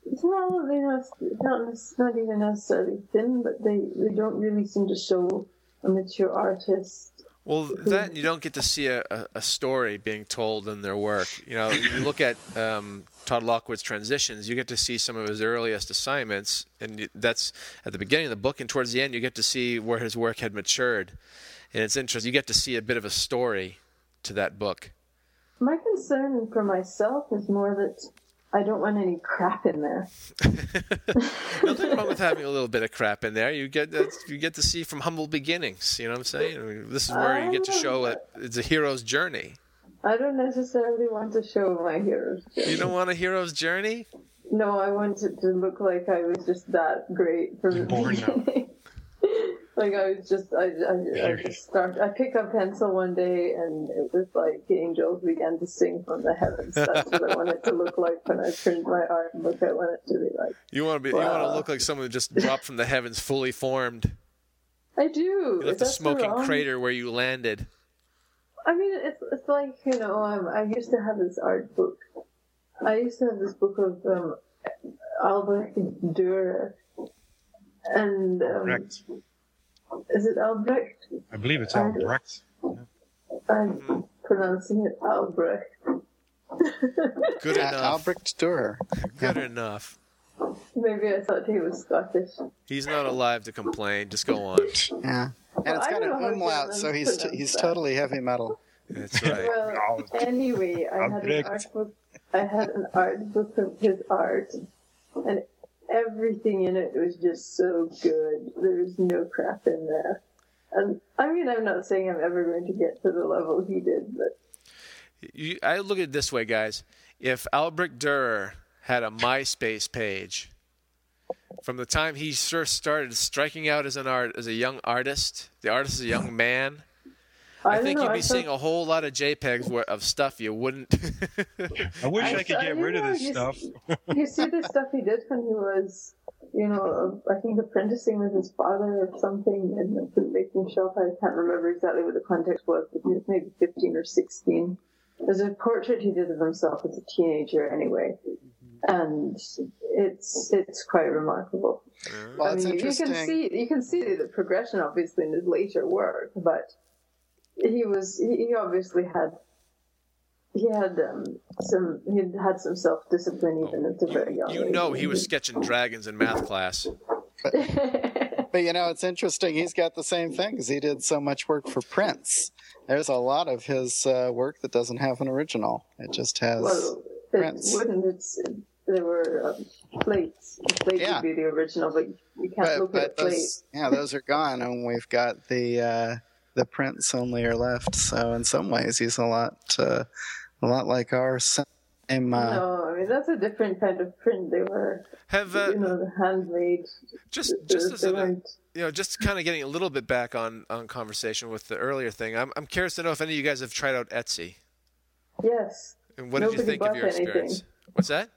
Speaker 11: Well, they're not not, not even necessarily thin, but they they don't really seem to show a mature artist.
Speaker 8: Well, that you don't get to see a, a, story being told in their work. You know, you look at um, Todd Lockwood's transitions, you get to see some of his earliest assignments, and that's at the beginning of the book, and towards the end, you get to see where his work had matured, and it's interesting. You get to see a bit of a story to that book.
Speaker 11: My concern for myself is more that I don't want any crap in there.
Speaker 8: Nothing wrong with having a little bit of crap in there. You get you get to see from humble beginnings. You know what I'm saying? I mean, this is where you get to show ah. that it's a hero's journey.
Speaker 11: I don't necessarily want to show my heroes.
Speaker 8: You don't want a hero's journey?
Speaker 11: No, I want it to look like I was just that great from the
Speaker 9: Born now.
Speaker 11: beginning. like I was just, I, I, I just start. I pick up pencil one day, and it was like angels began to sing from the heavens. That's what I wanted to look like when I turned my art book. I want it to be like.
Speaker 8: You want to be you want to look like someone who just dropped from the heavens, fully formed.
Speaker 11: I do.
Speaker 8: You left
Speaker 11: Is
Speaker 8: the smoking
Speaker 11: wrong?
Speaker 8: crater where you landed.
Speaker 11: I mean, it's it's like you know, um, I used to have this art book. I used to have this book of um, Albrecht Dürer, and um,
Speaker 9: Correct.
Speaker 11: Is it Albrecht?
Speaker 9: I believe it's Albrecht.
Speaker 11: I'm pronouncing it Albrecht.
Speaker 8: Good
Speaker 10: Uh,
Speaker 8: enough.
Speaker 10: Albrecht Dürer.
Speaker 8: Good enough.
Speaker 11: Maybe I thought he was Scottish.
Speaker 8: He's not alive to complain. Just go on.
Speaker 10: Yeah. And
Speaker 11: Well,
Speaker 10: it's
Speaker 11: I
Speaker 10: got
Speaker 11: don't
Speaker 10: an umlaut, so he's
Speaker 11: pronounce
Speaker 10: he's
Speaker 11: that.
Speaker 10: totally heavy metal.
Speaker 8: That's right.
Speaker 11: Well, anyway, I had an art book. I had an art book of his art, and everything in it was just so good. There was no crap in there. And I mean, I'm not saying I'm ever going to get to the level he did, but
Speaker 8: You, I look at it this way, guys. If Albrecht Dürer had a MySpace page, from the time he first started striking out as an art as a young artist, the artist is a young man. I,
Speaker 11: don't
Speaker 8: think
Speaker 11: know,
Speaker 8: you'd
Speaker 11: I
Speaker 8: be
Speaker 11: thought-
Speaker 8: seeing a whole lot of JPEGs where, of stuff you wouldn't.
Speaker 9: I wish I,
Speaker 11: I
Speaker 9: could get
Speaker 11: you
Speaker 9: rid of this
Speaker 11: you-
Speaker 9: stuff.
Speaker 11: you see the stuff he did when he was, you know, I think apprenticing with his father or something in the making shop. I can't remember exactly what the context was, but he was maybe 15 or 16. There's a portrait he did of himself as a teenager anyway. And it's it's quite remarkable.
Speaker 10: Well,
Speaker 11: I mean, you can see you can see the progression obviously in his later work, but he was he, he obviously had he had um, some he had had some self discipline even at the very young
Speaker 8: you
Speaker 11: age.
Speaker 8: know he was sketching dragons in math class.
Speaker 10: But you know, it's interesting. He's got the same thing because he did so much work for prints. There's a lot of his uh, work that doesn't have an original. It just has.
Speaker 11: well, it
Speaker 10: prints.
Speaker 11: wouldn't. It's there were um, plates. The plate
Speaker 10: Yeah.
Speaker 11: would be the original, but you can't
Speaker 10: but
Speaker 11: look at a
Speaker 10: but
Speaker 11: plate.
Speaker 10: those, yeah, those are gone, and we've got the uh, the prints only are left. So in some ways, he's a lot uh, a lot like our same. Uh,
Speaker 11: no, I mean that's a different kind of print. They were,
Speaker 8: Have uh,
Speaker 11: you know, handmade.
Speaker 8: just
Speaker 11: They-
Speaker 8: just as an, you know, just kind of getting a little bit back on on conversation with the earlier thing. I'm I'm curious to know if any of you guys have tried out Etsy
Speaker 11: Yes,
Speaker 8: and what did you think of
Speaker 11: bought
Speaker 8: your
Speaker 11: anything.
Speaker 8: experience? What's that?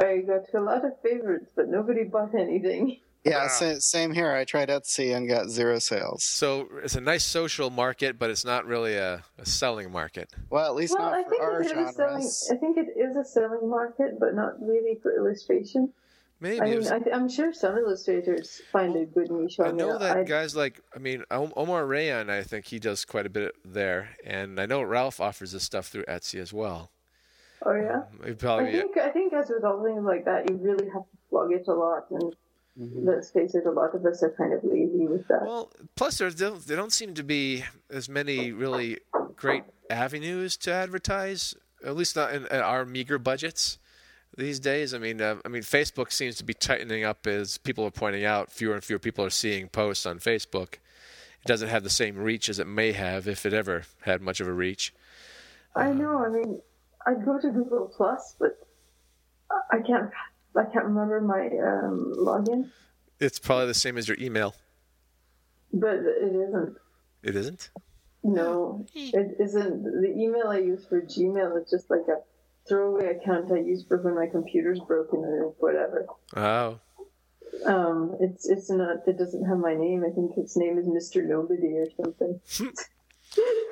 Speaker 11: I got a lot of favorites, but nobody bought anything.
Speaker 10: Yeah, sa- same here. I tried Etsy and got zero sales.
Speaker 8: So it's a nice social market, but it's not really a, a selling market.
Speaker 10: Well, at least
Speaker 11: Well,
Speaker 10: not
Speaker 11: I
Speaker 10: for
Speaker 11: think
Speaker 10: our
Speaker 11: it is a selling.
Speaker 10: genres.
Speaker 11: I think it is a selling market, but not really for illustration.
Speaker 8: Maybe
Speaker 11: I mean,
Speaker 8: was-
Speaker 11: I th- I'm sure some illustrators find a good niche on
Speaker 8: I know that
Speaker 11: I-
Speaker 8: guys like, I mean, Omar Rayyan, I think he does quite a bit there, and I know Ralph offers his stuff through Etsy as well.
Speaker 11: Oh yeah.
Speaker 8: Um, he
Speaker 11: I
Speaker 8: probably,
Speaker 11: think I think as with all things like that, you really have to flog it a lot, and let's face it, a lot of us are kind of lazy with that.
Speaker 8: well, plus there there don't seem to be as many really great avenues to advertise, at least not in, in our meager budgets these days. I mean, uh, I mean, Facebook seems to be tightening up as people are pointing out. Fewer and fewer people are seeing posts on Facebook. It doesn't have the same reach as it may have if it ever had much of a reach.
Speaker 11: I know. I mean, I'd go to Google Plus, but I can't. I can't remember my um, login,
Speaker 8: It's probably the same as your email.
Speaker 11: but it isn't.
Speaker 8: It isn't.
Speaker 11: No, it isn't. The email I use for Gmail is just like a throwaway account I use for when my computer's broken or whatever.
Speaker 8: Oh,
Speaker 11: Um, it's it's not. It doesn't have my name. I think its name is Mister Nobody or something.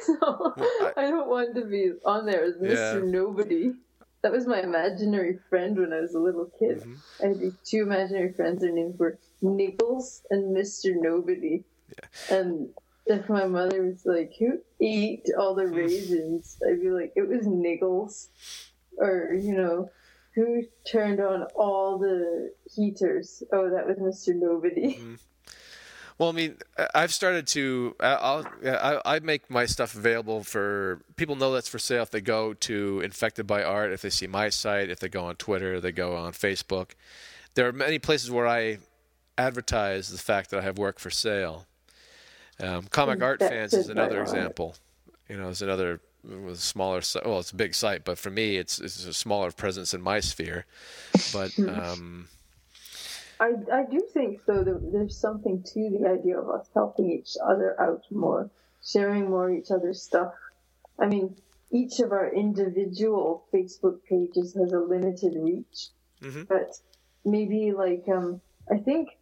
Speaker 11: so I don't want to be on there as Mister
Speaker 8: Yeah.
Speaker 11: Nobody. That was my imaginary friend when I was a little kid. Mm-hmm. I had these two imaginary friends. Their names were Nichols and Mister Nobody. And if my mother was like, "Who ate all the mm. raisins?" I'd be like, "It was Nichols," or you know, "Who turned on all the heaters?" Oh, that was Mister Nobody. Mm-hmm.
Speaker 8: Well, I mean, I've started to. I'll. I, I make my stuff available for people. Know that's for sale if they go to Infected by Art. If they see my site, if they go on Twitter, they go on Facebook. There are many places where I advertise the fact that I have work for sale. Um, Comic Art Fans is another example. You know, it's another with a smaller. Well, it's a big site, but for me, it's it's a smaller presence in my sphere. But um,
Speaker 11: I I do think though that there's something to the idea of us helping each other out more, sharing more each other's stuff. I mean, each of our individual Facebook pages has a limited reach,
Speaker 8: Mhm.
Speaker 11: but maybe like um, I think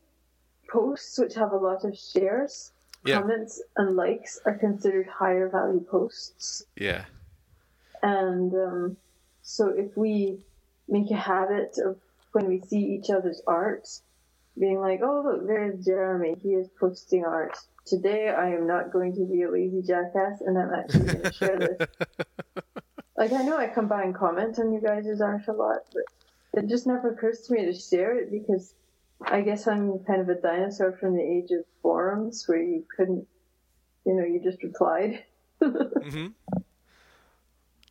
Speaker 11: posts which have a lot of shares,
Speaker 8: Yeah.
Speaker 11: comments, and likes are considered higher value posts.
Speaker 8: yeah.
Speaker 11: And um, so if we make a habit of when we see each other's art, being like, oh, look, there's Jeremy. He is posting art. Today I am not going to be a lazy jackass and I'm actually going to share this. like, I know I come by and comment on you guys' art a lot, but it just never occurs to me to share it because I guess I'm kind of a dinosaur from the age of forums where you couldn't, you know, you just replied.
Speaker 8: hmm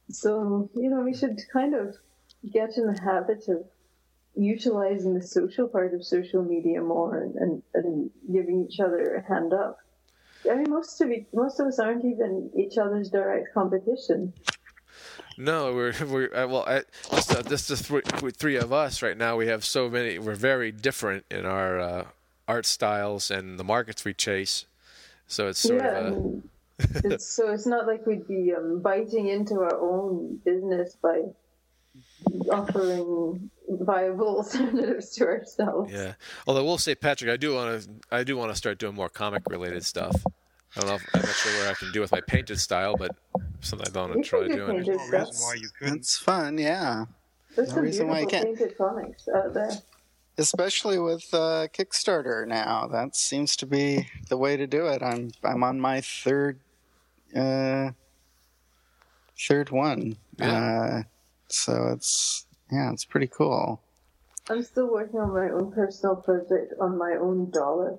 Speaker 11: So, you know, we should kind of get in the habit of utilizing the social part of social media more and, and, and giving each other a hand up. I mean, most of it, most of us aren't even each other's direct competition.
Speaker 8: No, we're we're uh, well. I, just uh, just the three, three of us right now. We have so many. We're very different in our uh, art styles and the markets we chase. So it's sort
Speaker 11: yeah,
Speaker 8: of
Speaker 11: I
Speaker 8: a
Speaker 11: mean, it's, so it's not like we'd be um, biting into our own business by offering viable alternatives to ourselves.
Speaker 8: yeah. Although we'll say, Patrick, I do want to I do want to start doing more comic related stuff. I don't know. If, I'm not sure where I can do with my painted style, but something I want to try doing.
Speaker 11: painted
Speaker 9: No reason why you couldn't.
Speaker 10: It's fun, yeah.
Speaker 11: There's
Speaker 10: No
Speaker 11: some
Speaker 10: reason why you
Speaker 11: beautiful
Speaker 10: can't.
Speaker 11: painted comics out there.
Speaker 10: Especially with uh, Kickstarter now, that seems to be the way to do it. I'm I'm on my third uh, third one, uh, so it's yeah, it's pretty cool.
Speaker 11: I'm still working on my own personal project on my own dollar.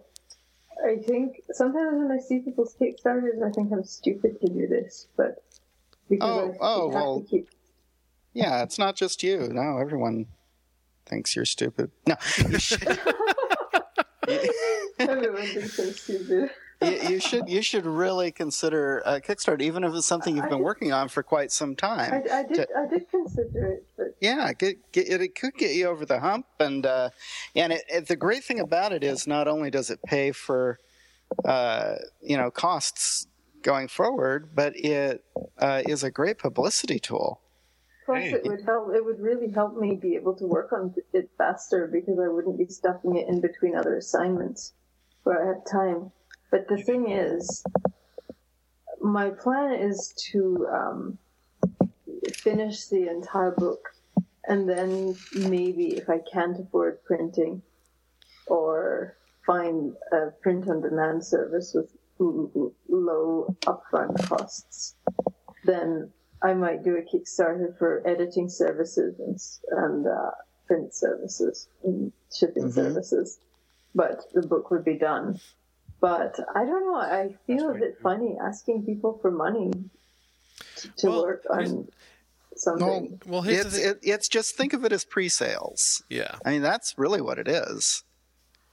Speaker 11: I think sometimes when I see people's Kickstarters, I think I'm stupid to do this, but because
Speaker 10: Oh,
Speaker 11: I
Speaker 10: oh,
Speaker 11: have
Speaker 10: well.
Speaker 11: to keep.
Speaker 10: Yeah, it's not just you. No, everyone thinks you're stupid. No.
Speaker 11: Everyone thinks I'm stupid.
Speaker 10: You, you should you should really consider uh, Kickstarter, even if it's something you've been working on for quite some time.
Speaker 11: I, I did. I did consider it, but
Speaker 10: Yeah, get, get, it, it could get you over the hump, and uh, and it, it, the great thing about it is not only does it pay for uh, you know costs going forward, but it uh, is a great publicity tool.
Speaker 11: plus
Speaker 9: Hey.
Speaker 11: it would help. It would really help me be able to work on it faster because I wouldn't be stuffing it in between other assignments where I have time. But the thing is, my plan is to um, finish the entire book, and then maybe if I can't afford printing, or find a print-on-demand service with l- l- low upfront costs, then I might do a Kickstarter for editing services and, and uh, print services and shipping
Speaker 10: Mhm.
Speaker 11: services. But the book would be done. But I don't know. I feel a bit
Speaker 9: too.
Speaker 11: funny asking people for money to, to
Speaker 8: Well,
Speaker 11: work on something.
Speaker 8: Well, here's
Speaker 10: It's
Speaker 8: the thing.
Speaker 10: it, it's just think of it as pre-sales.
Speaker 8: yeah.
Speaker 10: I mean, that's really what it is.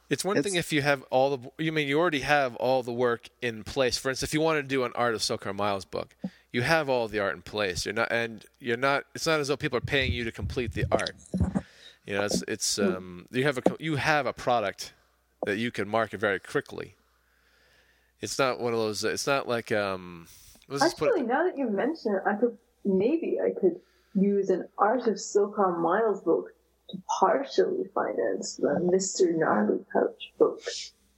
Speaker 8: It's one
Speaker 10: It's-
Speaker 8: thing if you have all the. You mean you already have all the work in place. For instance, if you want to do an art of Socar Myles book, you have all the art in place. You're not, and you're not. It's not as though people are paying you to complete the art. You know, it's it's um, you have a you have a product that you can market very quickly. It's not one of those. It's not like um. Let's just put
Speaker 11: Actually, now that you mention it, I could maybe I could use an Art of Socar Myles book to partially finance the Mr. Gnarly Pouch book.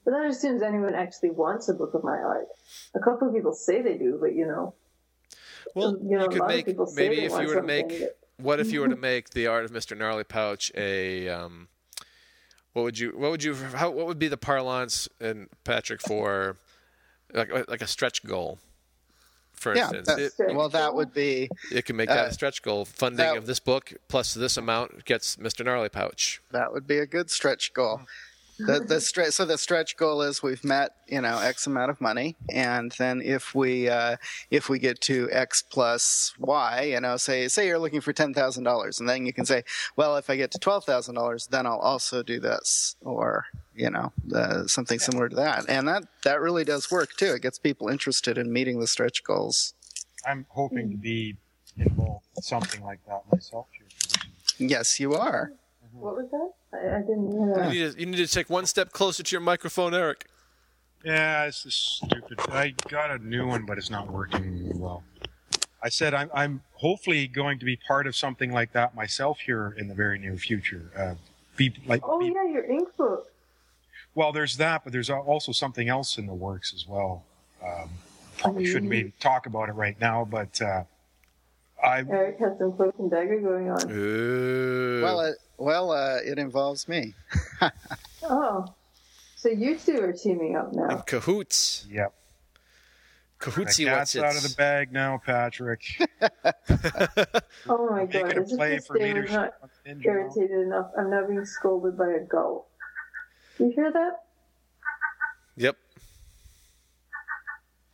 Speaker 11: But that assumes anyone actually wants a book of my art. A couple of people say they do, but you know,
Speaker 8: Well,
Speaker 11: you know,
Speaker 8: you
Speaker 11: a
Speaker 8: could
Speaker 11: lot of
Speaker 8: make
Speaker 11: people say
Speaker 8: maybe if you were to make
Speaker 11: that-
Speaker 8: what if you were to make the art of Mr. Gnarly Pouch a um, what would you what would you how what would be the parlance and Patrick for like like a stretch goal, for
Speaker 10: Yeah,
Speaker 8: instance.
Speaker 10: that-
Speaker 8: It,
Speaker 10: well, that would be
Speaker 8: it can make that
Speaker 10: uh,
Speaker 8: a stretch goal. Funding
Speaker 10: that-
Speaker 8: of this book plus this amount gets Mr. Gnarly Pouch.
Speaker 10: that would be a good stretch goal. The the stretch so the stretch goal is we've met you know X amount of money, and then if we uh, if we get to X plus Y, you know, say say you're looking for ten thousand dollars, and then you can say, well, if I get to twelve thousand dollars, then I'll also do this, or you know, uh, something similar to that, and that that really does work too. It gets people interested in meeting the stretch goals.
Speaker 9: I'm hoping to be involved in something like that myself.
Speaker 10: Yes, you are.
Speaker 11: What was that? I, I didn't hear
Speaker 8: You need, to, you need to take one step closer to your microphone, Eric.
Speaker 9: Yeah, this is stupid. I got a new one, but it's not working well. I said I'm, I'm hopefully going to be part of something like that myself here in the very near future. Uh, be like,
Speaker 11: Oh yeah, your ink book.
Speaker 9: well, there's that, but there's also something else in the works as well. Um, probably shouldn't maybe talk about it right now, but uh, I
Speaker 11: Eric has some cloak and dagger going on.
Speaker 8: Ooh.
Speaker 10: Well, it, well, uh, it involves me.
Speaker 11: Oh, so you two are teaming up now.
Speaker 8: In cahoots.
Speaker 9: Yep.
Speaker 8: Cahootsy
Speaker 9: the
Speaker 8: what's
Speaker 9: cat's out of the bag now, Patrick.
Speaker 11: Oh my
Speaker 9: Making
Speaker 11: god,
Speaker 9: a
Speaker 11: as if
Speaker 9: play
Speaker 11: this
Speaker 9: for
Speaker 11: day was
Speaker 9: leadership
Speaker 11: not
Speaker 9: on Ninja
Speaker 11: irritated enough. I'm now being scolded by a gull. You hear that?
Speaker 8: Yep.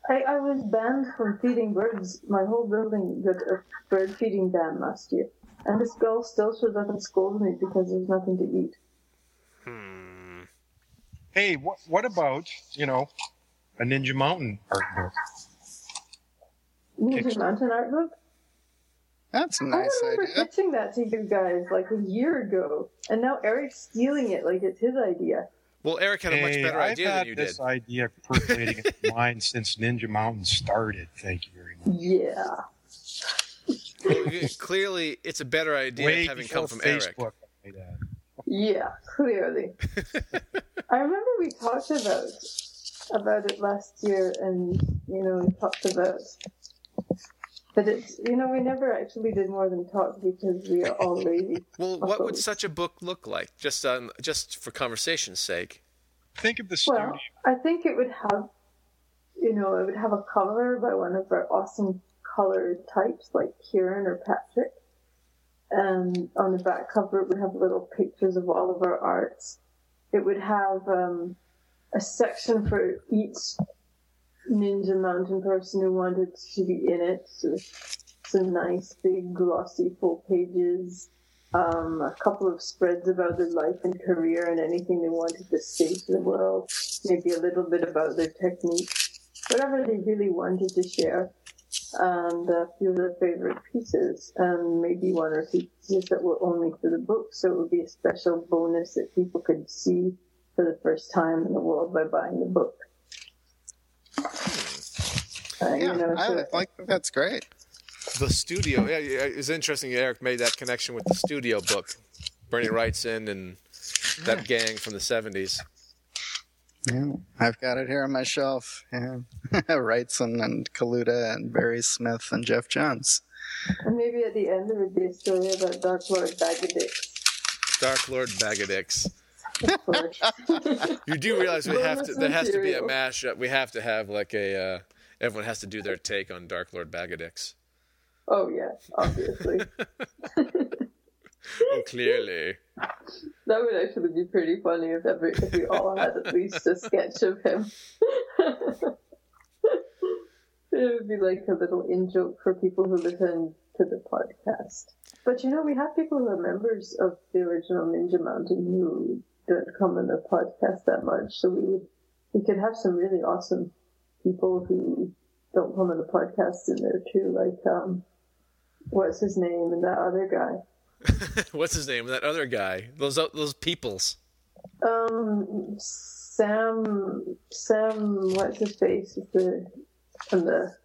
Speaker 11: I, I was banned from feeding birds. My whole building got a bird feeding ban last year. And this gull still shows up and scolds me because there's nothing to eat. Hmm.
Speaker 9: Hey, what what about you know a Ninja Mountain art book?
Speaker 11: Ninja Mountain art book?
Speaker 10: That's a
Speaker 11: I
Speaker 10: nice
Speaker 11: remember
Speaker 10: idea.
Speaker 11: pitching that to you guys like a year ago. And now Eric's stealing it like it's his idea.
Speaker 8: Well, Eric had a much
Speaker 9: Hey,
Speaker 8: better
Speaker 9: I've
Speaker 8: idea
Speaker 9: had
Speaker 8: than you
Speaker 9: this
Speaker 8: did.
Speaker 9: idea percolating in my mind since Ninja Mountain started. Thank you very much.
Speaker 11: Yeah.
Speaker 8: Well, clearly, it's a better idea
Speaker 9: Way
Speaker 8: having come from Eric.
Speaker 9: Facebook. I made that.
Speaker 11: Yeah, clearly. I remember we talked about about it last year, and you know, we talked about but it's you know we never actually did more than talk because we are all lazy.
Speaker 8: Well, what would such a book look like? Just um, just for conversation's sake.
Speaker 9: Think of the studio.
Speaker 11: Well, I think it would have, you know, it would have a cover by one of our awesome color types like Kieran or Patrick. And on the back cover, it would have little pictures of all of our arts. It would have um, a section for each Ninja Mountain person who wanted to be in it. So some nice, big, glossy, full pages. Um, a couple of spreads about their life and career and anything they wanted to say to the world. Maybe a little bit about their technique. Whatever they really wanted to share. And a few of their favorite pieces. And maybe one or two pieces that were only for the book. So it would be a special bonus that people could see for the first time in the world by buying the book. Uh,
Speaker 10: Yeah,
Speaker 11: you know,
Speaker 10: I
Speaker 11: so-
Speaker 10: like that's great.
Speaker 8: The studio. Yeah, yeah, it's interesting. Eric made that connection with the studio book. Bernie Wrightson and that gang from the '70s.
Speaker 10: Yeah, I've got it here on my shelf. Yeah. Wrightson and Kaluta and Barry Smith and Jeff Jones.
Speaker 11: And maybe at the end there would be a story about Dark Lord Bagadix.
Speaker 8: Dark Lord Bagadix. You do realize we have to. There has to be a mashup. We have to have like a. Uh, everyone has to do their take on Dark Lord Bagadix.
Speaker 11: oh yeah, obviously.
Speaker 8: Oh, clearly.
Speaker 11: That would actually be pretty funny if every if we all had at least a sketch of him. it would be like a little in joke for people who listen to the podcast. But you know, we have people who are members of the original Ninja Mountain who don't come on the podcast that much, so we would we could have some really awesome people who don't come on the podcast in there too, like um what's his name and that other guy.
Speaker 8: What's his name? That other guy. Those those peoples.
Speaker 11: Um, Sam, Sam, what's his face? Is the from the,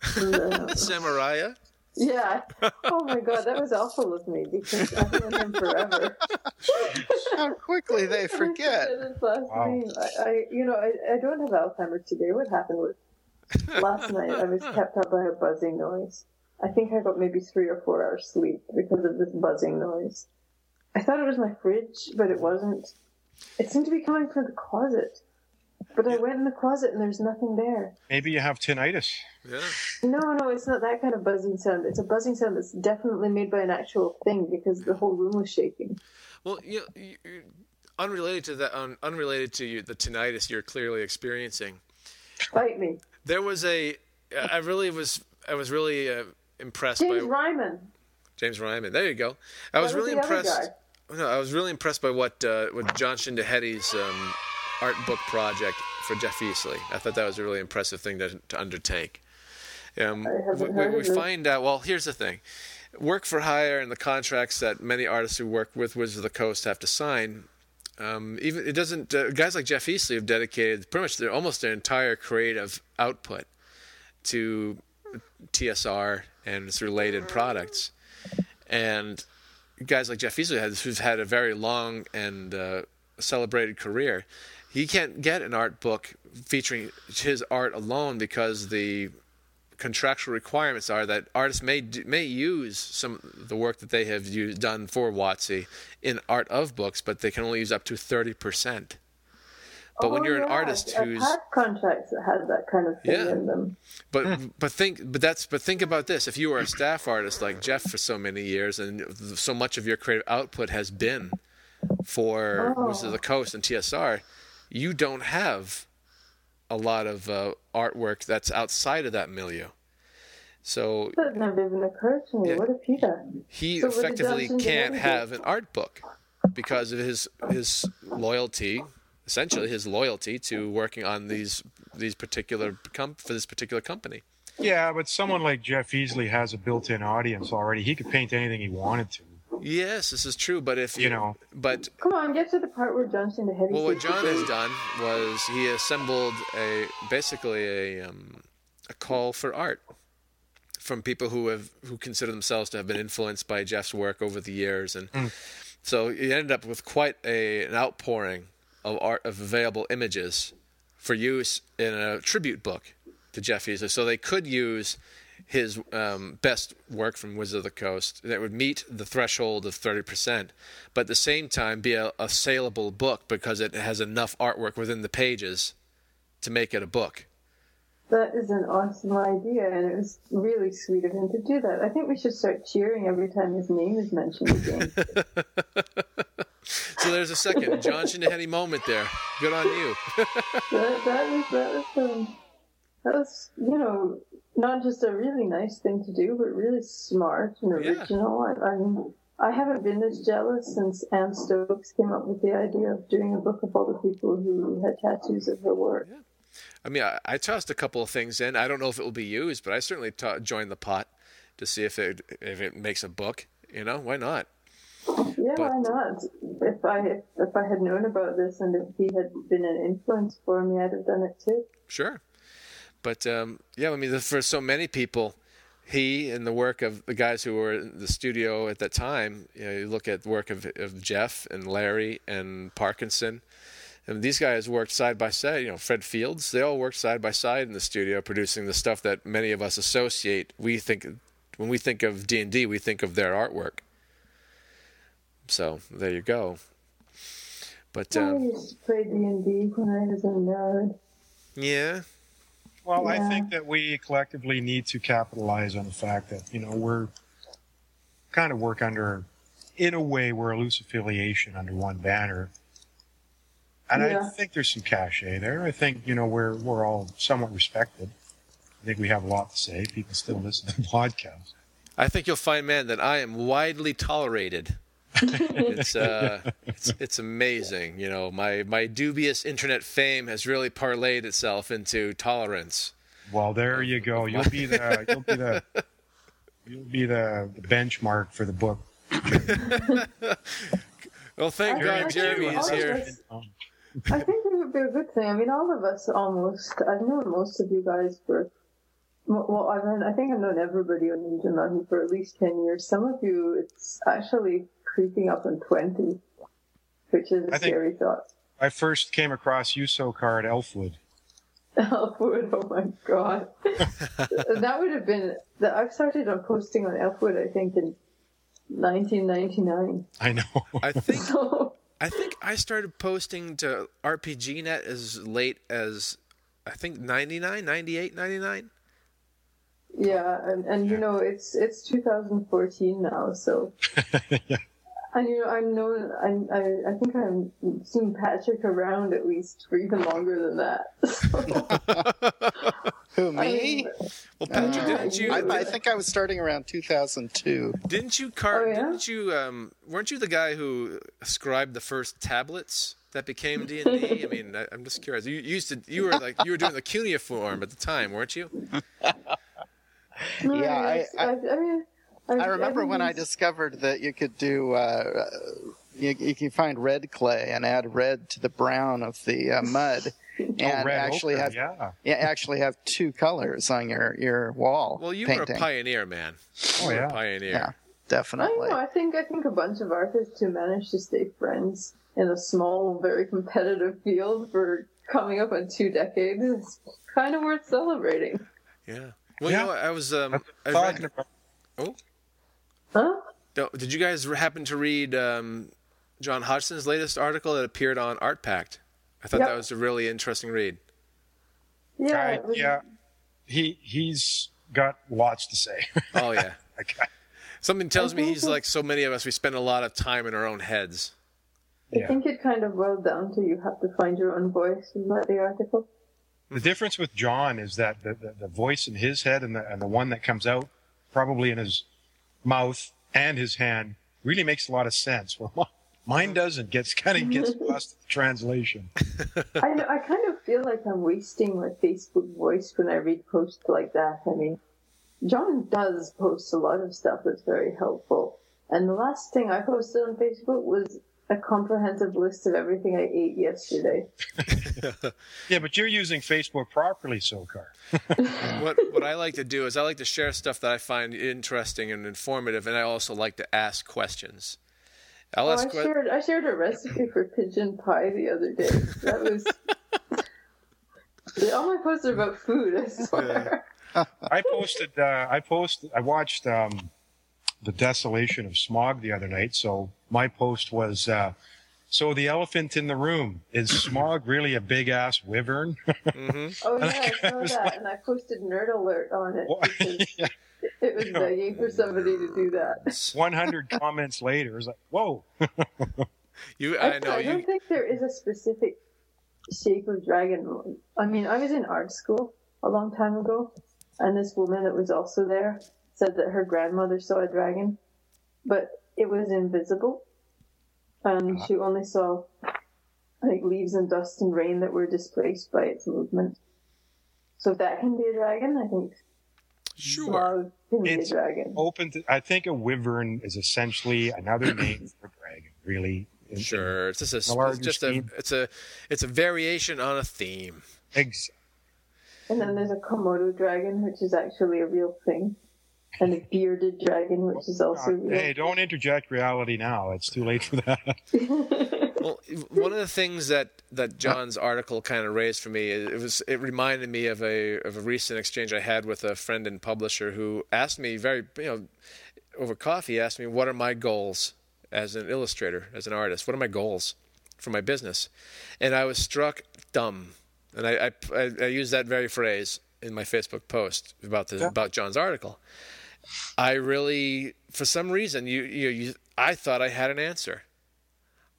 Speaker 11: from the. Yeah. Oh my god, that was awful of me because I've known him forever.
Speaker 10: How quickly they forget.
Speaker 11: Last
Speaker 9: Wow.
Speaker 11: I, I, you know, I, I don't have Alzheimer's today. What happened was last night I was kept up by a buzzing noise. I think I got maybe three or four hours sleep because of this buzzing noise. I thought it was my fridge, but it wasn't. It seemed to be coming from the closet. But I went in the closet and there's nothing there.
Speaker 9: Maybe you have tinnitus.
Speaker 8: Yeah.
Speaker 11: No, no, it's not that kind of buzzing sound. It's a buzzing sound that's definitely made by an actual thing because the whole room was shaking.
Speaker 8: Well, you, you unrelated to that, un, unrelated to you, the tinnitus you're clearly experiencing.
Speaker 11: Fight me.
Speaker 8: There was a, I really was, I was really uh, impressed
Speaker 11: James
Speaker 8: by
Speaker 11: Ryman.
Speaker 8: James Ryman. There you go. I was
Speaker 11: was
Speaker 8: really
Speaker 11: the other
Speaker 8: impressed. No, I was really impressed by what uh, what John Schindehette's um, art book project for Jeff Easley. I thought that was a really impressive thing to, to undertake. Um, we, we find out. Well, here's the thing: work for hire and the contracts that many artists who work with Wizards of the Coast have to sign. Um, even it doesn't. Uh, guys like Jeff Easley have dedicated pretty much their almost their entire creative output to TSR and its related products, and guys like Jeff Easley who's had a very long and uh, celebrated career, he can't get an art book featuring his art alone because the contractual requirements are that artists may do, may use some of the work that they have used, done for WotC in art of books, but they can only use up to thirty percent. But when
Speaker 11: Oh,
Speaker 8: you're an artist
Speaker 11: I've
Speaker 8: who's
Speaker 11: had contracts that have that kind of thing
Speaker 8: Yeah.
Speaker 11: in them.
Speaker 8: but hmm. but think but that's but think about this. If you were a staff artist like Jeff for so many years, and so much of your creative output has been for
Speaker 11: Oh.
Speaker 8: Wizards of the Coast and TSR, you don't have a lot of uh, artwork that's outside of that milieu. So
Speaker 11: That never even occurred to me.
Speaker 8: Yeah.
Speaker 11: What if he done?
Speaker 8: he
Speaker 11: So
Speaker 8: effectively can't have an art book because of his his loyalty, essentially his loyalty to working on these these particular com- for this particular company.
Speaker 9: Yeah, but someone like Jeff Easley has a built-in audience already. He could paint anything he wanted to.
Speaker 8: Yes, this is true. But if
Speaker 9: You know.
Speaker 8: but
Speaker 11: Come on, get to the part where John Schindehette.
Speaker 8: well, what John has done was he assembled a basically a um, a call for art from people who have who consider themselves to have been influenced by Jeff's work over the years, and so he ended up with quite a an outpouring of art of available images for use in a tribute book to Jeff Easley. So they could use his um, best work from Wizard of the Coast that would meet the threshold of 30%, but at the same time be a, a saleable book because it has enough artwork within the pages to make it a book.
Speaker 11: That is an awesome idea, and it was really sweet of him to do that. I think we should start cheering every time his name is mentioned again.
Speaker 8: So there's a second John Schindehette moment there. Good on you.
Speaker 11: that, that was that was um, that was you know not just a really nice thing to do, but really smart and
Speaker 8: Yeah.
Speaker 11: original. I, I'm I haven't been as jealous since Anne Stokes came up with the idea of doing a book of all the people who had tattoos of her work. Yeah.
Speaker 8: I mean, I, I tossed a couple of things in. I don't know if it will be used, but I certainly ta joined the pot to see if it if it makes a book. You know, why not?
Speaker 11: Yeah,
Speaker 8: But-
Speaker 11: why not? If I if, if I had known about this and if he had been an influence for me, I'd have done it too.
Speaker 8: Sure. But um, yeah, I mean, for so many people, he and the work of the guys who were in the studio at that time, you, know, you look at the work of, of Jeff and Larry and Parkinson, and these guys worked side by side. You know, Fred Fields, they all worked side by side in the studio, producing the stuff that many of us associate. We think when we think of D and D, we think of their artwork. So there you go. But
Speaker 11: I
Speaker 8: um,
Speaker 11: used to play D and D when I was a nerd.
Speaker 8: yeah,
Speaker 9: Well, I think that we collectively need to capitalize on the fact that, you know, we're kind of work under, in a way, we're a loose affiliation under one banner. And I think there's some cachet there. I think, you know, we're, we're all somewhat respected. I think we have a lot to say. People still listen to the podcast.
Speaker 8: I think you'll find, man, that I am widely tolerated. it's uh, it's it's amazing. You know, my my dubious internet fame has really parlayed itself into tolerance.
Speaker 9: Well, there you go. You'll be the, you'll be the, you'll be the, the benchmark for the book.
Speaker 8: Well, thank
Speaker 11: I
Speaker 8: God
Speaker 11: think
Speaker 8: Jeremy is here.
Speaker 11: us- I think it would be a good thing. I mean, all of us almost. I've known most of you guys for Well, I've known, I think I've known everybody on Ninja Mountain for at least 10 years. Some of you, it's actually creeping up on 20, which is a
Speaker 9: I
Speaker 11: scary thought.
Speaker 9: I first came across you Socar at Elfwood.
Speaker 11: Elfwood, oh my god. that would have been, that I've started on posting on Elfwood, I think, in 1999.
Speaker 9: I know.
Speaker 8: I think
Speaker 11: So,
Speaker 8: I think I started posting to RPGNet as late as I think 99, 98, 99.
Speaker 11: yeah, and, and you know, it's, it's 2014 now, so. And you know, I've known, I, I, I think I've seen Patrick around at least for even longer than that.
Speaker 10: Who
Speaker 11: I
Speaker 10: me?
Speaker 11: mean,
Speaker 8: Well, Patrick,
Speaker 11: Yeah,
Speaker 8: didn't you?
Speaker 10: I, I think I was starting around 2002.
Speaker 8: Didn't you, Car-
Speaker 11: Oh, yeah?
Speaker 8: Didn't you? Um, weren't you the guy who ascribed the first tablets that became D and D? I mean, I, I'm just curious. You, you used to. You were like you were doing the cuneiform at the time, weren't you?
Speaker 11: no,
Speaker 10: Yeah, I-
Speaker 11: it's-
Speaker 10: I-
Speaker 11: I, I mean,
Speaker 10: I remember when I discovered that you could do, uh, you, you can find red clay and add red to the brown of the uh, mud, and
Speaker 9: Oh,
Speaker 10: actually
Speaker 9: ochre,
Speaker 10: have
Speaker 9: yeah.
Speaker 10: yeah, actually have two colors on your your wall.
Speaker 8: Well, you
Speaker 10: painting.
Speaker 8: were a pioneer, man.
Speaker 9: Oh,
Speaker 8: You were
Speaker 9: yeah.
Speaker 8: a pioneer.
Speaker 10: Yeah, definitely.
Speaker 11: I
Speaker 10: definitely.
Speaker 11: know. I think I think a bunch of artists who managed to stay friends in a small, very competitive field for coming up on two decades is kind of worth celebrating.
Speaker 8: Yeah. Well,
Speaker 9: Yeah.
Speaker 8: you know, I was. Um, I read,
Speaker 9: about-
Speaker 8: oh,
Speaker 11: Huh?
Speaker 8: did you guys happen to read um, John Hodgson's latest article that appeared on Art Pact? I thought
Speaker 11: Yep.
Speaker 8: that was a really interesting read.
Speaker 11: Yeah.
Speaker 9: I- yeah. He he's got lots to say.
Speaker 8: Oh yeah.
Speaker 9: Okay.
Speaker 8: Something tells me he's like so many of us. We spend a lot of time in our own heads.
Speaker 11: I
Speaker 9: Yeah.
Speaker 11: think it kind of boiled down to you have to find your own voice in that the article.
Speaker 9: The difference with John is that the, the, the voice in his head and the, and the one that comes out probably in his mouth and his hand really makes a lot of sense. Well, mine doesn't. Gets kind of gets lost in the translation.
Speaker 11: I know, I kind of feel like I'm wasting my Facebook voice when I read posts like that. I mean, John does post a lot of stuff that's very helpful. And the last thing I posted on Facebook was a comprehensive list of everything I ate yesterday.
Speaker 9: Yeah, but you're using Facebook properly, Socar.
Speaker 8: what what I like to do is I like to share stuff that I find interesting and informative, and I also like to ask questions. I'll
Speaker 11: Oh,
Speaker 8: ask
Speaker 11: I
Speaker 8: que-
Speaker 11: shared I shared a recipe for pigeon pie the other day. That was all my posts are about food. I swear.
Speaker 9: I posted. Uh, I posted. I watched um, the Desolation of Smaug the other night. So my post was. Uh, so the elephant in the room is Smaug really a big ass wyvern?
Speaker 11: Oh yeah, I saw that, and I posted nerd alert on it
Speaker 9: What?
Speaker 11: because
Speaker 9: Yeah.
Speaker 11: it was begging for somebody to do that.
Speaker 9: 100 comments later, it's like, whoa.
Speaker 8: you. I know
Speaker 11: I don't
Speaker 8: you.
Speaker 11: think there is a specific shape of dragon. I mean, I was in art school a long time ago, and this woman that was also there said that her grandmother saw a dragon, but it was invisible, and uh-huh. she only saw like leaves and dust and rain that were displaced by its movement. So if that can be a dragon, I think
Speaker 8: Sure.
Speaker 11: Smaug can be
Speaker 9: It's
Speaker 11: a dragon.
Speaker 9: Open to, I think a wyvern is essentially another name for a dragon, really. In-
Speaker 8: Sure. It's just a.
Speaker 9: A
Speaker 8: It's
Speaker 9: larger
Speaker 8: just a. It's a. It's a variation on a theme.
Speaker 9: Ex-
Speaker 11: And then there's a Komodo dragon, which is actually a real thing. And a bearded dragon, which is also uh, real.
Speaker 9: hey, don't interject reality now. It's too late for that.
Speaker 8: Well, one of the things that, that John's article kind of raised for me, it was it reminded me of a of a recent exchange I had with a friend and publisher who asked me very you know over coffee asked me what are my goals as an illustrator as an artist what are my goals for my business, and I was struck dumb, and I I, I, I used that very phrase in my Facebook post about the about John's article. I really, for some reason, you, you, you I thought I had an answer.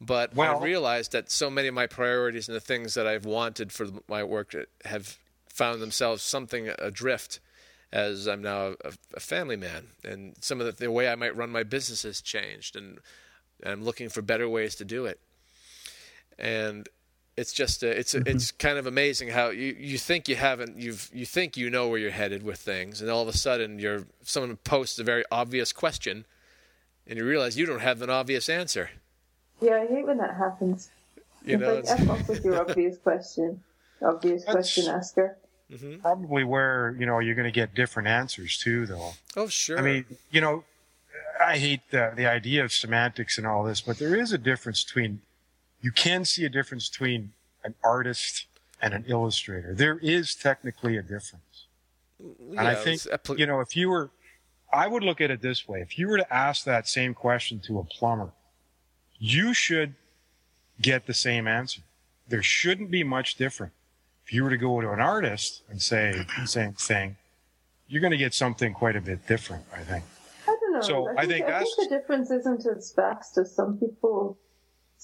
Speaker 8: But
Speaker 9: Well-
Speaker 8: I realized that so many of my priorities and the things that I've wanted for my work have found themselves something adrift as I'm now a, a family man. And some of the, the way I might run my business has changed, and I'm looking for better ways to do it. And it's just uh, it's it's kind of amazing how you, you think you haven't you've you think you know where you're headed with things, and all of a sudden you're someone posts a very obvious question, and you realize you don't have an obvious answer.
Speaker 11: Yeah, I hate when that happens.
Speaker 8: You
Speaker 11: it's
Speaker 8: know,
Speaker 11: like
Speaker 8: it's-
Speaker 11: F off with your obvious question. Obvious
Speaker 9: That's-
Speaker 11: question asker.
Speaker 8: Mhm.
Speaker 9: probably where you know you're going to get different answers too, though.
Speaker 8: Oh, sure.
Speaker 9: I mean, you know, I hate the the idea of semantics and all this, but there is a difference between. You can see a difference between an artist and an illustrator. There is technically a difference, and I think
Speaker 8: it's
Speaker 9: you know if you were, I would look at it this way: if you were to ask that same question to a plumber, you should get the same answer. There shouldn't be much different. If you were to go to an artist and say the same thing, you're going to get something quite a bit different, I think.
Speaker 11: I don't know.
Speaker 9: So, I think
Speaker 11: I
Speaker 9: that's-
Speaker 11: think the difference isn't as vast as some people.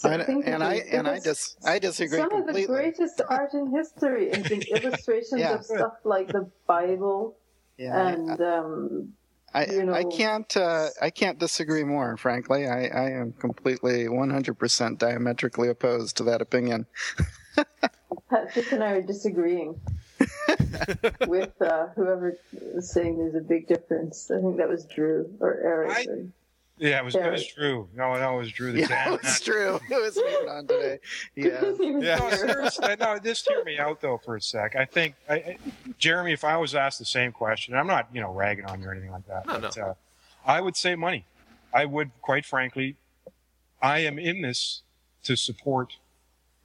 Speaker 10: And, and I
Speaker 11: is,
Speaker 10: and I
Speaker 11: because
Speaker 10: dis I disagree
Speaker 11: Some of the greatest art in history is the illustrations
Speaker 10: Yeah.
Speaker 11: of stuff like the Bible
Speaker 10: Yeah, I-
Speaker 11: and um,
Speaker 10: I,
Speaker 11: you know-
Speaker 10: I can't uh, I can't disagree more. Frankly, I, I am completely 100% diametrically opposed to that opinion.
Speaker 11: Patrick and I are disagreeing with uh, whoever is saying there's a big difference. I think that was Drew or Eric.
Speaker 9: I-
Speaker 11: or-
Speaker 9: Yeah, it was, it was
Speaker 11: Eric.
Speaker 9: Drew. No, no, it was Drew. that
Speaker 10: Yeah,
Speaker 9: said
Speaker 10: it's
Speaker 9: that.
Speaker 10: true. It was even on today. Yeah.
Speaker 9: Yeah, no, seriously, no, just hear me out though for a sec. I think, I, I, Jeremy, if I was asked the same question, I'm not, you know, ragging on you or anything like that.
Speaker 8: No,
Speaker 9: but,
Speaker 8: no.
Speaker 9: Uh, I would say money. I would, quite frankly, I am in this to support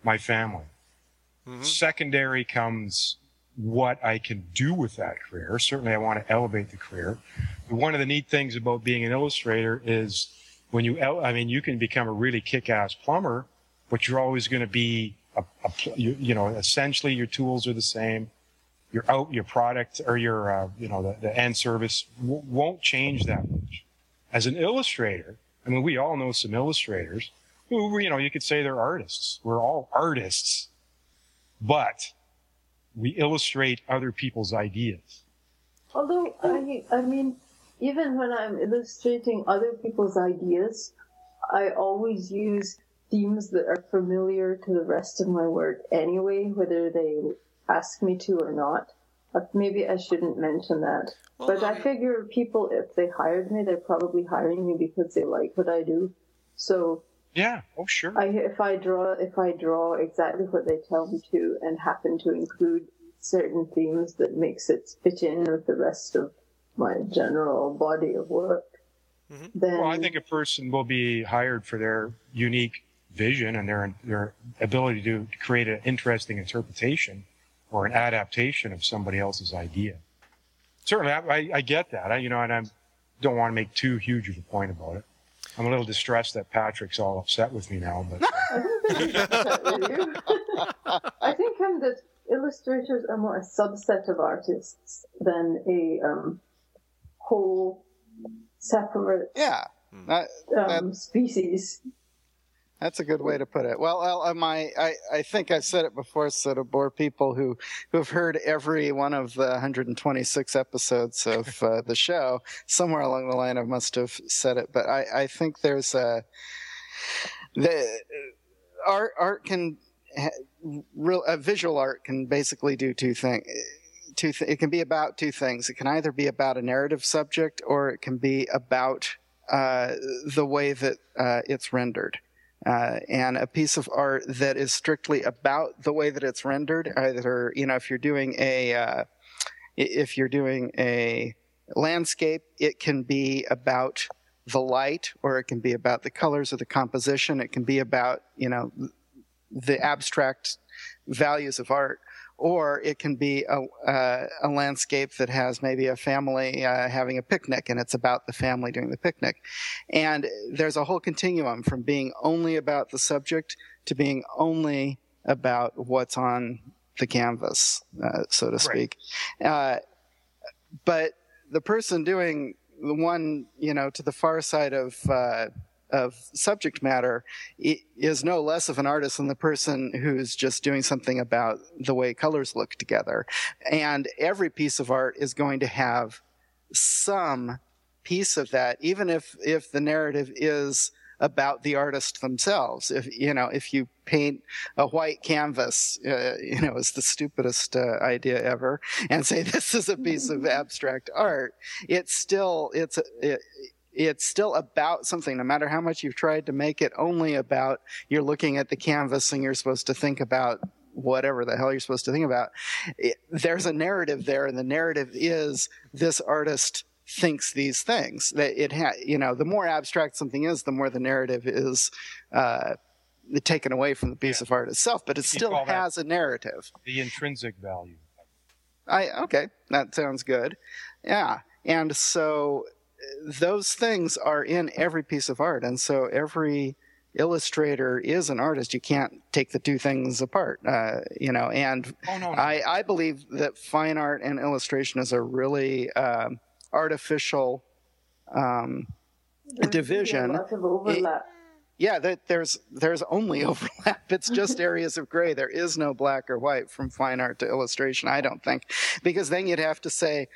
Speaker 9: my family.
Speaker 8: Mhm.
Speaker 9: Secondary comes what I can do with that career. Certainly, I want to elevate the career. But one of the neat things about being an illustrator is when you, el- I mean, you can become a really kick-ass plumber, but you're always going to be a, a pl- you, you know, essentially your tools are the same. Your out, your product or your, uh, you know, the, the end service w- won't change that much. As an illustrator, I mean, we all know some illustrators who, you know, you could say they're artists. We're all artists, but we illustrate other people's ideas.
Speaker 11: Although I, I mean, even when I'm illustrating other people's ideas, I always use themes that are familiar to the rest of my work anyway, whether they ask me to or not. Uh, Maybe I shouldn't mention that. but I figure people, if they hired me, they're probably hiring me because they like what I do. So
Speaker 9: Yeah. Oh, sure.
Speaker 11: I, if I draw, if I draw exactly what they tell me to, and happen to include certain themes that makes it fit in with the rest of my general body of work, mm-hmm. then
Speaker 9: Well, I think a person will be hired for their unique vision and their their ability to create an interesting interpretation or an adaptation of somebody else's idea. Certainly, I, I, I get that. I, you know, and I don't want to make too huge of a point about it. I'm a little distressed that Patrick's all upset with me now, but
Speaker 11: I think um, that illustrators are more a subset of artists than a um, whole separate
Speaker 10: Yeah. That,
Speaker 11: um, species.
Speaker 10: That's a good way to put it. Well, I'll- uh, my, I, I think I've said it before, so to bore people who, who have heard every one of the 126 episodes of uh, the show, somewhere along the line I must have said it, but I, I think there's a, the, art, art can, real, uh, visual art can basically do two things. Two th- it can be about two things. It can either be about a narrative subject or it can be about uh, the way that uh, it's rendered. Uh, and a piece of art that is strictly about the way that it's rendered, either, you know, if you're doing a, uh, if you're doing a landscape, it can be about the light or it can be about the colors or the composition. It can be about, you know, the abstract values of art, or it can be a, uh, a landscape that has maybe a family uh, having a picnic, and it's about the family doing the picnic. And there's a whole continuum from being only about the subject to being only about what's on the canvas, uh, so to speak. Uh, but the person doing the one, you know, to the far side of uh, of subject matter is no less of an artist than the person who's just doing something about the way colors look together. And every piece of art is going to have some piece of that, even if if the narrative is about the artist themselves. If you know, if you paint a white canvas, uh, you know, is the stupidest uh, idea ever, and say this is a piece of abstract art, it's still it's it, it's still about something. No matter how much you've tried to make it only about, you're looking at the canvas and you're supposed to think about whatever the hell you're supposed to think about. It, there's a narrative there, and the narrative is this artist thinks these things. That it ha- you know, the more abstract something is, the more the narrative is uh, taken away from the piece of art itself. But it still has a narrative.
Speaker 9: The intrinsic value.
Speaker 10: I okay, that sounds good. Yeah, and so those things are in every piece of art, and so every illustrator is an artist. You can't take the two things apart, uh, you know. And
Speaker 9: Oh, no, no.
Speaker 10: I I believe that fine art and illustration is a really um, artificial um, division.
Speaker 11: A lot of overlap.
Speaker 10: Yeah, that there's there's only overlap. It's just areas of gray. There is no black or white from fine art to illustration. I don't think, because then you'd have to say,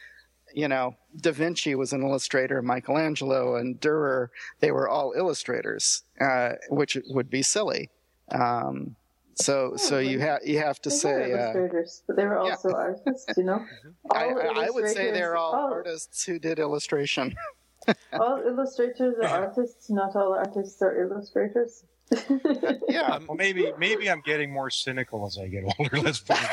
Speaker 10: you know, Da Vinci was an illustrator, Michelangelo and Dürer, they were all illustrators, uh, which would be silly. Um, so so you have you have to
Speaker 11: They were
Speaker 10: say. Uh,
Speaker 11: illustrators, but they were also artists, you know.
Speaker 10: I, I I would say they're all
Speaker 11: all-
Speaker 10: artists who did illustration.
Speaker 11: All illustrators are artists. Not all artists are illustrators.
Speaker 10: Yeah,
Speaker 9: well, maybe maybe I'm getting more cynical as I get older. Let's put it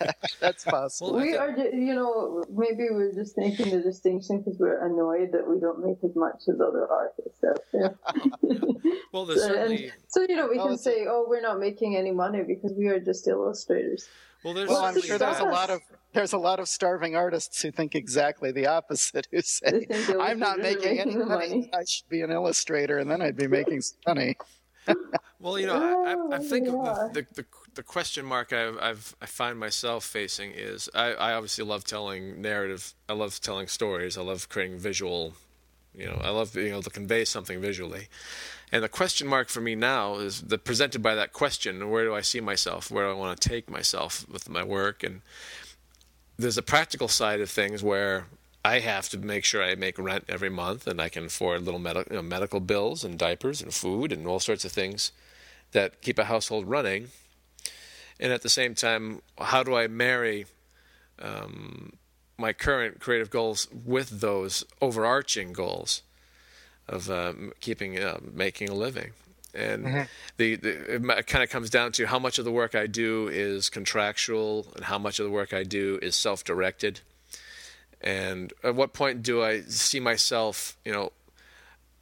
Speaker 9: that.
Speaker 10: That's possible.
Speaker 11: we are, you know, maybe we're just making the distinction because we're annoyed that we don't make as much as other artists out there.
Speaker 8: Well, there's
Speaker 11: So- and
Speaker 8: certainly.
Speaker 11: so you know we
Speaker 10: Oh,
Speaker 11: can say, oh, we're not making any money because we are just illustrators.
Speaker 8: Well, there's
Speaker 10: Well, I'm sure there's a lot of there's a lot of starving artists who think exactly the opposite. Who say, "I'm not
Speaker 11: illustrators are
Speaker 10: making any money.
Speaker 11: money."
Speaker 10: I should be an illustrator, and then I'd be making some money."
Speaker 8: Well, you know, I, I, I think
Speaker 11: yeah.
Speaker 8: the, the the question mark I've, I've I find myself facing is I, I obviously love telling narrative. I love telling stories. I love creating visual. You know, I love being able to convey something visually. And the question mark for me now is the presented by that question: Where do I see myself? Where do I want to take myself with my work? And there's a practical side of things where I have to make sure I make rent every month and I can afford little med- you know, medical bills and diapers and food and all sorts of things that keep a household running. And at the same time, how do I marry um, my current creative goals with those overarching goals of um, keeping, uh, making a living? And the, the it kind of comes down to how much of the work I do is contractual and how much of the work I do is self-directed. And at what point do I see myself, you know,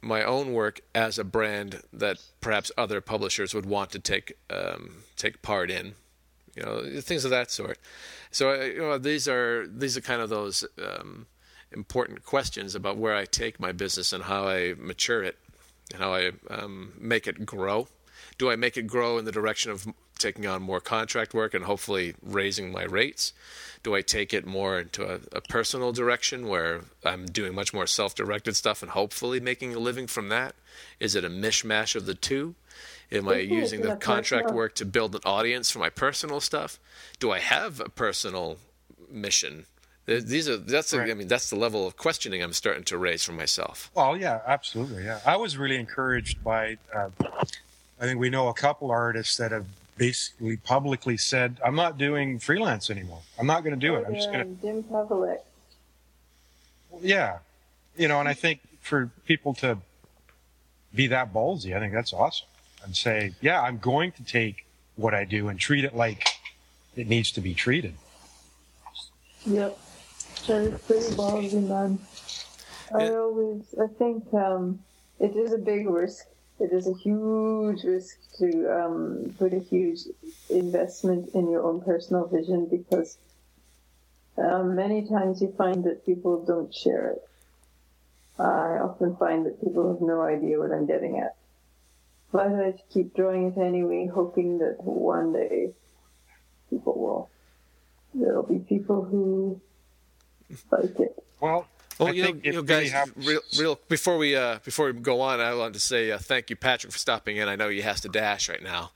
Speaker 8: my own work as a brand that perhaps other publishers would want to take um, take part in, you know, things of that sort. So uh, you know, these are these are kind of those um, important questions about where I take my business and how I mature it and how I um, make it grow. Do I make it grow in the direction of taking on more contract work and hopefully raising my rates? Do I take it more into a, a personal direction where I'm doing much more self directed stuff and hopefully making a living from that? Is it a mishmash of the two? Am I using the contract work to build an audience for my personal stuff? Do I have a personal mission? These are that's the, I mean that's the level of questioning I'm starting to raise for myself.
Speaker 9: Well, yeah, absolutely. Yeah, I was really encouraged by. Uh, I think we know a couple artists that have basically publicly said, "I'm not doing freelance anymore. I'm not going to do it. I'm just
Speaker 11: Yeah,
Speaker 9: going
Speaker 11: Jim Pavelec.
Speaker 9: to." Yeah, you know, and I think for people to be that ballsy, I think that's awesome, and say, "Yeah, I'm going to take what I do and treat it like it needs to be treated."
Speaker 11: Yep. That is pretty ballsy, man. I always, I think um, it is a big risk. It is a huge risk to um, put a huge investment in your own personal vision because um, many times you find that people don't share it. I often find that people have no idea what I'm getting at. But I keep drawing it anyway, hoping that one day people will. There'll be people who like it.
Speaker 9: Well,
Speaker 8: Well,
Speaker 9: I
Speaker 8: you know, you know, guys,
Speaker 9: have-
Speaker 8: real, real before we uh, before we go on, I wanted to say uh, thank you, Patrick, for stopping in. I know he has to dash right now.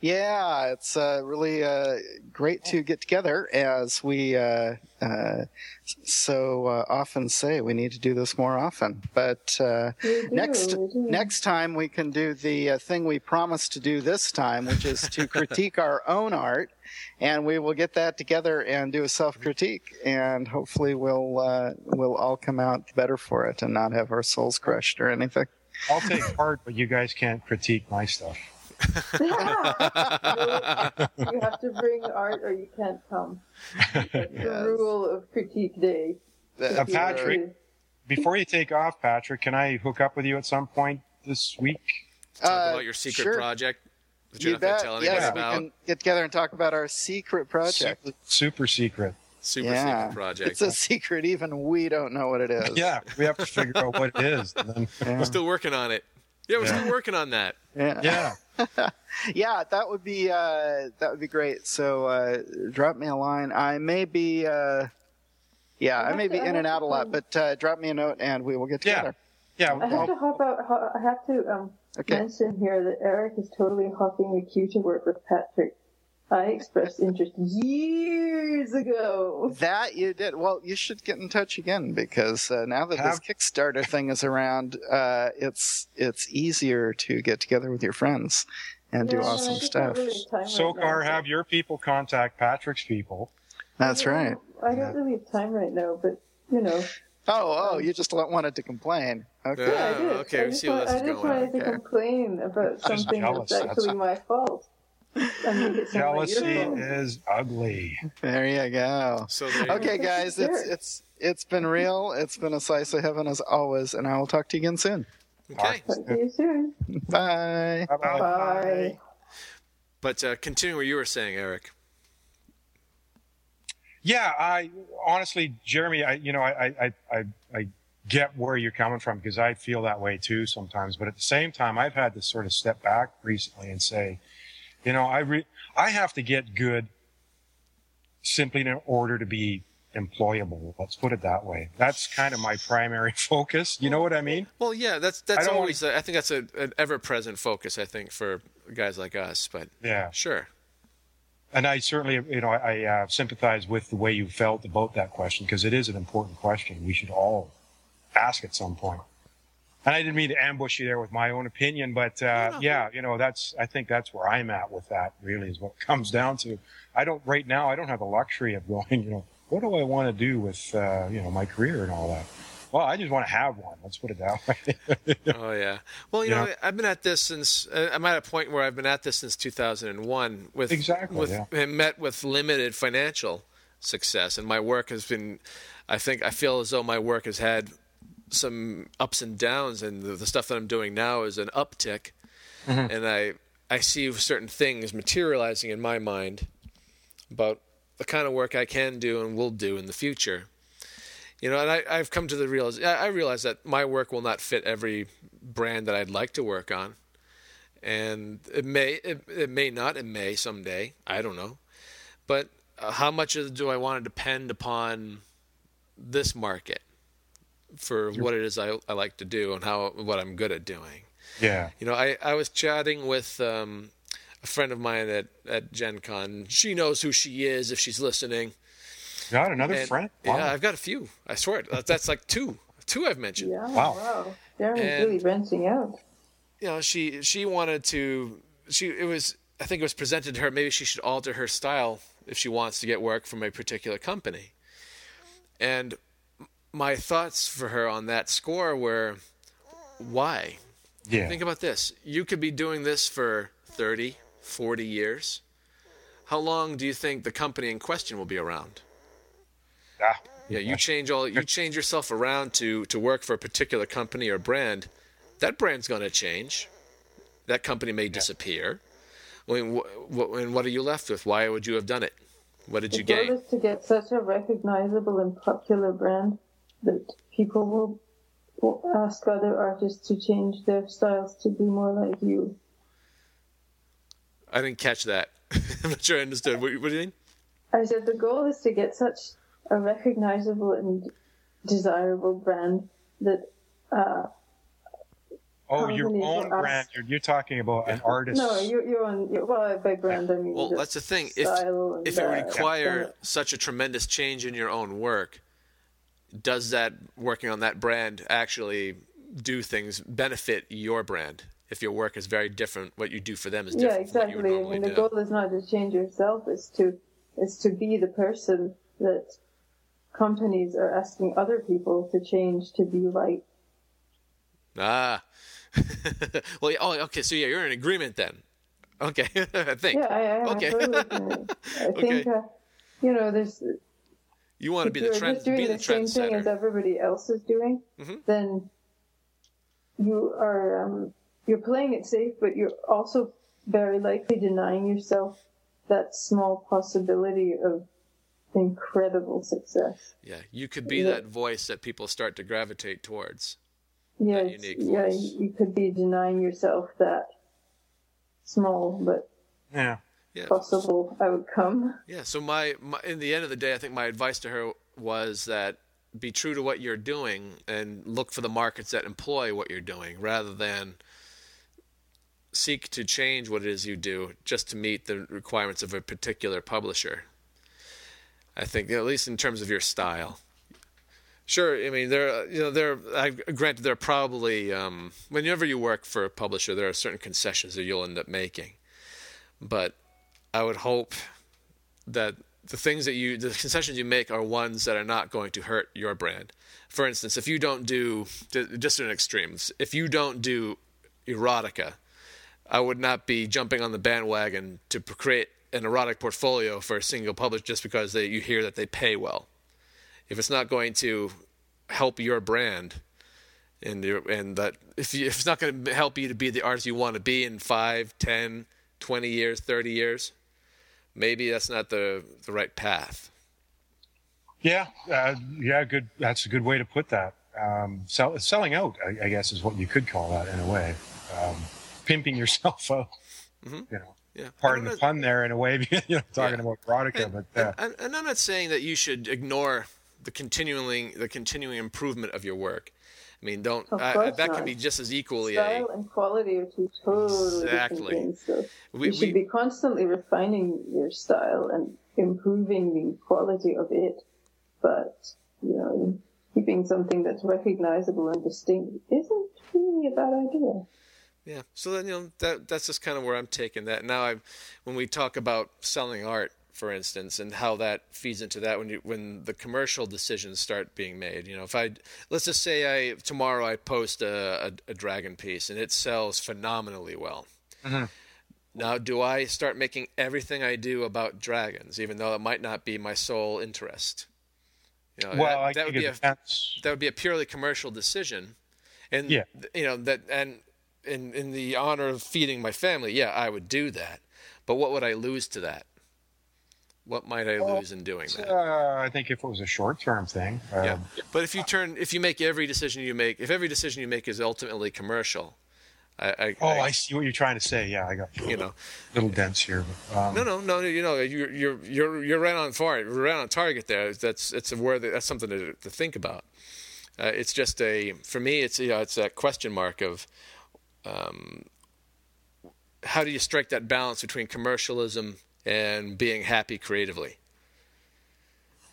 Speaker 10: Yeah, it's uh, really uh, great to get together as we uh, uh, so uh, often say. We need to do this more often. But uh, next next time we can do the uh, thing we promised to do this time, which is to critique our own art, and we will get that together and do a self critique, and hopefully we'll uh, we'll all come out better for it and not have our souls crushed or anything.
Speaker 9: I'll take part, but you guys can't critique my stuff.
Speaker 11: you have to bring art or you can't come. That's the rule of critique day.
Speaker 9: Uh, Patrick, before you take off, Patrick, can I hook up with you at some point this week?
Speaker 8: Talk
Speaker 10: Uh,
Speaker 8: about your secret
Speaker 10: sure.
Speaker 8: project that you're
Speaker 10: You
Speaker 8: not going
Speaker 10: bet.
Speaker 8: to tell anybody
Speaker 10: Yes,
Speaker 8: about.
Speaker 10: we can get together and talk about our secret project.
Speaker 9: Super, super secret.
Speaker 8: Super
Speaker 10: yeah.
Speaker 8: secret project.
Speaker 10: It's a secret. Even we don't know what it is.
Speaker 9: Yeah, we have to figure out what it is. and then-
Speaker 10: Yeah.
Speaker 8: We're still working on it. Yeah, we're
Speaker 9: Yeah.
Speaker 8: still working on that.
Speaker 10: Yeah.
Speaker 9: Yeah.
Speaker 10: yeah, that would be uh, that would be great. So uh, drop me a line. I may be uh, yeah, I
Speaker 11: have
Speaker 10: may
Speaker 11: to-
Speaker 10: be in and out a lot, but uh, drop me a note and we will get together.
Speaker 9: Yeah. Yeah.
Speaker 11: I have to hop out. I have to um,
Speaker 10: Okay.
Speaker 11: mention here that Eric is totally hopping the queue to work with Patrick. I expressed interest years ago.
Speaker 10: That you did. Well, you should get in touch again because uh, now that
Speaker 9: Have-
Speaker 10: this Kickstarter thing is around, uh, it's it's easier to get together with your friends and do
Speaker 11: Yeah,
Speaker 10: awesome
Speaker 11: I don't
Speaker 10: stuff.
Speaker 11: really have right
Speaker 9: Socar,
Speaker 11: now.
Speaker 9: have your people contact Patrick's people.
Speaker 10: That's right.
Speaker 11: I don't really have time right now, but you know.
Speaker 10: Oh, oh, you just wanted to complain. Okay.
Speaker 11: Yeah, I did.
Speaker 8: okay,
Speaker 11: I
Speaker 8: we
Speaker 11: just,
Speaker 8: see where
Speaker 11: wa-
Speaker 8: this
Speaker 11: I
Speaker 8: is
Speaker 11: just
Speaker 8: going.
Speaker 11: wanted to
Speaker 10: Okay.
Speaker 11: complain about something that's
Speaker 9: that's
Speaker 11: actually
Speaker 9: all.
Speaker 11: my fault. And make it sound like
Speaker 9: Jealousy is ugly.
Speaker 10: There you go.
Speaker 8: So there you
Speaker 10: Okay,
Speaker 11: go.
Speaker 10: guys, it's it's it's been real. It's been a slice of heaven as always, and I will talk to you again soon.
Speaker 8: Okay.
Speaker 11: Talk to you soon.
Speaker 10: Bye.
Speaker 9: Bye-bye.
Speaker 11: Bye.
Speaker 8: But uh, continue what you were saying, Eric.
Speaker 9: Yeah, I honestly, Jeremy, I you know, I I I, I get where you're coming from because I feel that way too sometimes. But at the same time, I've had to sort of step back recently and say, you know, I re- I have to get good simply in order to be employable. Let's put it that way. That's kind of my primary focus. You know what I mean?
Speaker 8: Well, yeah, that's
Speaker 9: I
Speaker 8: that's
Speaker 9: don't
Speaker 8: always. I think that's a, an ever-present focus. I think for guys like us. But
Speaker 9: Yeah.
Speaker 8: sure.
Speaker 9: And I certainly, you know, I uh, sympathize with the way you felt about that question because it is an important question. We should all ask at some point. And I didn't mean to ambush you there with my own opinion, but uh, yeah, you know, that's I think that's where I'm at with that. Really, is what it comes down to. I don't right now. I don't have the luxury of going. You know, what do I want to do with uh, you know my career and all that? Well, I just want to have one. Let's put it that way.
Speaker 8: Oh yeah. Well, you know, I've been at this since uh, I'm at a point where I've been at this since 2001 with
Speaker 9: Exactly,
Speaker 8: with
Speaker 9: yeah.
Speaker 8: and met with limited financial success, and my work has been. I think I feel as though my work has had some ups and downs, and the, the stuff that I'm doing now is an uptick,
Speaker 9: Mm-hmm.
Speaker 8: and I I see certain things materializing in my mind about the kind of work I can do and will do in the future. You know, and I, I've come to the realize I I realize that my work will not fit every brand that I'd like to work on, and it may it, it may not it may someday I don't know, but uh, how much do I want to depend upon this market for what it is I, I like to do and how what I'm good at doing?
Speaker 9: yeah.
Speaker 8: You know, I, I was chatting with um, a friend of mine at, at Gen Con. She knows who she is if she's listening.
Speaker 9: Got another
Speaker 8: And-
Speaker 9: friend? Wow.
Speaker 8: Yeah, I've got a few. I swear. Uh, that's like two. Two I've mentioned.
Speaker 11: Yeah.
Speaker 9: Wow.
Speaker 11: Wow. Jeremy's
Speaker 8: And-
Speaker 11: really branching out.
Speaker 8: You know, she she wanted to. She it was. I think it was presented to her. Maybe she should alter her style if she wants to get work from a particular company. And my thoughts for her on that score were, why?
Speaker 9: yeah.
Speaker 8: Think about this. You could be doing this for 30, 40 years. How long do you think the company in question will be around?
Speaker 9: Ah,
Speaker 8: Yeah, you change all you change yourself around to to work for a particular company or brand. That brand's going to change. That company may disappear. I mean, wh- wh- and what are you left with? Why would you have done it? What did you get?
Speaker 11: The
Speaker 8: you
Speaker 11: goal
Speaker 8: gain?
Speaker 11: is to get such a recognizable and popular brand that people will, will ask other artists to change their styles to be more like you.
Speaker 8: I didn't catch that. I'm not sure I understood. What, what do you mean?
Speaker 11: I said the goal is to get such a recognizable and desirable brand that uh,
Speaker 9: Oh, your own
Speaker 11: will
Speaker 9: brand. You're, you're talking about an artist.
Speaker 11: no, you you're on your, well by brand I mean
Speaker 8: Well, that's the thing. If if it require
Speaker 11: kind
Speaker 8: such a tremendous change in your own work, does that working on that brand actually do things benefit your brand? If your work is very different, what you do for them is
Speaker 11: of- yeah
Speaker 8: different from what you would
Speaker 11: exactly. I mean the
Speaker 8: do.
Speaker 11: goal is not to change yourself; it's to it's to be the person that companies are asking other people to change to be like.
Speaker 8: Ah. well, yeah, oh, okay. So yeah, you're in agreement then. Okay, I think.
Speaker 11: Yeah, I, I
Speaker 8: okay.
Speaker 11: I
Speaker 8: Okay.
Speaker 11: uh, you know, there's
Speaker 8: You want to be
Speaker 11: you're
Speaker 8: the trend,
Speaker 11: just doing
Speaker 8: be the
Speaker 11: the same thing as everybody else is doing,
Speaker 8: Mhm.
Speaker 11: then you are um, you're playing it safe, but you're also very likely denying yourself that small possibility of incredible success.
Speaker 8: Yeah, you could be
Speaker 11: Yeah.
Speaker 8: that voice that people start to gravitate towards.
Speaker 11: Yeah,
Speaker 8: That
Speaker 11: it's-
Speaker 8: unique
Speaker 11: yeah, you could be denying yourself that small but
Speaker 9: Yeah.
Speaker 8: Yeah.
Speaker 11: possible outcome.
Speaker 8: Yeah. So my, my in the end of the day, I think my advice to her was that be true to what you're doing and look for the markets that employ what you're doing, rather than seek to change what it is you do just to meet the requirements of a particular publisher. I think at least in terms of your style. Sure, I mean there, you know, there. I granted there are probably um, whenever you work for a publisher, there are certain concessions that you'll end up making, but I would hope that the things that you, the concessions you make, are ones that are not going to hurt your brand. For instance, if you don't do just an extremes, if you don't do erotica, I would not be jumping on the bandwagon to create an erotic portfolio for a single publisher just because they, you hear that they pay well. If it's not going to help your brand, and your, and that if, you, if it's not going to help you to be the artist you want to be in 5, 10, 20 years, 30 years, maybe that's not the, the right path.
Speaker 9: Yeah, uh, yeah, good. That's a good way to put that. Um, sell, selling out, I, I guess, is what you could call that in a way. Um, pimping yourself out.
Speaker 8: Mhm.
Speaker 9: You know,
Speaker 8: Yeah.
Speaker 9: pardon
Speaker 8: I'm
Speaker 9: the pun there in a way. you know, talking
Speaker 8: Yeah.
Speaker 9: about erotica, but uh,
Speaker 8: and, and I'm not saying that you should ignore the continuing the continuing improvement of your work. I mean, don't
Speaker 11: Of
Speaker 8: I, that
Speaker 11: not.
Speaker 8: can be just as equally
Speaker 11: Style and quality are two totally
Speaker 8: Exactly.
Speaker 11: different things. So
Speaker 8: We-
Speaker 11: you should
Speaker 8: we-
Speaker 11: be constantly refining your style and improving the quality of it. But you know, keeping something that's recognizable and distinct isn't really a bad idea.
Speaker 8: Yeah. So then you know that that's just kind of where I'm taking that. Now I when we talk about selling art, for instance, and how that feeds into that when you when the commercial decisions start being made. You know, if I let's just say I tomorrow I post a, a, a dragon piece and it sells phenomenally well. Now, do I start making everything I do about dragons, even though it might not be my sole interest? You know,
Speaker 9: well,
Speaker 8: that,
Speaker 9: I
Speaker 8: that would be a that would be a purely commercial decision, and
Speaker 9: Yeah.
Speaker 8: you know that and in in the honor of feeding my family, yeah, I would do that. But what would I lose to that? What might I lose in doing that?
Speaker 9: Uh, I think if it was a short-term thing, uh,
Speaker 8: yeah. But if you turn, if you make every decision you make, if every decision you make is ultimately commercial, I, I
Speaker 9: Oh, I see what you're trying to say. Yeah, I got
Speaker 8: you know.
Speaker 9: little dense here. But, um,
Speaker 8: No, no, no. You know, you're you're you're you're right on far, you're right on target there. That's it's a word that's something to to think about. Uh, it's just a for me, it's you know, it's that question mark of, um, how do you strike that balance between commercialism and being happy creatively?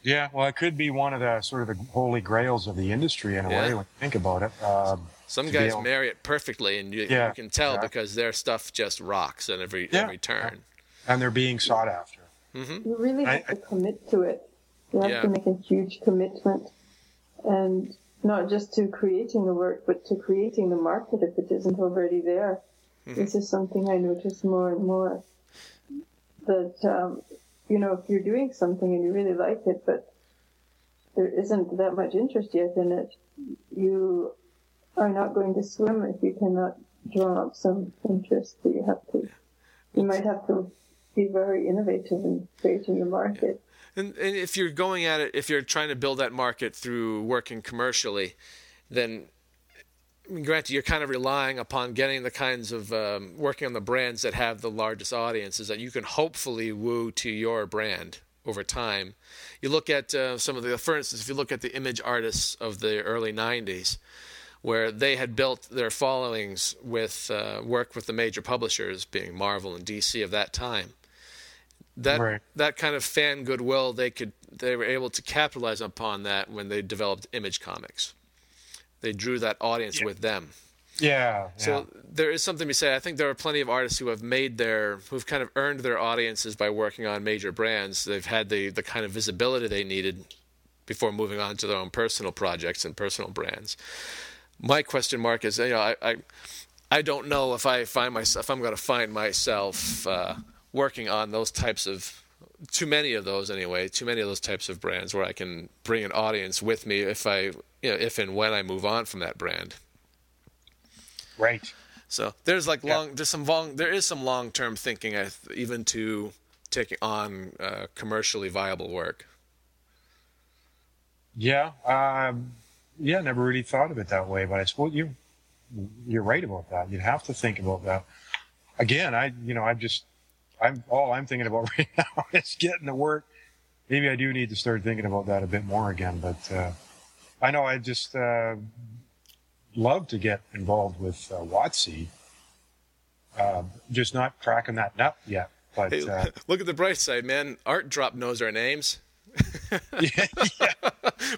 Speaker 9: Yeah, well, it could be one of the sort of the holy grails of the industry in a
Speaker 8: Yeah.
Speaker 9: way when you think about it. Um,
Speaker 8: Some guys
Speaker 9: able-
Speaker 8: marry it perfectly, and you,
Speaker 9: Yeah,
Speaker 8: you can tell
Speaker 9: yeah.
Speaker 8: because their stuff just rocks at every
Speaker 9: Yeah.
Speaker 8: every turn.
Speaker 9: and they're being sought after.
Speaker 11: You really
Speaker 9: I-
Speaker 11: have to commit to it. You have
Speaker 8: Yeah.
Speaker 11: to make a huge commitment, and not just to creating the work, but to creating the market if it isn't already there.
Speaker 8: Mm-hmm.
Speaker 11: This is something I notice more and more. That um, you know, if you're doing something and you really like it, but there isn't that much interest yet in it, you are not going to swim if you cannot draw up some interest. So you have to, you might have to be very innovative in creating the market.
Speaker 8: And, and if you're going at it, if you're trying to build that market through working commercially, then I mean, granted, you're kind of relying upon getting the kinds of um, working on the brands that have the largest audiences that you can hopefully woo to your brand over time. You look at uh, some of the, for instance, if you look at the image artists of the early '90s, where they had built their followings with uh, work with the major publishers, being Marvel and DC of that time that
Speaker 9: Right.
Speaker 8: that kind of fan goodwill they could they were able to capitalize upon that when they developed image comics. They drew that audience with them.
Speaker 9: Yeah.
Speaker 8: so there is something to say. I think there are plenty of artists who have made their who've kind of earned their audiences by working on major brands. They've had the the kind of visibility they needed before moving on to their own personal projects and personal brands. My question mark is you know i i, I don't know if I find myself if I'm going to find myself uh, working on those types of too many of those anyway. Too many of those types of brands where I can bring an audience with me if I you know if and when I move on from that brand.
Speaker 9: Right.
Speaker 8: So there's like long, there's some long, there is some long term thinking, I even to taking on uh, commercially viable work.
Speaker 9: Yeah. Um, yeah. Never really thought of it that way, but I suppose you you're right about that. You'd have to think about that. Again, I you know I'm just I'm all I'm thinking about right now is getting to work. Maybe I do need to start thinking about that a bit more again, but uh, I know I just uh, love to get involved with uh, WotC. Uh, just not cracking that nut yet. But
Speaker 8: Hey,
Speaker 9: uh,
Speaker 8: look at the bright side, man. Art Drop knows our names. Yeah.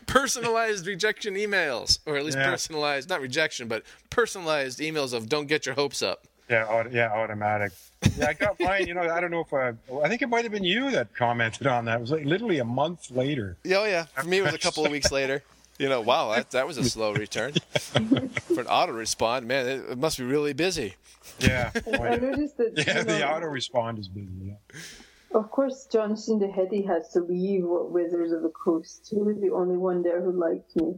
Speaker 8: personalized rejection emails, or at least
Speaker 9: Yeah.
Speaker 8: personalized, not rejection, but personalized emails of "Don't get your hopes up."
Speaker 9: Yeah, auto, yeah, automatic. Yeah, I got mine. You know, I don't know if I. I think it might have been you that commented on that. It was like literally a month later.
Speaker 8: Yeah, oh yeah. For me, it was a couple of weeks later. You know, wow, that that was a slow return for an auto respond. Man, it, it must be really busy.
Speaker 9: Yeah,
Speaker 11: I noticed that.
Speaker 9: yeah.
Speaker 11: you
Speaker 9: The
Speaker 11: know,
Speaker 9: auto respond is busy. Yeah.
Speaker 11: Of course, John Schindehette has to leave Wizards of the Coast. He was the only one there who liked me.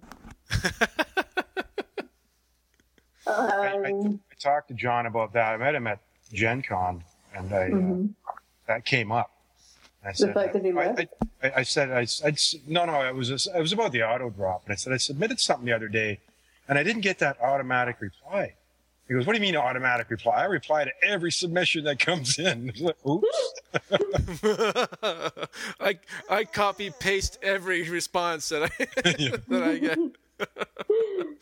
Speaker 9: I, I,
Speaker 11: Um,
Speaker 9: I talked to John about that. I met him at Gen Con, and I, uh,
Speaker 11: Mhm.
Speaker 9: that came up. I
Speaker 11: The fact that he
Speaker 9: I,
Speaker 11: left?
Speaker 9: I, I said, I, I'd, no, no, it was it was about the auto drop, and I said I submitted something the other day, and I didn't get that automatic reply. He goes, "What do you mean automatic reply? I reply to every submission that comes in." I like, Oops.
Speaker 8: I I copy paste every response that I that I get.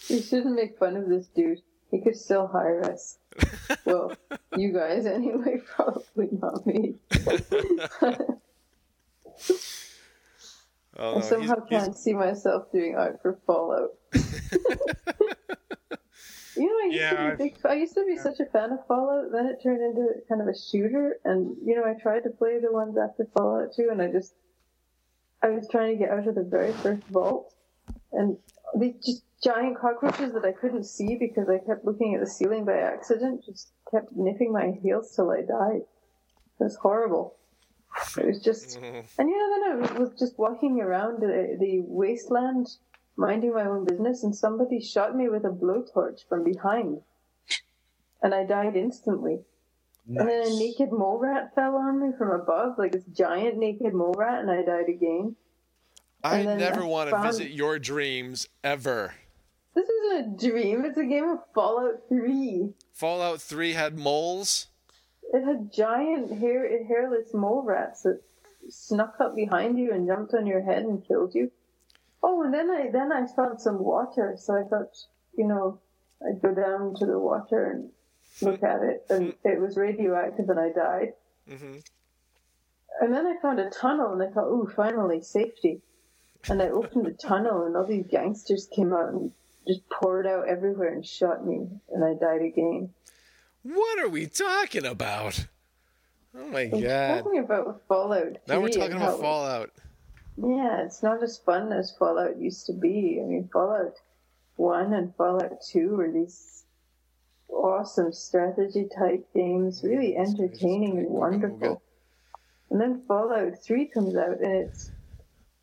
Speaker 11: you shouldn't make fun of this dude. He could still hire us. Well, you guys anyway, probably not me.
Speaker 8: Oh,
Speaker 11: I somehow
Speaker 8: he's- he's-
Speaker 11: can't see myself doing art for Fallout. you know, I used
Speaker 9: Yeah,
Speaker 11: to be big, I used to be such a fan of Fallout. Then it turned into kind of a shooter, and you know, I tried to play the ones after Fallout 2, and I just, I was trying to get out of the very first vault, and these just giant cockroaches that I couldn't see because I kept looking at the ceiling by accident, just kept nipping my heels till I died. It was horrible. It was just, mm-hmm. and you know, then I was just walking around the, the wasteland, minding my own business, and somebody shot me with a blowtorch from behind, and I died instantly. And then a naked mole rat fell on me from above, like this giant naked mole rat, and I died again.
Speaker 8: I never want to visit your dreams ever.
Speaker 11: This isn't a dream; it's a game of Fallout Three.
Speaker 8: Fallout 3 had moles.
Speaker 11: It had giant hair, hairless mole rats that snuck up behind you and jumped on your head and killed you. Oh, and then I then I found some water, so I thought, you know, I'd go down to the water and look at it, and it was radioactive, and I died.
Speaker 8: Mm-hmm.
Speaker 11: And then I found a tunnel, and I thought, ooh, finally safety. And I opened the tunnel, and all these gangsters came out and just poured out everywhere and shot me, and I died again.
Speaker 8: What are we talking about? Oh my
Speaker 11: I'm
Speaker 8: god.
Speaker 11: talking about Fallout.
Speaker 8: Now we're talking about Fallout.
Speaker 11: Yeah, it's not as fun as Fallout used to be. I mean, Fallout 1 and Fallout 2 were these awesome strategy type games, really entertaining and wonderful. And then Fallout 3 comes out and it's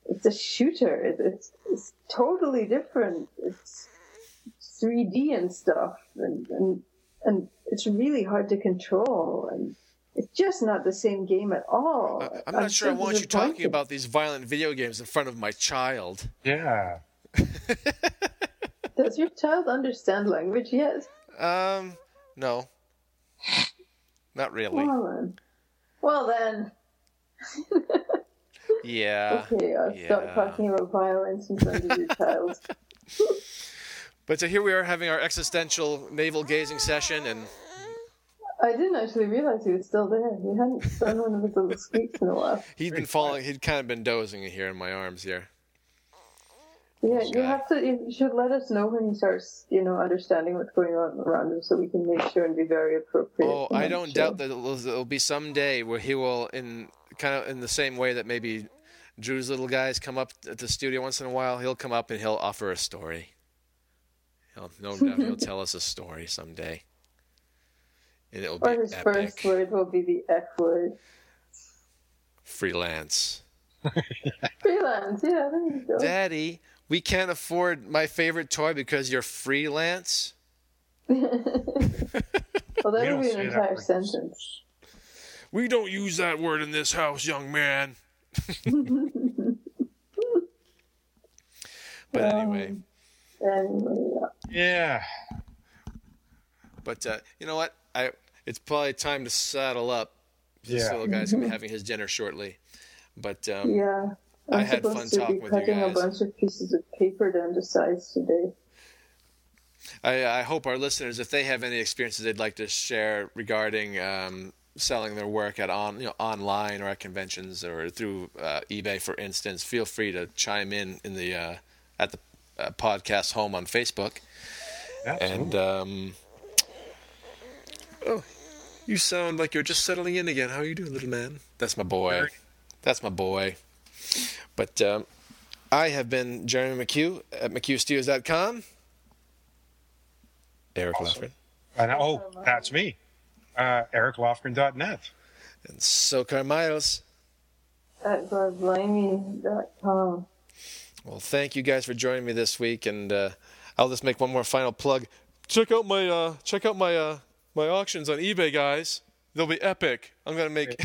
Speaker 11: it's a shooter. It, it's it's totally different. It's 3D and stuff, and, and and it's really hard to control, and it's just not the same game at all.
Speaker 8: I'm not sure I want you talking about these violent video games in front of my child.
Speaker 9: Yeah.
Speaker 11: Does your child understand language yet?
Speaker 8: Um, no. Not really.
Speaker 11: Well then. Well then.
Speaker 8: Yeah.
Speaker 11: Okay, I'll stop talking about violence in front of your child.
Speaker 8: But so here we are having our existential navel gazing session, and
Speaker 11: I didn't actually realize he was still there. He hadn't done one of his little squeaks in a while.
Speaker 8: he'd been falling. He'd kind of been dozing here in my arms here.
Speaker 11: Yeah, you have to. You should let us know when he starts, you know, understanding what's going on around him, so we can make sure and be very appropriate.
Speaker 8: Oh, I don't doubt that it'll, it'll be some day where he will, in kind of in the same way that maybe Drew's little guys come up at the studio once in a while. He'll come up and he'll offer a story. He'll no doubt he'll tell us a story someday. and it'll
Speaker 11: Or
Speaker 8: be
Speaker 11: his
Speaker 8: epic.
Speaker 11: first word will be the F word.
Speaker 8: Freelance.
Speaker 11: First word will be the F word.
Speaker 8: Freelance.
Speaker 11: Freelance, yeah, there you go.
Speaker 8: Daddy, we can't afford my favorite toy because you're freelance.
Speaker 11: Well, that'll
Speaker 8: don't
Speaker 11: be an entire sentence.
Speaker 8: We don't use that word in this house, young man. but anyway,
Speaker 11: Anyway,
Speaker 9: Yeah.
Speaker 8: but uh, you know what? I it's probably time to saddle up. This
Speaker 9: Yeah.
Speaker 8: little guy's gonna be having his dinner shortly. But um,
Speaker 11: yeah. I'm
Speaker 8: I had fun talking
Speaker 11: be
Speaker 8: with you guys.
Speaker 11: cutting a bunch of pieces of paper down to size today.
Speaker 8: I, I hope our listeners, if they have any experiences they'd like to share regarding um, selling their work at on you know online or at conventions or through uh, eBay, for instance, feel free to chime in in the uh, at the uh, podcast home on Facebook. And um, oh, you sound like you're just settling in again. How are you doing, little man? That's my boy. That's my boy. But um, I have been Jeremy McHugh at McHughStudios.com. Eric Lofgren.
Speaker 9: And, oh, that's me. Uh, EricLofgren.net.
Speaker 8: And Socar Myles.
Speaker 11: At godblimey.com.
Speaker 8: Well, thank you guys for joining me this week, and uh, I'll just make one more final plug. Check out my uh, check out my uh, my auctions on eBay, guys. They'll be epic. I'm gonna make.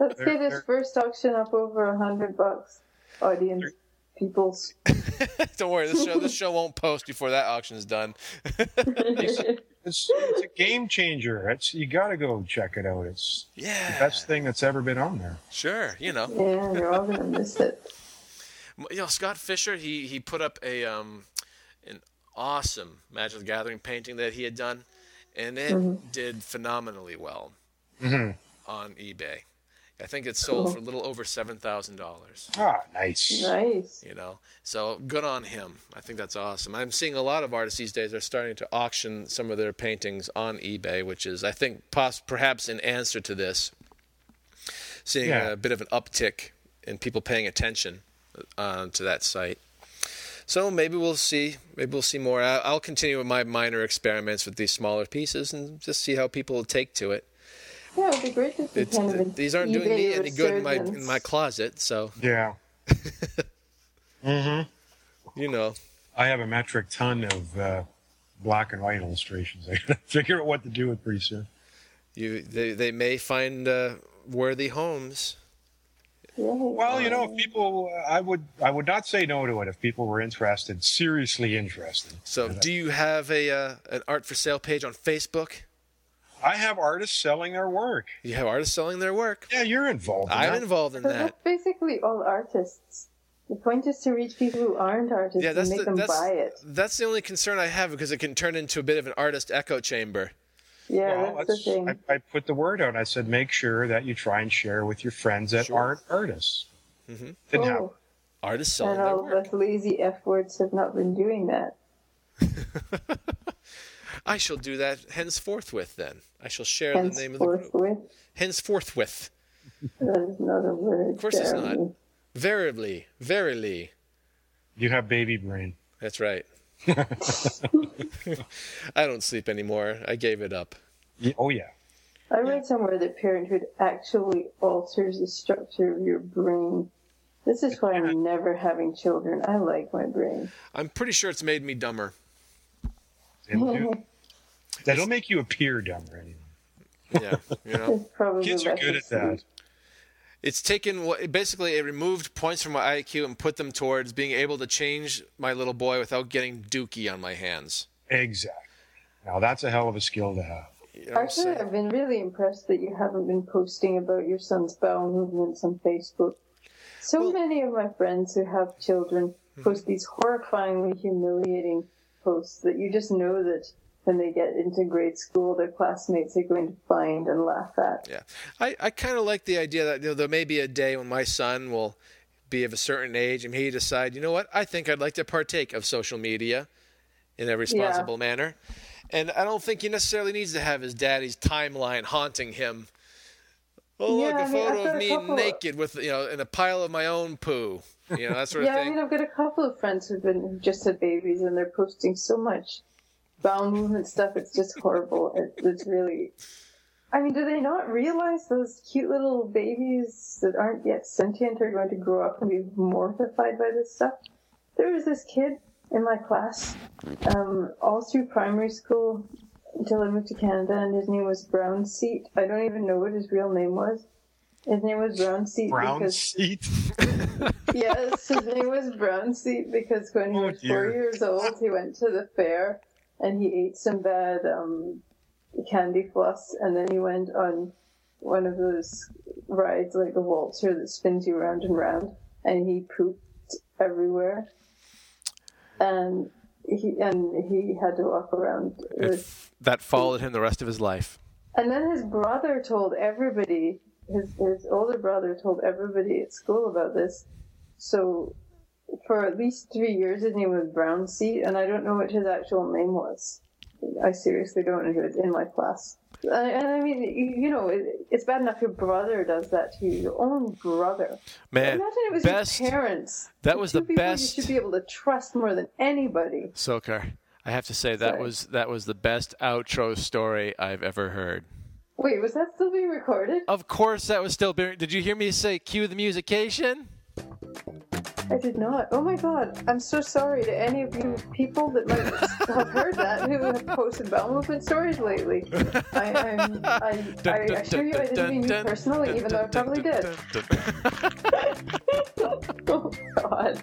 Speaker 11: Let's get this first auction up over a hundred bucks. Audience, peoples.
Speaker 8: Don't worry, this show this show won't post before that auction is done.
Speaker 9: It's, it's a game changer. It's you got to go check it out. It's
Speaker 8: yeah.
Speaker 9: the best thing that's ever been on there.
Speaker 8: Sure, you know.
Speaker 11: Yeah, you're all gonna miss it.
Speaker 8: You know, Scott Fischer, he he put up a um, an awesome Magic the Gathering painting that he had done, and it
Speaker 11: Mhm.
Speaker 8: did phenomenally well
Speaker 9: Mhm.
Speaker 8: on eBay. I think it sold
Speaker 11: Cool.
Speaker 8: for a little over seven thousand dollars.
Speaker 9: Ah, nice.
Speaker 11: Nice.
Speaker 8: You know, so good on him. I think that's awesome. I'm seeing a lot of artists these days are starting to auction some of their paintings on eBay, which is, I think, poss- perhaps in answer to this, seeing
Speaker 9: Yeah.
Speaker 8: a bit of an uptick in people paying attention uh, to that site. So maybe we'll see. Maybe we'll see more. I'll continue with my minor experiments with these smaller pieces and just see how people take to it.
Speaker 11: Yeah, it'd be great to see
Speaker 8: It's,
Speaker 11: kind of an
Speaker 8: these aren't doing
Speaker 11: eBay
Speaker 8: me any good in my in my closet, so
Speaker 9: Yeah. mm-hmm.
Speaker 8: you know.
Speaker 9: I have a metric ton of uh, black and white illustrations. I gotta figure out what to do with pretty soon.
Speaker 8: You they they may find uh, worthy homes.
Speaker 9: Well, you know, if people, I would, I would not say no to it if people were interested, seriously interested.
Speaker 8: So, do you have a uh, an art for sale page on Facebook?
Speaker 9: I have artists selling their work.
Speaker 8: You have artists selling their work.
Speaker 9: Yeah, you're involved. In
Speaker 8: I'm
Speaker 9: that.
Speaker 8: involved in
Speaker 11: But
Speaker 8: that.
Speaker 11: that's basically all artists. The point is to reach people who aren't artists
Speaker 8: Yeah, that's
Speaker 11: and make
Speaker 8: the,
Speaker 11: them
Speaker 8: that's,
Speaker 11: buy it.
Speaker 8: that's the only concern I have because it can turn into a bit of an artist echo chamber.
Speaker 11: Yeah,
Speaker 9: Well,
Speaker 11: that's the thing.
Speaker 9: I, I put the word out. I said, make sure that you try and share with your friends that
Speaker 8: Sure.
Speaker 9: aren't artists.
Speaker 8: Mhm.
Speaker 9: Didn't
Speaker 11: Oh.
Speaker 9: happen.
Speaker 8: Artists selling
Speaker 11: and
Speaker 8: their
Speaker 11: all
Speaker 8: work.
Speaker 11: of us lazy F words have not been doing that.
Speaker 8: I shall do that henceforth with then. I shall share the name of the
Speaker 11: Henceforth
Speaker 8: group.
Speaker 11: with.
Speaker 8: Henceforth with.
Speaker 11: That is not a word.
Speaker 8: Of course it's not.
Speaker 11: Jeremy.
Speaker 8: Verily, verily.
Speaker 9: You have baby brain.
Speaker 8: That's right. I don't sleep anymore. I gave it up.
Speaker 9: Yeah, oh yeah.
Speaker 11: I read somewhere that parenthood actually alters the structure of your brain. This is why I'm never having children. I like my brain.
Speaker 8: I'm pretty sure it's made me dumber.
Speaker 9: It'll do. That'll make you appear dumber. Anyway.
Speaker 8: Yeah, you know.
Speaker 9: Kids are good at that.
Speaker 8: It's taken basically it removed points from my IQ and put them towards being able to change my little boy without getting dookie on my hands.
Speaker 9: Exactly. Now that's a hell of a skill to have.
Speaker 8: You know
Speaker 11: Actually. I've been really impressed that you haven't been posting about your son's bowel movements on Facebook. So many of my friends who have children
Speaker 8: Mm-hmm.
Speaker 11: post these horrifyingly humiliating posts that you just know that when they get into grade school, their classmates are going to find and laugh at.
Speaker 8: Yeah, I, I kind of like the idea that you know, there may be a day when my son will be of a certain age and he decide, you know what, I think I'd like to partake of social media in a responsible manner. And I don't think he necessarily needs to have his daddy's timeline haunting him. Oh, look,
Speaker 11: Yeah,
Speaker 8: a
Speaker 11: I mean,
Speaker 8: photo of me naked with, you know, in a pile of my own poo. You know, that sort
Speaker 11: yeah,
Speaker 8: of
Speaker 11: I mean, I've got a couple of friends who've been who've just had babies, and they're posting so much bowel movement stuff. It's just horrible. It, it's really. I mean, do they not realize those cute little babies that aren't yet sentient are going to grow up and be mortified by this stuff? There was this kid in my class, um, all through primary school until I moved to Canada, and his name was Brown Seat. I don't even know what his real name was. His name was Brown Seat
Speaker 9: Brown
Speaker 11: because
Speaker 9: seat.
Speaker 11: yes, his name was Brown Seat because when he
Speaker 9: Oh,
Speaker 11: was
Speaker 9: dear.
Speaker 11: four years old, he went to the fair and he ate some bad um, candy floss, and then he went on one of those rides like the waltzer that spins you round and round, and he pooped everywhere, and he and he had to walk around with
Speaker 8: that followed him the rest of his life.
Speaker 11: and then his brother told everybody, his, his older brother told everybody at school about this. So for at least three years, his name was Brown Seat, and I don't know what his actual name was. I seriously don't know. Was in my class. And, and I mean, you, know, it, it's bad enough your brother does that to you, your own brother.
Speaker 8: Man,
Speaker 11: Imagine it was
Speaker 8: best-
Speaker 11: your parents.
Speaker 8: that was the
Speaker 11: people
Speaker 8: best-
Speaker 11: You should be able to trust more than anybody.
Speaker 8: Socar, I have to say that
Speaker 11: Sorry.
Speaker 8: was that was the best outro story I've ever heard.
Speaker 11: Wait, was that still being recorded?
Speaker 8: Of course, that was still. Being, did you hear me say cue the musication?
Speaker 11: I did not. Oh my god. I'm so sorry to any of you people that might have heard that who have posted bowel movement stories lately. I, I'm, I, I assure you I didn't mean you personally, even though I probably did. Oh god.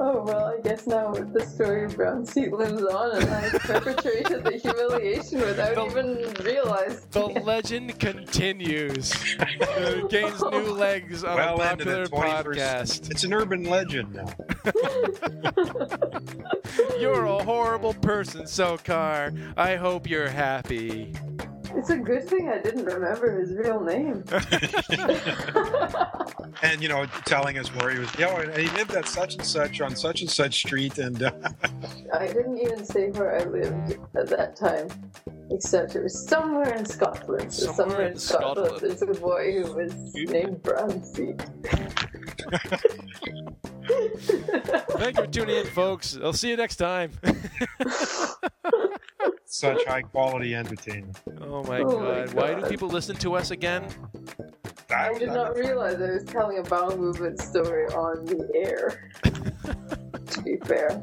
Speaker 11: Oh well, I guess now the story of Brown Seat lives on and I perpetrated the humiliation without even realizing
Speaker 8: The
Speaker 11: it.
Speaker 8: legend continues. Gains new legs on
Speaker 9: well
Speaker 8: a popular
Speaker 9: 21st. It's an urban legend now.
Speaker 8: You're a horrible person, Socar. I hope you're happy.
Speaker 11: It's a good thing I didn't remember his real name.
Speaker 9: And you know, telling us where he was. Yeah, and he lived at such and such on such and such street, and uh,
Speaker 11: I didn't even say where I lived at that time, except it was somewhere in Scotland. So
Speaker 8: Somewhere
Speaker 11: somewhere,
Speaker 8: in
Speaker 11: in Scotland,
Speaker 8: Scotland.
Speaker 11: there's a boy who was named Brown
Speaker 8: Thank you for tuning in, folks. I'll see you next time.
Speaker 9: Such high quality entertainment.
Speaker 8: oh my
Speaker 11: Oh my
Speaker 8: god. Why do people listen to us again?
Speaker 11: I did not realize I was telling a bowel movement story on the air. to be fair.